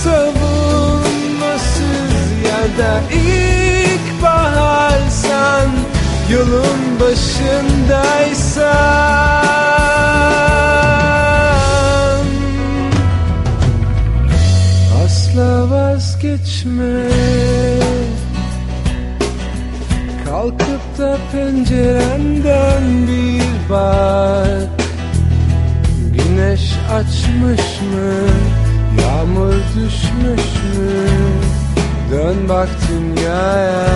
savunmasız Ya da ilkbaharsan Yolun başındaysan vazgeçme Kalkıp da pencerenden bir bak Güneş açmış mı? Yağmur düşmüş mü? Dön bak dünyaya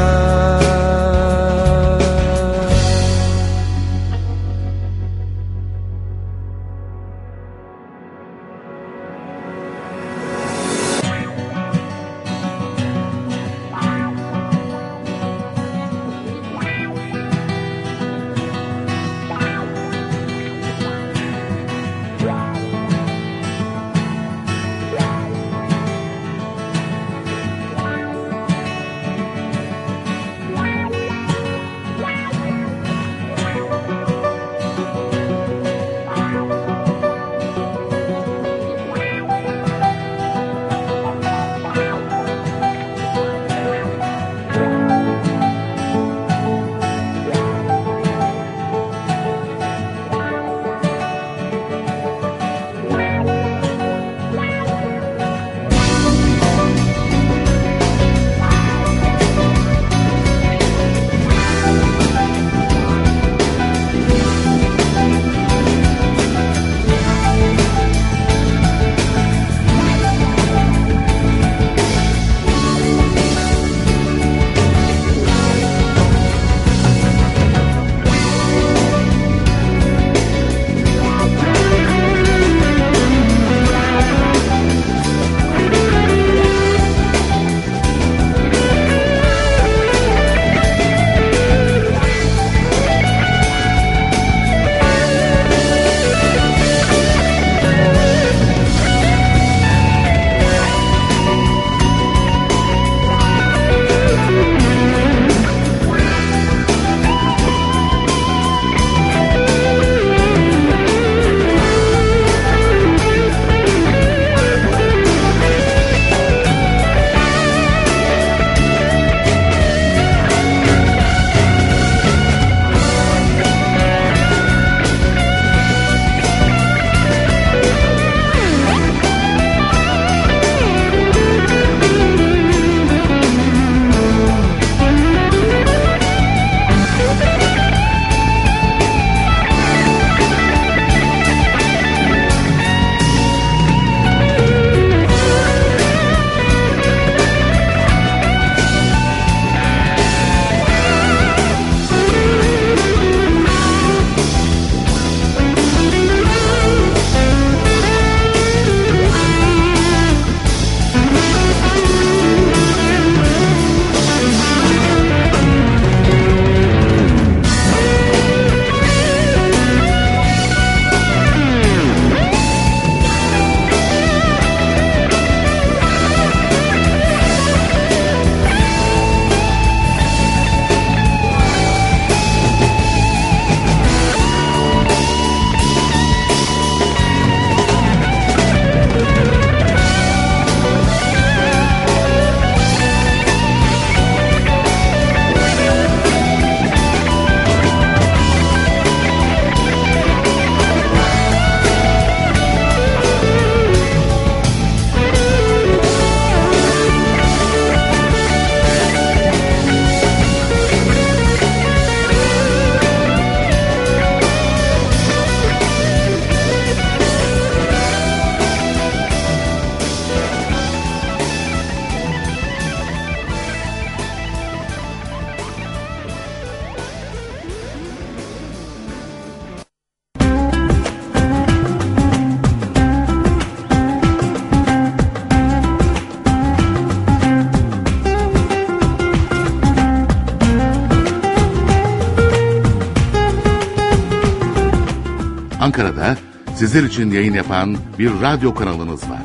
Sizler için yayın yapan bir radyo kanalınız var.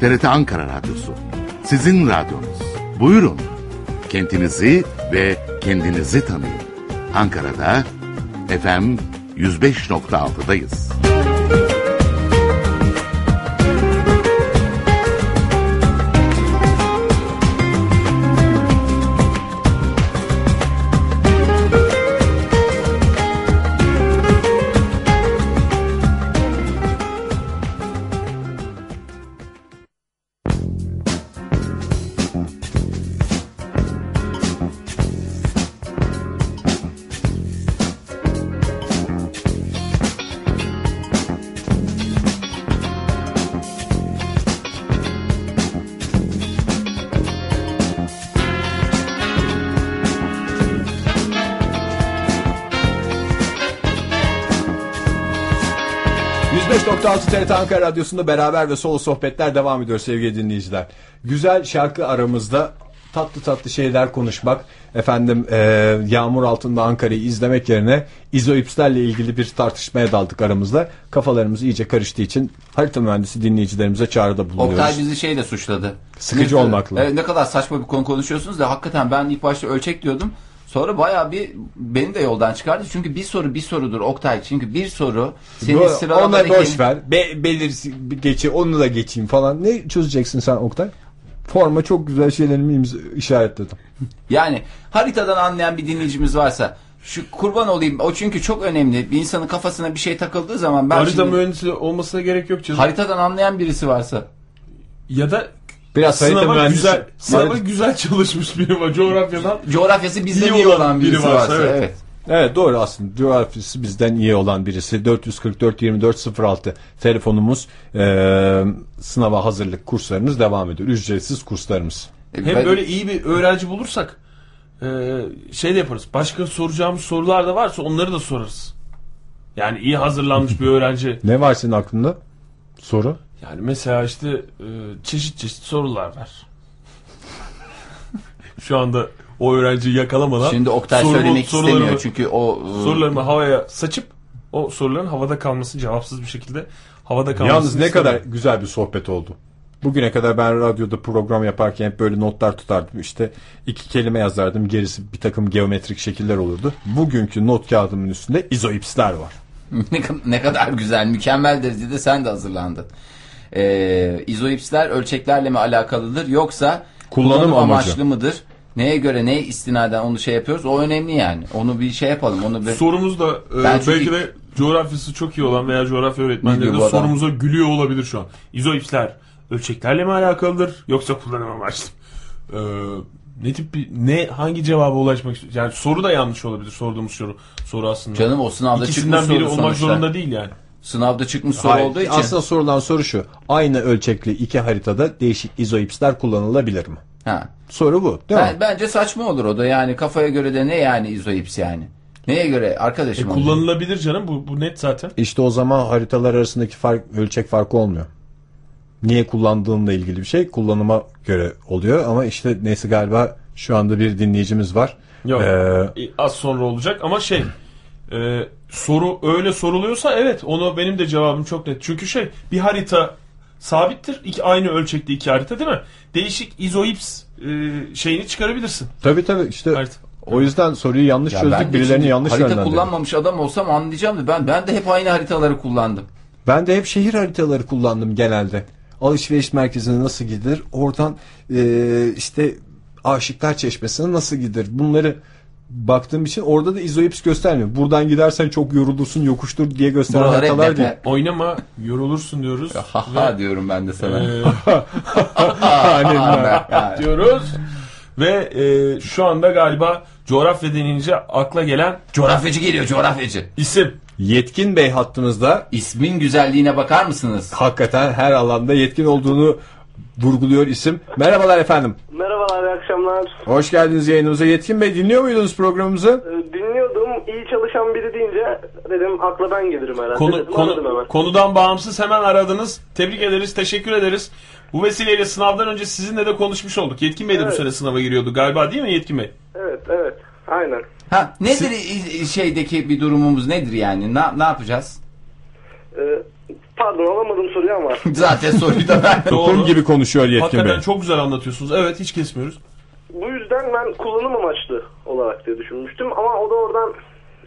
TRT Ankara Radyosu. Sizin radyonuz. Buyurun. Kentinizi ve kendinizi tanıyın. Ankara'da FM 105.6'dayız. Ankara Radyosu'nda beraber ve solo sohbetler devam ediyor sevgili dinleyiciler. Güzel şarkı aramızda tatlı tatlı şeyler konuşmak, efendim e, yağmur altında Ankara'yı izlemek yerine izoipslerle ilgili bir tartışmaya daldık aramızda. Kafalarımız iyice karıştığı için harita mühendisi dinleyicilerimize çağrıda bulunuyoruz. Oktay bizi şeyle suçladı. Sıkıcı Ne- olmakla. Evet, ne kadar saçma bir konu konuşuyorsunuz da hakikaten ben ilk başta ölçek diyordum. Sonra bayağı bir beni de yoldan çıkardı. Çünkü bir soru bir sorudur Oktay. Çünkü bir soru senin sıralamadaki... Ona boş ver. Be, belirsin, geçi, onu da geçeyim falan. Ne çözeceksin sen Oktay? Forma çok güzel şeylerimi işaretledim. Yani haritadan anlayan bir dinleyicimiz varsa şu kurban olayım o çünkü çok önemli. Bir insanın kafasına bir şey takıldığı zaman ben Harita şimdi- mühendisi olmasına gerek yok canım. haritadan anlayan birisi varsa Ya da Biraz harita sınava mühendisi- güzel, sınava güzel çalışmış biri var coğrafyadan. coğrafyası bizden iyi, olan birisi varsa evet. Evet doğru aslında coğrafyası bizden iyi olan birisi 444 24 06 telefonumuz Ee, sınava hazırlık kurslarımız devam ediyor ücretsiz kurslarımız. Hem böyle iyi bir öğrenci bulursak e, şey de yaparız. Başka soracağımız sorular da varsa onları da sorarız. Yani iyi hazırlanmış bir <laughs> öğrenci. Ne var senin aklında soru? Yani mesela işte e, çeşit çeşit sorular var. Şu anda o öğrenciyi yakalamadan Şimdi Oktay sorumu- söylemek istemiyor çünkü o e, sorularımı havaya saçıp o soruların havada kalması cevapsız bir şekilde havada kalması. Yalnız ne kadar güzel bir sohbet oldu. Bugüne kadar ben radyoda program yaparken hep böyle notlar tutardım. İşte iki kelime yazardım. Gerisi bir takım geometrik şekiller olurdu. Bugünkü not kağıdımın üstünde izoipsler var. <laughs> ne kadar güzel, mükemmel derecede sen de hazırlandın. Ee, izoipsler ölçeklerle mi alakalıdır yoksa Kullanım amacı. amaçlı mıdır? Neye göre neye istinaden onu şey yapıyoruz? O önemli yani. Onu bir şey yapalım. Onu bir... Sorumuz da e, Ben çünkü- belki de coğrafyası çok iyi olan veya coğrafya öğretmenleri de adam. sorumuza gülüyor olabilir şu an. İzoipsler ölçeklerle mi alakalıdır yoksa kullanım amaçlı? Ee, ne tip bir ne hangi cevaba ulaşmak istiyor? Yani soru da yanlış olabilir sorduğumuz soru soru aslında. Canım o sınavda İkisinden çıkmış biri soru olmak sonuçta. zorunda değil yani. Sınavda çıkmış soru Hayır, olduğu için. Aslında sorulan soru şu. Aynı ölçekli iki haritada değişik izoipsler kullanılabilir mi? Ha. Soru bu değil mi? Ben, bence saçma olur o da yani kafaya göre de ne yani izoips yani. Neye göre E, arkadaşım? olacak? kullanılabilir canım bu, bu net zaten. İşte o zaman haritalar arasındaki fark, ölçek farkı olmuyor. Niye kullandığınla ilgili bir şey kullanıma göre oluyor ama işte neyse galiba şu anda bir dinleyicimiz var. Yok. Ee, E, Az sonra olacak ama şey e, soru öyle soruluyorsa evet onu benim de cevabım çok net. Çünkü şey bir harita sabittir. İki, aynı ölçekte iki harita değil mi? Değişik izoips e, şeyini çıkarabilirsin. tabii tabii işte o yüzden soruyu yanlış Ya çözdük birilerini yanlış Harita yönlendirdik. kullanmamış adam olsam anlayacağım da ben ben de hep aynı haritaları kullandım. Ben de hep şehir haritaları kullandım genelde. Alışveriş merkezine nasıl gidilir? Oradan e, işte Aşıklar Çeşmesi'ne nasıl gidilir? Bunları baktığım için orada da izoips göstermiyor. Buradan gidersen çok yorulursun yokuştur diye gösteren Buralar hep haritalar değil. Oynama yorulursun diyoruz. Ha diyorum ben de sana. E, <laughs> Yani. <laughs> diyoruz. Ve e, şu anda galiba coğrafya denince akla gelen Coğrafyacı geliyor coğrafyacı. isim. Yetkin Bey hattımızda. İsmin güzelliğine bakar mısınız? Hakikaten her alanda yetkin olduğunu vurguluyor isim. Merhabalar efendim. Merhabalar, iyi akşamlar. Hoş geldiniz yayınımıza. Yetkin Bey dinliyor muydunuz programımızı? Ee, Dinliyordum, iyi çalışan biri deyince dedim akla ben gelirim herhalde. Konu, dedim, konu- hemen. konudan bağımsız hemen aradınız. Tebrik ederiz, teşekkür ederiz. Bu vesileyle sınavdan önce sizinle de konuşmuş olduk. Yetkin Bey de bu Evet. sene sınava giriyordu galiba değil mi Yetkin Bey? Evet, evet, aynen. Ha nedir i- şeydeki bir durumumuz nedir yani? Ne, ne yapacağız? Ee, Pardon alamadım soruyu ama. <laughs> Zaten soruyu da ben. <laughs> Kum gibi konuşuyor Yetkin Hakikaten Bey. çok güzel anlatıyorsunuz. Evet hiç kesmiyoruz. Bu yüzden ben kullanım amaçlı olarak diye düşünmüştüm ama o da oradan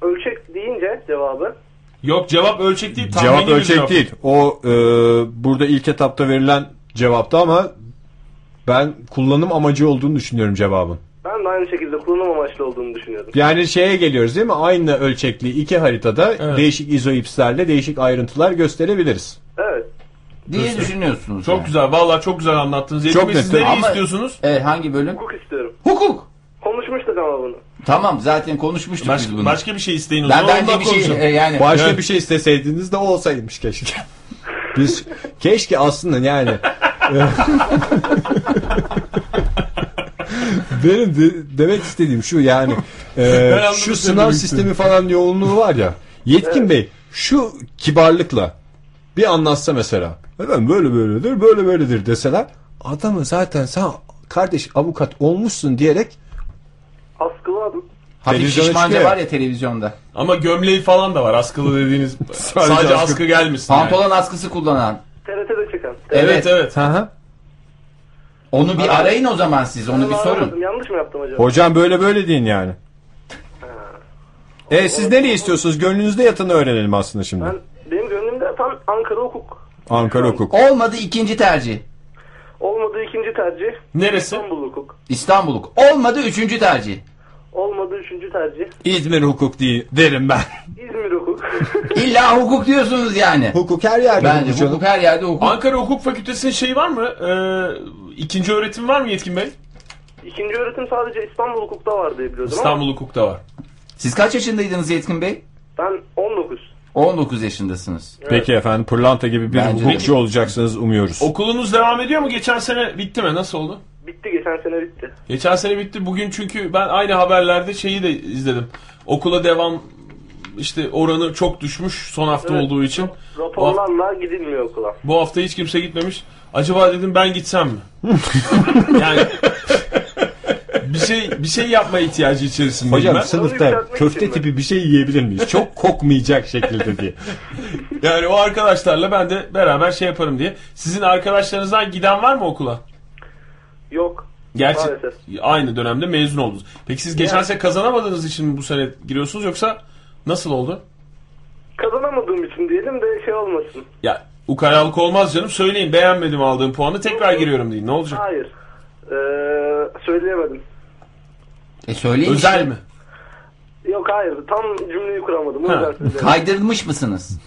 ölçek deyince cevabı. Yok cevap ölçek değil. Cevap ölçek cevap. değil. O e, burada ilk etapta verilen cevaptı ama ben kullanım amacı olduğunu düşünüyorum cevabın. Ben aynı şekilde kullanım amaçlı olduğunu düşünüyordum. Yani şeye geliyoruz değil mi? Aynı ölçekli iki haritada Evet. değişik izoipslerle değişik ayrıntılar gösterebiliriz. Evet. diye düşünüyorsunuz. Çok yani. güzel. Vallahi çok güzel anlattınız. Çok siz nereyi Ama- istiyorsunuz? Evet hangi bölüm? Hukuk istiyorum. Hukuk. Konuşmuştuk ama bunu. Tamam zaten konuşmuştuk Baş- biz bunu. başka bir şey isteyin o ben zaman. bence ondan bir şey konuşalım. e, yani Başka Evet. bir şey isteseydiniz de o olsaymış keşke. <laughs> Biz keşke aslında yani <laughs> benim de, demek istediğim şu yani e, şu sınav sistemi falan yoğunluğu var ya Yetkin Bey şu kibarlıkla bir anlatsa mesela efendim böyle böyledir böyle böyledir deseler adamı zaten sen kardeş avukat olmuşsun diyerek Askılı adım. hafif şişmanca var ya televizyonda. Ama gömleği falan da var. Askılı dediğiniz. <laughs> sadece askı. askı, gelmesin. yani. Pantolon askısı kullanan. TRT'de çıkan. Evet evet. Hı hı. Onu bir arayın o zaman siz onu bir sorun. Yanlış mı yaptım acaba? Hocam böyle böyle deyin yani. E siz nereye istiyorsunuz? Gönlünüzde yatanı öğrenelim aslında şimdi. Ben, benim gönlümde yatan Ankara hukuk. Ankara hukuk. Olmadı ikinci tercih. Olmadığı ikinci tercih Neresi? İstanbul hukuk. İstanbul hukuk. Olmadı üçüncü tercih. Olmadığı üçüncü tercih İzmir hukuk değil derim ben. İzmir hukuk. <laughs> İlla hukuk diyorsunuz yani. hukuk her yerde Bence hukuk hukuk her yerde hukuk. Ankara Hukuk Fakültesi'nin şeyi var mı? Ee, ikinci öğretim var mı Yetkin Bey? İkinci öğretim sadece İstanbul hukukta var diye biliyordum İstanbul Hukuk'ta var. Siz kaç yaşındaydınız Yetkin Bey? ama ben 19. 19 yaşındasınız. Peki efendim pırlanta gibi bir Bence de. hukukçu olacaksınız umuyoruz. Okulunuz devam ediyor mu? Geçen sene bitti mi? Nasıl oldu? Bitti geçen sene bitti. Geçen sene bitti. Bugün çünkü ben aynı haberlerde şeyi de izledim. Okula devam işte oranı çok düşmüş son hafta Evet. olduğu için. Raporlarla gidilmiyor okula. bu hafta hiç kimse gitmemiş. Acaba dedim ben gitsem mi? <laughs> yani bir şey bir şey yapma ihtiyacı içerisindeyim Hocam ben. sınıfta köfte tipi bir şey yiyebilir miyiz? Çok kokmayacak şekilde diye. <laughs> Yani o arkadaşlarla ben de beraber şey yaparım diye. Sizin arkadaşlarınızdan giden var mı okula? Yok. Gerçi Maalesef. aynı dönemde mezun oldunuz. Peki siz geçen Yani- sene kazanamadığınız için mi bu sene giriyorsunuz yoksa nasıl oldu? Kazanamadığım için diyelim de şey olmasın. Ya ukalalık olmaz canım. Söyleyin beğenmedim aldığım puanı tekrar giriyorum deyin. Ne olacak? Hayır. Ee, söyleyemedim. E söyleyin Özel işte. mi? Yok hayır. Tam cümleyi kuramadım. Ha. Kaydırmış mısınız?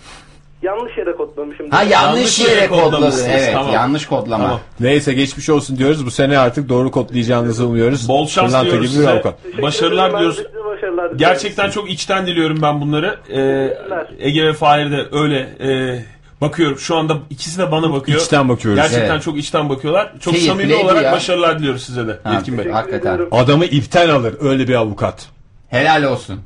Yanlış yere kodlamışım. Ha yanlış, Yanlış yere yere kodladı. kodlamışsınız, Evet tamam. yanlış kodlama. Tamam. Neyse geçmiş olsun diyoruz. Bu sene artık doğru kodlayacağınızı umuyoruz. Bol şans Pırlanta diliyoruz gibi size. Başarılar size başarılar. Gerçekten çok içten diliyorum ben bunları. Ee, Ege ve Fahir de öyle e, bakıyorum. Şu anda ikisi de bana bakıyor. İçten bakıyoruz. Gerçekten Evet. çok içten bakıyorlar. Çok Keyifli samimi olarak ya. başarılar diliyoruz size de Ha, Yetkin Bey. Hakikaten. Adamı ipten alır öyle bir avukat. Helal olsun.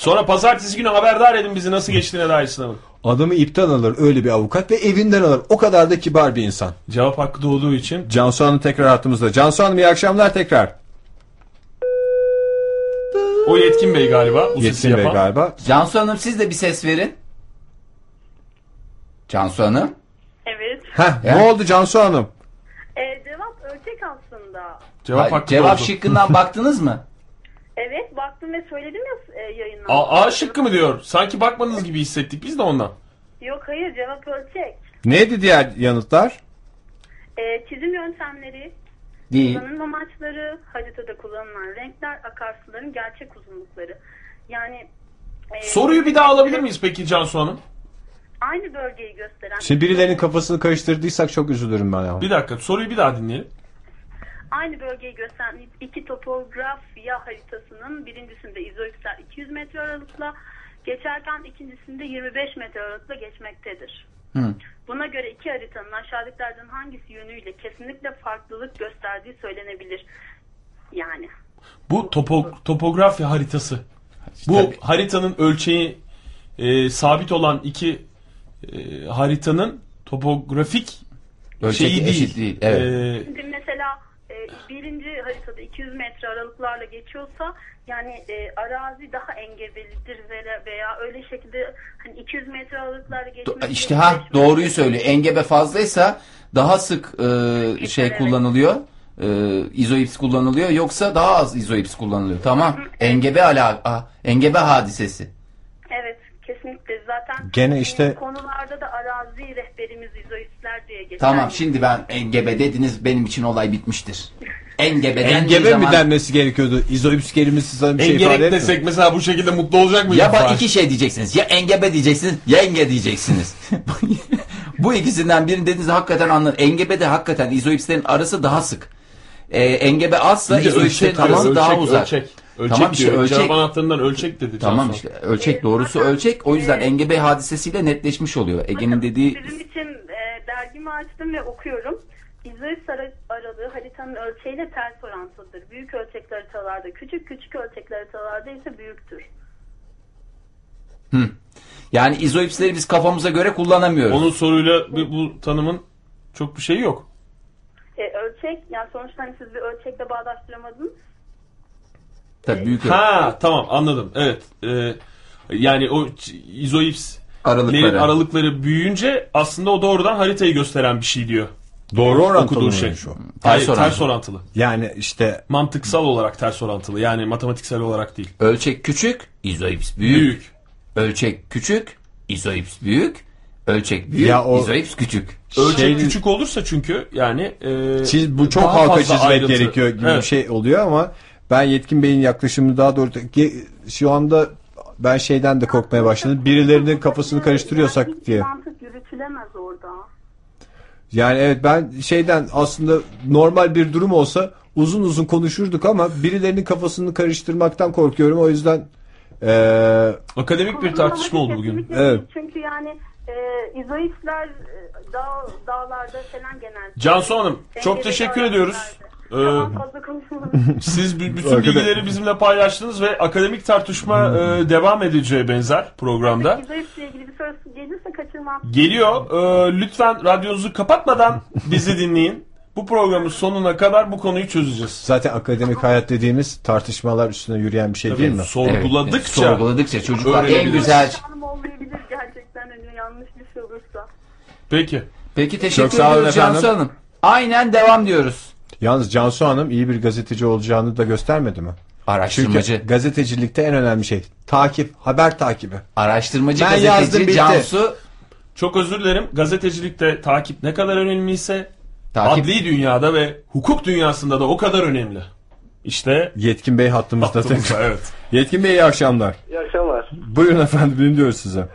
Sonra pazartesi günü haberdar edin bizi nasıl geçtiğine dair sınavın. Adamı ipten alır öyle bir avukat ve evinden alır. O kadar da kibar bir insan. Cevap hakkı doğduğu için. Cansu Hanım tekrar hattımızda. Cansu Hanım iyi akşamlar tekrar. O Yetkin Bey galiba. Bu sesi Yetkin Bey yapan. galiba. Cansu Hanım siz de bir ses verin. Cansu Hanım. Evet. Heh, Ya. ne oldu Cansu Hanım? E, cevap ölçek aslında. Cevap Ha, hakkı cevap doğdu. şıkkından <laughs> baktınız mı? Evet baktım ve söyledim ya yayından. A, A şıkkı mı diyor? Sanki bakmadığınız gibi hissettik biz de ondan. Yok hayır cevap ölçek. Neydi diğer yanıtlar? E, çizim yöntemleri, Değil. kullanım amaçları, haritada kullanılan renkler, akarsuların gerçek uzunlukları. Yani e, Soruyu bir daha alabilir miyiz peki Cansu Hanım? Aynı bölgeyi gösteren. Şimdi birilerinin kafasını karıştırdıysak çok üzülürüm ben ya. Bir dakika soruyu bir daha dinleyelim. Aynı bölgeyi gösteren iki topografya haritasının birincisinde izoipsler 200 metre aralıkla geçerken ikincisinde 25 metre aralıkla geçmektedir. Hı. Buna göre iki haritanın aşağıdakilerden hangisi yönüyle kesinlikle farklılık gösterdiği söylenebilir. Yani. Bu topo, topografya haritası. Bu Tabii. haritanın ölçeği e, sabit olan iki e, haritanın topografik Ölçek şeyi eşit değil, evet. E, Şimdi mesela e, birinci haritada 200 metre aralıklarla geçiyorsa yani e, arazi daha engebelidir veya, veya öyle şekilde hani 200 metre aralıklarla geçmesi İşte ha doğruyu söylüyor. Engebe fazlaysa daha sık e, şey evet. kullanılıyor. E, izoips kullanılıyor yoksa daha az izoips kullanılıyor. Tamam. Engebe ala a, engebe hadisesi. Evet kesinlikle zaten Gene işte- konularda da arazi rehberimiz izoipsler diye geçer. Tamam şimdi ben engebe dediniz benim için olay bitmiştir. Engebe dendiği Engebe mi zaman- denmesi gerekiyordu? İzoips kelimesi sana bir şey ifade Engerek etmiyor. desek mesela bu şekilde mutlu olacak mıyız? Ya bak Fahir? iki şey diyeceksiniz. Ya engebe diyeceksiniz ya enge diyeceksiniz. <laughs> Bu ikisinden birini dediğinizde hakikaten anlar. Engebe de hakikaten izoipslerin arası daha sık. Ee, engebe azsa Bir de izoipslerin ölçek, arası ölçek, daha uzak. Ölçek. Ölçek tamam işte diyor. ölçek. Cevap anahtarından ölçek dedi. Tamam Cansu. işte ölçek doğrusu ölçek. O yüzden engebe hadisesiyle netleşmiş oluyor. Ege'nin dediği Sizin için e, dergimi açtım ve okuyorum. Ara- aralığı haritanın ölçeğiyle ters orantılıdır. Büyük ölçekli haritalarda küçük, küçük ölçekli haritalarda ise büyüktür. Hı. Yani izoipsleri biz kafamıza göre kullanamıyoruz. Onun soruyla bu, bu tanımın çok bir şeyi yok. E, ölçek, yani sonuçta hani siz bir ölçekle bağdaştıramadınız. Tabii büyük Ha tamam anladım. Evet. Ee, yani o izoips Aralıkları. lerin aralıkları büyüyünce aslında o doğrudan haritayı gösteren bir şey diyor. Doğru orantılı mı şey. şu? Hayır, Ters ters, orantılı. Yani işte Mantıksal olarak ters orantılı. Yani matematiksel olarak değil. Ölçek küçük, izoips büyük. Büyük. Ölçek küçük, izoips büyük. Ölçek büyük, Ya o- izoips küçük. Ölçek Şeyin- küçük olursa çünkü yani e, Siz bu çok daha halka fazla çizmek ayrıntı. gerekiyor gibi Evet. bir şey oluyor ama ben Yetkin Bey'in yaklaşımını daha doğru şu anda ben şeyden de korkmaya başladım. Birilerinin kafasını karıştırıyorsak diye. mantık yürütülemez orada. Yani evet ben şeyden aslında normal bir durum olsa uzun uzun konuşurduk ama birilerinin kafasını karıştırmaktan korkuyorum. O yüzden eee, Akademik bir tartışma oldu bugün. Evet. Çünkü yani e, dağ, dağlarda falan genelde. Cansu Hanım çok teşekkür ediyoruz. Tamam Ee, fazla konuşmadım. <laughs> Siz b- bütün Arkada- bilgileri bizimle paylaştınız ve akademik tartışma e, devam edeceğe benzer programda. İzoipsle ilgili bir soru gelirse kaçırmam. Geliyor. Ee, lütfen radyonuzu kapatmadan <laughs> bizi dinleyin. Bu programın sonuna kadar bu konuyu çözeceğiz. zaten akademik hayat dediğimiz tartışmalar üstüne yürüyen bir şey değil mi? Sorguladıkça, Evet, sorguladıkça çocuklar en öğrenebiliriz. güzel. Hanım olmayabilir gerçekten hani yanlış bir şey olursa. Peki. Peki teşekkür Çok sağ olun ediyoruz efendim. Cansu Hanım. Aynen devam diyoruz. Yalnız Cansu Hanım iyi bir gazeteci olacağını da göstermedi mi? Araştırmacı. Çünkü gazetecilikte en önemli şey takip, haber takibi. Araştırmacı Ben yazdım, gazeteci bitti. Cansu Çok özür dilerim. Gazetecilikte takip ne kadar önemliyse Takip- adli dünyada ve hukuk dünyasında da o kadar önemli. İşte Yetkin Bey hattımızda. Hattımızda, evet. Yetkin Bey iyi akşamlar. İyi akşamlar. Buyurun efendim dinliyoruz size.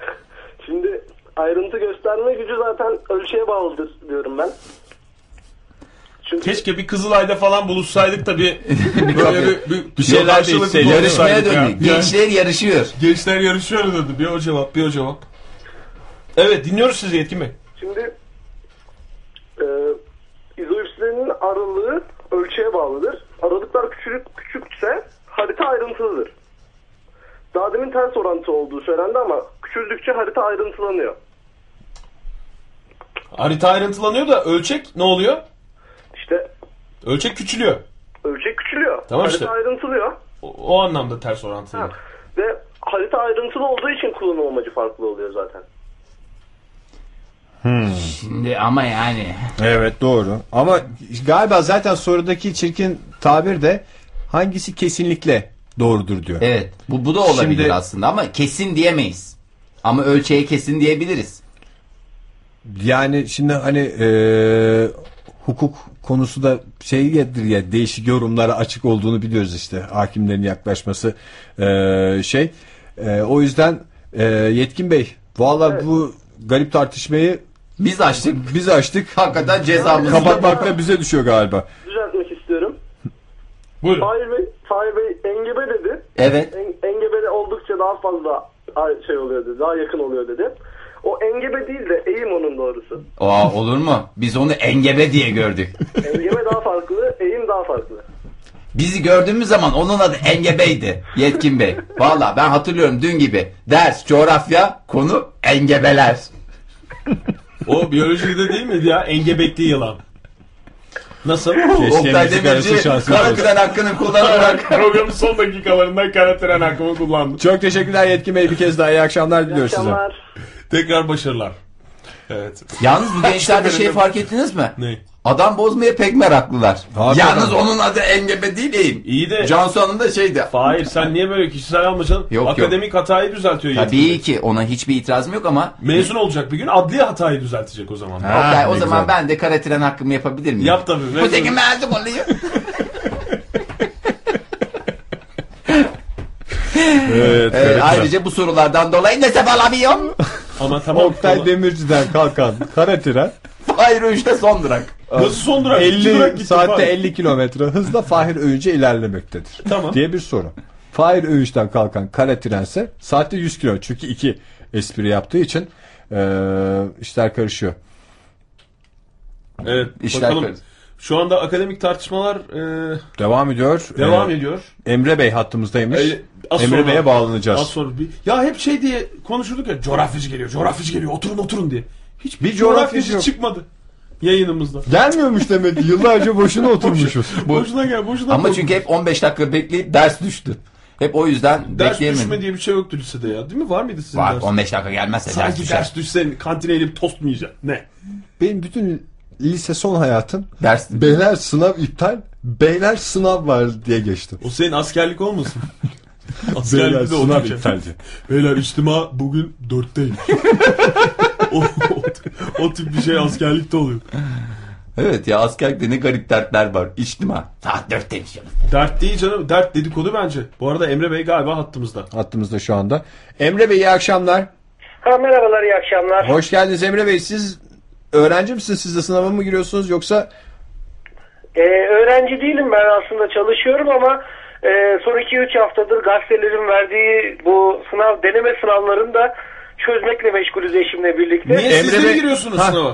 Şimdi ayrıntı gösterme gücü zaten ölçüye bağlıdır diyorum ben. Çünkü keşke bir Kızılay'da falan buluşsaydık da bir <laughs> böyle bir, bir, Bir şeyler değişseydi. yarışmaya döndük. Gençler yarışıyor. Gençler yarışıyor dedi. Bir o cevap, bir o cevap. Evet dinliyoruz sizi Yetkin Bey. Şimdi e, izoipslerin aralığı ölçüye bağlıdır. Aralıklar küçük küçükse harita ayrıntılıdır. Daha demin ters orantı olduğu söylendi ama küçüldükçe harita ayrıntılanıyor. Harita ayrıntılanıyor da ölçek ne oluyor? İşte Ölçek küçülüyor. ölçek küçülüyor. Tamam harita işte. ayrıntılıyor. O, o anlamda ters orantılı. Ha. Ve harita ayrıntılı olduğu için kullanım amacı farklı oluyor zaten. Şimdi ama yani Evet doğru. Ama galiba zaten sorudaki çirkin tabir de hangisi kesinlikle doğrudur diyor. evet bu, bu da olabilir Şimdi- aslında ama kesin diyemeyiz. Ama ölçeğe kesin diyebiliriz. Yani şimdi hani e, hukuk konusu da şeydir ya değişik yorumlara açık olduğunu biliyoruz işte hakimlerin yaklaşması e, şey. E, o yüzden e, Yetkin Bey valla bu garip tartışmayı Biz açtık. biz açtık. Hakikaten cezamızı Kapatmak da bize düşüyor galiba. Düzeltmek istiyorum. Buyurun. Fahir Bey, Fahir Bey engebe dedi. Evet. En, engebe oldukça daha fazla şey oluyor dedi. Daha yakın oluyor dedi. O engebe değil de eğim onun doğrusu. Aa, olur mu? Biz onu engebe diye gördük. Engebe daha farklı, eğim daha farklı. Bizi gördüğümüz zaman onun adı engebeydi. Yetkin Bey. Valla ben hatırlıyorum dün gibi. Ders, coğrafya, konu engebeler. O biyolojide değil miydi ya? Engebekli yılan. Nasıl? Oktay Demirci kara tren hakkını kullanarak <laughs> Programın son dakikalarında kara tren hakkımı kullandım. Çok teşekkürler Yetkin Bey bir kez daha iyi akşamlar diliyoruz size. Tekrar başarılar. Evet. Yalnız bu gençlerde şey fark ettiniz mi? Ne? Adam bozmaya pek meraklılar. Hakikaten. Yalnız onun adı engebe değil. İyi de. Cansu'nun da şeydi. Hayır sen niye böyle kişisel alma canım? Yok, Akademik hatayı düzeltiyor. Tabii ki ona hiçbir itirazım yok ama Mezun olacak bir gün adliye hatayı düzeltecek o zaman. Oktay, o zaman ben de kara tren hakkımı yapabilir miyim? Yap tabii. Bu tek mezun oluyor. Evet, Ee, ayrıca bu sorulardan dolayı ne sebep alamıyorum? <laughs> Ama tamam. Oktay Demirci'den kalkan kara tren Fahir Öğünç'te son durak. Nasıl son durak? İki 50 durak gitti saatte Fahir. 50 kilometre hızla Fahir Öğünç'e ilerlemektedir. Tamam. Diye bir soru. Fahir Öğünç'ten kalkan kara trense saatte 100 km. Çünkü iki espri yaptığı için eee, işler karışıyor. Evet. İşler bakalım. karıştı. Şu anda akademik tartışmalar e, Devam ediyor. devam Ee, ediyor. Emre Bey hattımızdaymış. Ee, az Emre sonra- Bey'e bağlanacağız. Az sonra bir, ya hep şey diye konuşurduk ya coğrafyacı geliyor, coğrafyacı geliyor, oturun oturun diye. Hiç Bir coğrafyacı coğrafyacı yok. çıkmadı yayınımızda. Gelmiyormuş demek ki. Yıllarca boşuna <laughs> oturmuşuz. Boşuna gel, boşuna Ama çünkü hep 15 dakika bekleyip ders düştü. Hep o yüzden ders bekleyemedim. düşme diye bir şey yoktu lisede ya. Değil mi? Var mıydı sizin Var ders? 15 dakika gelmezse ders Sanki düşer. ders düşse kantine inip tost mu yiyeceksin? Ne? Benim bütün lise son hayatım Ders beyler sınav iptal, beyler sınav var diye geçti. O senin askerlik olmasın? <laughs> Beyler sınav iptaldi. Beyler içtima bugün dörtteyim. <laughs> o, o, o tip bir şey askerlikte oluyor. Evet ya askerlikte ne garip dertler var. İçtim ha. Saat 4'teymiş canım. Dert değil canım. Dert dedikodu bence. Bu arada Emre Bey galiba hattımızda. Hattımızda şu anda. Emre Bey iyi akşamlar. Ha, merhabalar iyi akşamlar. Hoş geldiniz Emre Bey. Siz öğrenci misiniz? Siz de sınava mı giriyorsunuz yoksa Ee, öğrenci değilim ben aslında çalışıyorum ama e, son 2-3 haftadır gazetelerin verdiği bu sınav deneme sınavlarını da çözmekle meşgulüz eşimle birlikte. Niye siz de giriyorsunuz Ha. sınava?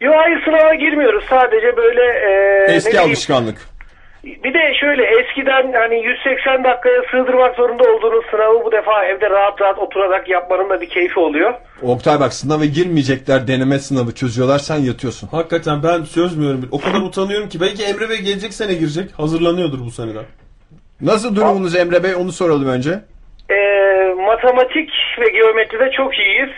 Yok hayır sınava girmiyoruz sadece böyle e, eski alışkanlık? Bir de şöyle eskiden hani 180 dakikaya sığdırmak zorunda olduğunuz sınavı bu defa evde rahat rahat oturarak yapmanın da bir keyfi oluyor. Oktay bak sınava girmeyecekler deneme sınavı çözüyorlar sen yatıyorsun. Hakikaten ben çözmüyorum. O kadar utanıyorum ki. Belki Emre Bey gelecek sene girecek. Hazırlanıyordur bu seneden. Nasıl durumunuz Emre Bey onu soralım önce. E, matematik ve geometride çok iyiyiz.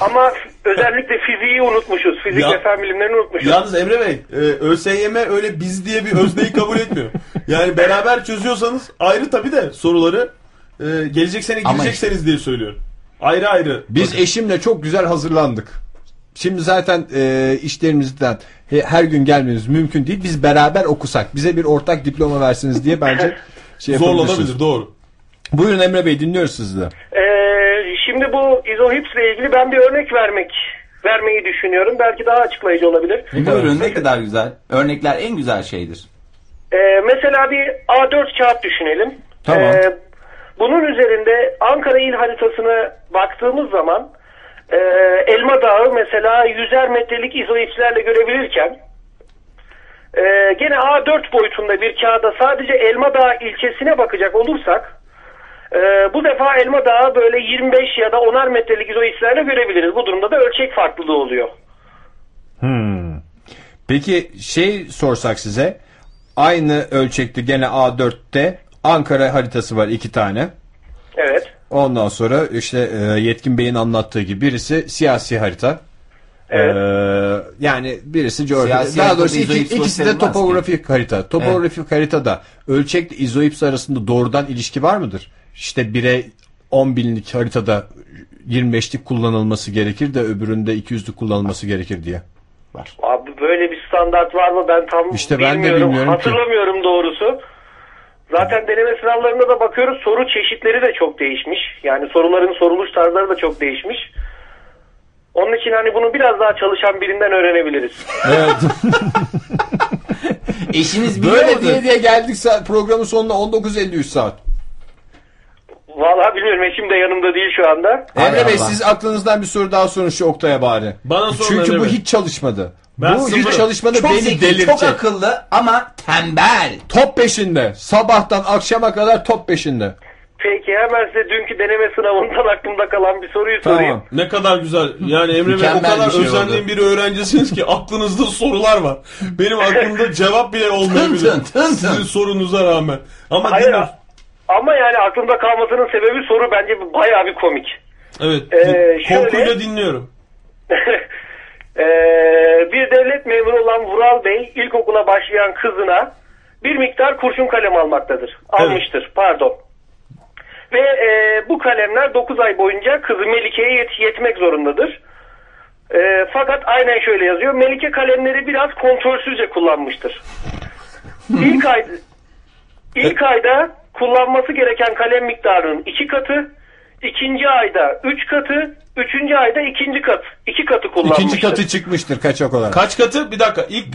Ama <laughs> özellikle fiziği unutmuşuz. Fizik Ya- ve fen bilimlerini unutmuşuz. Yalnız Emre Bey, e, ÖSYM öyle biz diye bir özneyi kabul etmiyor. Yani beraber çözüyorsanız ayrı tabii de soruları e, gelecek sene Ama girecekseniz diye söylüyorum. Ayrı ayrı. Biz eşimle çok güzel hazırlandık. Şimdi zaten e, işlerimizden he- her gün gelmemiz mümkün değil. Biz beraber okusak bize bir ortak diploma versiniz diye bence <laughs> şey. Zorlanabilir doğru. Buyurun Emre Bey dinliyoruz sizi de. Ee, şimdi bu izohips ile ilgili ben bir örnek vermek vermeyi düşünüyorum. Belki daha açıklayıcı olabilir. Buyurun ne kadar güzel. Örnekler en güzel şeydir. Ee, mesela bir A4 kağıt düşünelim. Tamam. Ee, bunun üzerinde Ankara il haritasını baktığımız zaman e, Elma Dağı mesela yüzer metrelik izohipslerle görebilirken e, gene A4 boyutunda bir kağıda sadece Elma Dağı ilçesine bakacak olursak e, bu defa Elma Dağı böyle 25 ya da 10'ar metrelik izohipslerle görebiliriz. Bu durumda da ölçek farklılığı oluyor. Hmm. Peki şey sorsak size aynı ölçekte gene A4'te Ankara haritası var iki tane. Evet. Ondan sonra işte e, Yetkin Bey'in anlattığı gibi birisi siyasi harita. Evet. Ee, yani birisi coğrafya. Siyasi Daha doğrusu iki, ikisi de topografik harita. Topografik haritada ölçekle izoips arasında doğrudan ilişki var mıdır? İşte 1'e 10 binlik haritada 25'lik kullanılması gerekir de öbüründe 200'lük kullanılması gerekir diye. Abi böyle bir standart var mı ben tam İşte ben de bilmiyorum. bilmiyorum ki. Hatırlamıyorum doğrusu. Zaten deneme sınavlarında da bakıyoruz soru çeşitleri de çok değişmiş. Yani soruların soruluş tarzları da çok değişmiş. Onun için hani bunu biraz daha çalışan birinden öğrenebiliriz. Evet. <laughs> Eşiniz biliyor Böyle mudur? diye diye geldik saat programın sonuna 19.53 saat. Vallahi bilmiyorum eşim de yanımda değil şu anda. Emre Bey Allah. siz aklınızdan bir soru daha sorun şu Oktay'a bari. Bana sorun Çünkü Emre bu Bey. hiç çalışmadı. Ben bu sıfırım. hiç çalışmadı Çok beni zeki, delirtecek. çok akıllı ama tembel. Top peşinde. Sabahtan akşama kadar top peşinde. Peki hemen size dünkü deneme sınavından <laughs> aklımda kalan bir soruyu sorayım. Ne kadar güzel. Yani Emre Bey o Mükemmel kadar bir şey özendiğim oldu. bir öğrencisiniz ki aklınızda sorular var. Benim aklımda cevap bile olmayabilir. Tın tın, tın tın. Sizin sorunuza rağmen. Ama Hayır, dinliyoruz. Ama yani aklımda kalmasının sebebi soru bence bayağı bir komik. Evet. Ee, korkuyla şöyle- dinliyorum. <laughs> Ee, bir devlet memuru olan Vural Bey ilkokula başlayan kızına bir miktar kurşun kalem almaktadır. Almıştır pardon. Ve e, bu kalemler 9 ay boyunca kızı Melike'ye yet- yetmek zorundadır. E, fakat aynen şöyle yazıyor. Melike kalemleri biraz kontrolsüzce kullanmıştır. İlk ay ilk ayda kullanması gereken kalem miktarının iki katı, ikinci ayda üç katı, üçüncü ayda ikinci kat, iki katı kullanmıştır. İkinci katı çıkmıştır kaçak olarak. Kaç katı? Bir dakika. İlk,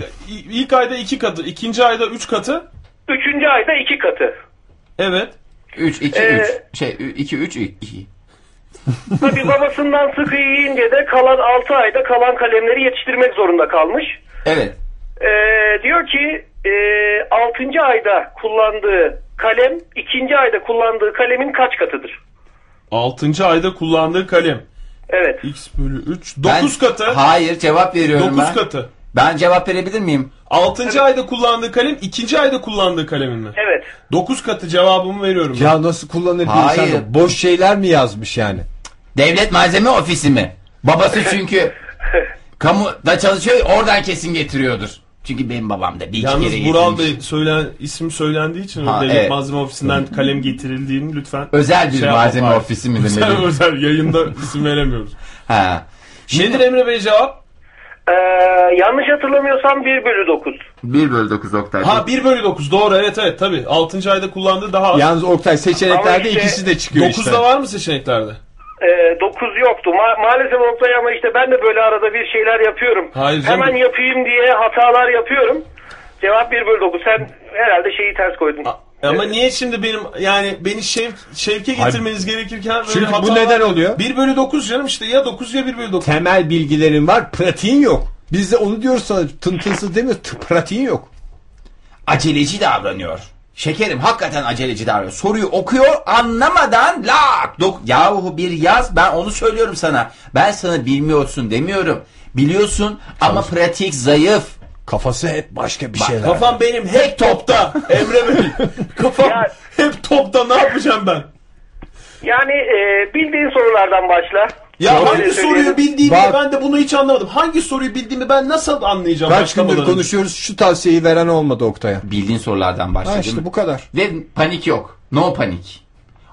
ilk ayda iki katı. ikinci ayda üç katı. Üçüncü ayda iki katı. Evet. 3 2 Ee, 3 şey 2 3 2. Tabii babasından sıkı yiyince de kalan 6 ayda kalan kalemleri yetiştirmek zorunda kalmış. Evet. Ee, diyor ki e, 6. ayda kullandığı kalem 2. ayda kullandığı kalemin kaç katıdır? Altıncı ayda kullandığı kalem. Evet. X bölü 3. 9 Ben- katı. Hayır cevap veriyorum 9 ben. katı. Ben cevap verebilir miyim? 6. ayda kullandığı kalem ikinci ayda kullandığı kalemin mi? Evet. 9 katı cevabımı veriyorum. ben. Ya nasıl kullanır bir Hayır. insan? Boş şeyler mi yazmış yani? Devlet malzeme ofisi mi? Babası çünkü <laughs> kamuda çalışıyor oradan kesin getiriyordur. Çünkü benim babam da bir iki Yalnız kere Vural. Bey söylen, isim söylendiği için Ha, devlet evet. malzeme ofisinden kalem getirildiğini lütfen Özel bir şey malzeme ofisi mi <laughs> Özel, demeli? özel yayında isim veremiyoruz. Ha. Nedir Emre Bey cevap? Ee, yanlış hatırlamıyorsam 1 bölü 9. 1 bölü 9 Oktay. Ha 1 bölü 9 doğru evet evet tabi 6. ayda kullandığı daha az. Yalnız Oktay seçeneklerde Ama işte ikisi de çıkıyor 9'da işte. var mı seçeneklerde? 9 yoktu. Ma- maalesef Oktay ama işte ben de böyle arada bir şeyler yapıyorum. Hayır canım. Hemen yapayım diye hatalar yapıyorum. Cevap 1 bölü 9. Sen herhalde şeyi ters koydun. Ama niye şimdi benim yani beni şevk, şevke getirmeniz gerekirken böyle Çünkü bu hatalar- neden oluyor? 1 bölü 9 canım işte ya 9 ya 1 bölü 9. Temel bilgilerin var, pratiğin yok. Biz de onu diyoruz sana tıntınsız demiyoruz, t- pratiğin yok. Aceleci davranıyor. Şekerim hakikaten aceleci davranıyor. Soruyu okuyor anlamadan lak. Dok Yahu bir yaz ben onu söylüyorum sana. Ben sana bilmiyorsun demiyorum. Biliyorsun ama pratik zayıf. Kafası hep başka bir Bak, şeyler. Kafam benim hep topta Emre Bey. <laughs> Kafam hep topta ne yapacağım ben? Yani e, bildiğin sorulardan başla. Ya Öyle hangi soruyu bildiğimi Bak- ben de bunu hiç anlamadım. Hangi soruyu bildiğimi ben nasıl anlayacağım? Kaç gündür konuşuyoruz şu tavsiyeyi veren olmadı Oktay'a. Bildiğin sorulardan başladım. Ha işte bu kadar. Ve panik yok. No panik.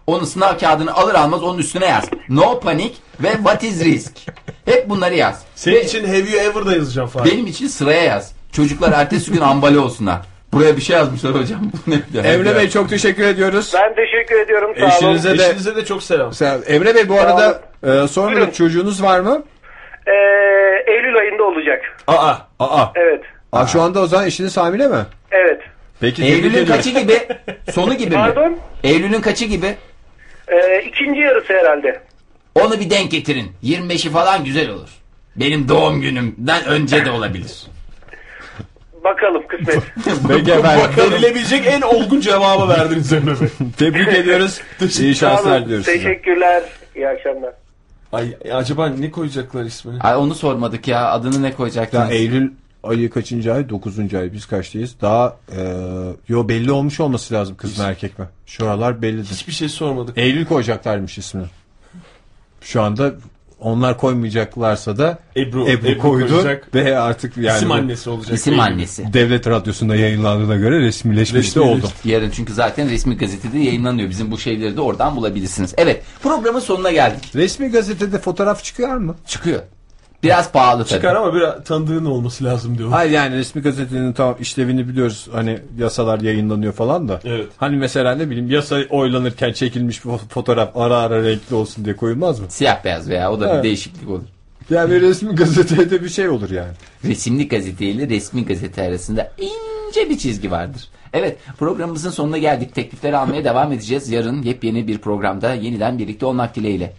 Onun sınav kağıdını alır almaz onun üstüne yaz. No panik ve what is risk. Hep bunları yaz. Senin Ve için have you ever'da yazacağım falan. benim için sıraya yaz. Çocuklar ertesi gün ambale olsunlar. Buraya bir şey yazmışlar hocam. Bu ne? Emre Bey çok teşekkür ediyoruz. Ben teşekkür ediyorum. Sağ olun. Eşinize de, Eşinize de çok selam. Sen- Emre Bey bu Sağ arada e, sonra Buyurun. çocuğunuz var mı? Ee, Eylül ayında olacak. Aa. Aa. Evet. Aa, şu anda o zaman eşiniz hamile mi? Evet. Peki Eylül'ün kaçı gibi? Sonu gibi mi? Pardon? Eylül'ün kaçı gibi? Ee, ikinci yarısı herhalde. Onu bir denk getirin. 25'i falan güzel olur. Benim doğum günümden önce de olabilir. Bakalım kısmet. <laughs> Efendim. Verilebilecek en olgun cevabı verdiniz Emre Bey. <laughs> Tebrik ediyoruz. <laughs> İyi şanslar diliyoruz size. Teşekkürler. İyi akşamlar. Ay acaba ne koyacaklar ismini? Ay onu sormadık ya. Adını ne koyacaktınız? Ya Eylül ayı kaçıncı ay? Dokuzuncu ay. Biz kaçtayız? Daha e, yo belli olmuş olması lazım kız mı erkek mi? Şu aralar bellidir. Hiçbir şey sormadık. Eylül koyacaklarmış ismini. Şu anda onlar koymayacaklarsa da Ebru, Ebru, Ebru koydu koyacak. ve artık yani İsim annesi olacak. İsim annesi. devlet radyosunda yayınlandığına göre resmileşmiş de oldu. Yarın çünkü zaten resmi gazetede yayınlanıyor. Bizim bu şeyleri de oradan bulabilirsiniz. Evet programın sonuna geldik. Resmi gazetede fotoğraf çıkıyor mu? Çıkıyor. Biraz pahalı tabii. Çıkar ama biraz tanıdığın olması lazım diyor. Hayır yani resmi gazetenin tamam işlevini biliyoruz. Hani yasalar yayınlanıyor falan da. Evet. Hani mesela ne bileyim yasa oylanırken çekilmiş bir fotoğraf ara ara renkli olsun diye koyulmaz mı? Siyah beyaz veya o da Evet. bir değişiklik olur. Yani resmi gazetede bir şey olur yani. Resimli gazete ile resmi gazete arasında ince bir çizgi vardır. Evet programımızın sonuna geldik. Teklifleri almaya devam edeceğiz. Yarın yepyeni bir programda yeniden birlikte olmak dileğiyle.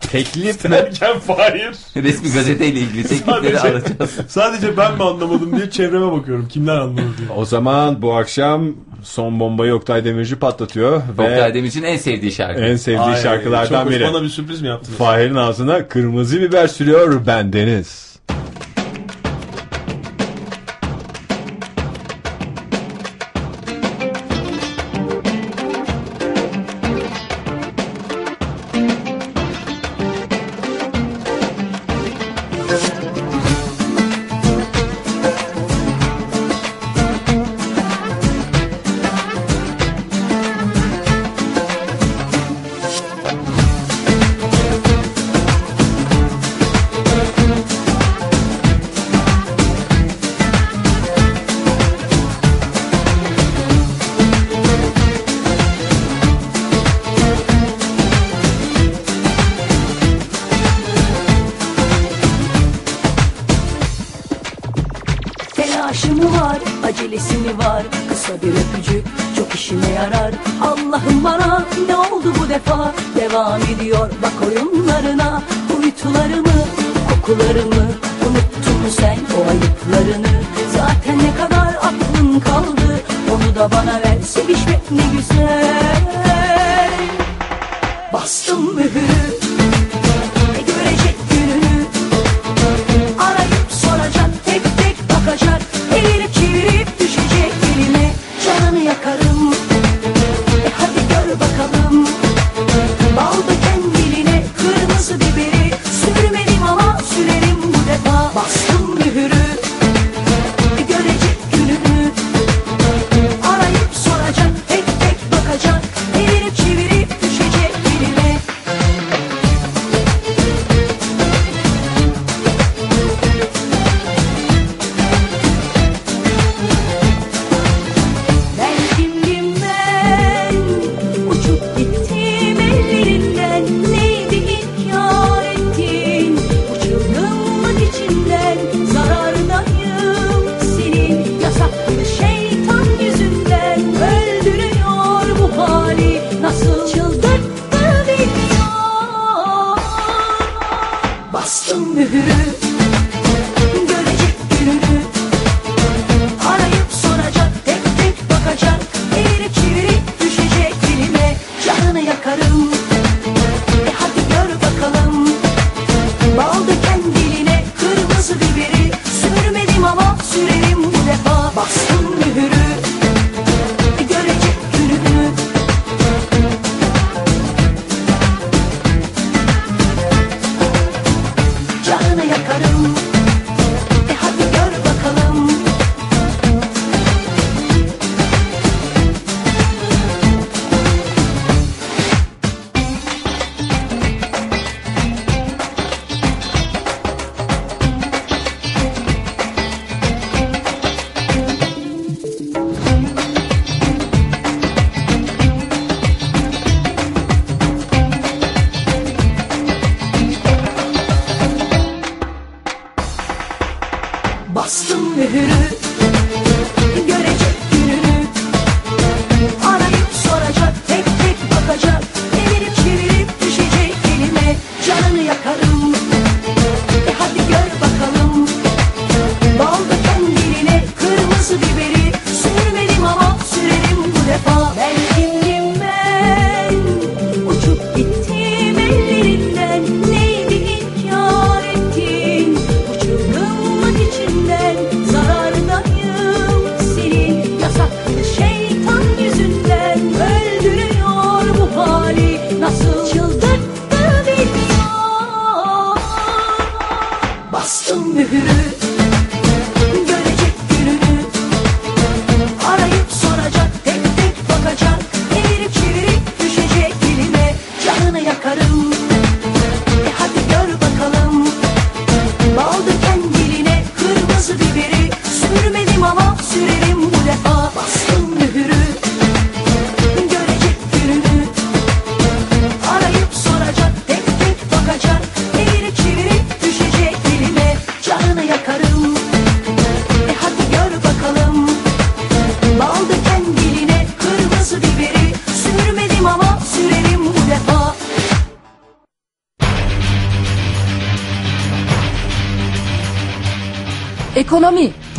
Teklif mi? Derken Fahir. Resmi gazeteyle ilgili teklifleri Sadece, alacağız. sadece ben mi anlamadım diye çevreme bakıyorum. Kimler anlamadı diye. O zaman bu akşam son bombayı Oktay Demirci patlatıyor. Oktay ve Demirci'nin en sevdiği şarkı. en sevdiği Ay, şarkılardan çok biri. Bana bir sürpriz mi yaptınız? Fahir'in ağzına kırmızı biber sürüyor bendeniz.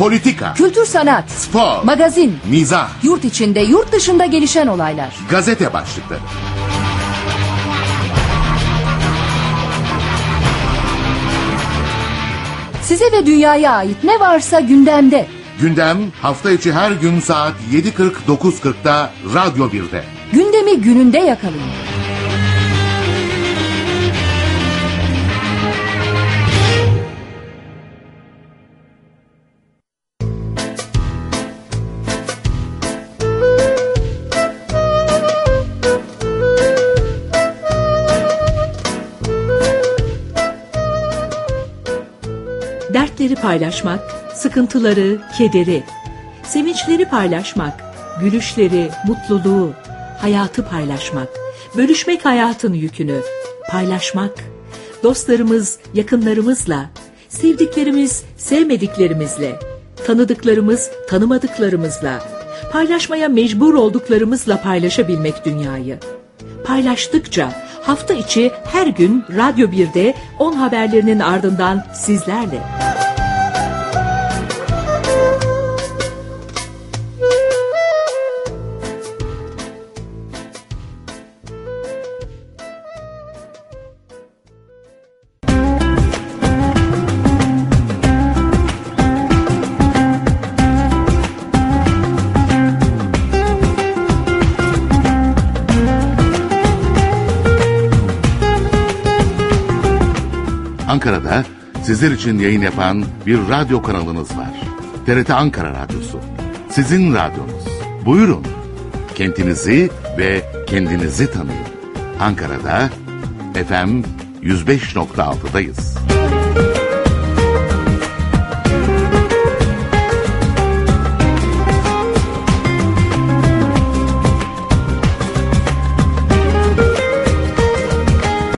Politika, kültür sanat, spor, magazin, mizah, yurt içinde yurt dışında gelişen olaylar. gazete başlıkları. Size ve dünyaya ait ne varsa gündemde. Gündem hafta içi her gün saat 7.40-9.40'da Radyo 1'de. Gündemi gününde yakalayın. Paylaşmak, sıkıntıları, kederi, sevinçleri paylaşmak, gülüşleri, mutluluğu, hayatı paylaşmak, bölüşmek hayatın yükünü, paylaşmak, dostlarımız, yakınlarımızla, sevdiklerimiz, sevmediklerimizle, tanıdıklarımız, tanımadıklarımızla, paylaşmaya mecbur olduklarımızla paylaşabilmek dünyayı. Paylaştıkça hafta içi her gün Radyo 1'de 10 haberlerinin ardından sizlerle. Ankara'da sizler için yayın yapan bir radyo kanalınız var. TRT Ankara Radyosu. Sizin radyonuz. Buyurun. Kentinizi ve kendinizi tanıyın. Ankara'da FM 105.6'dayız.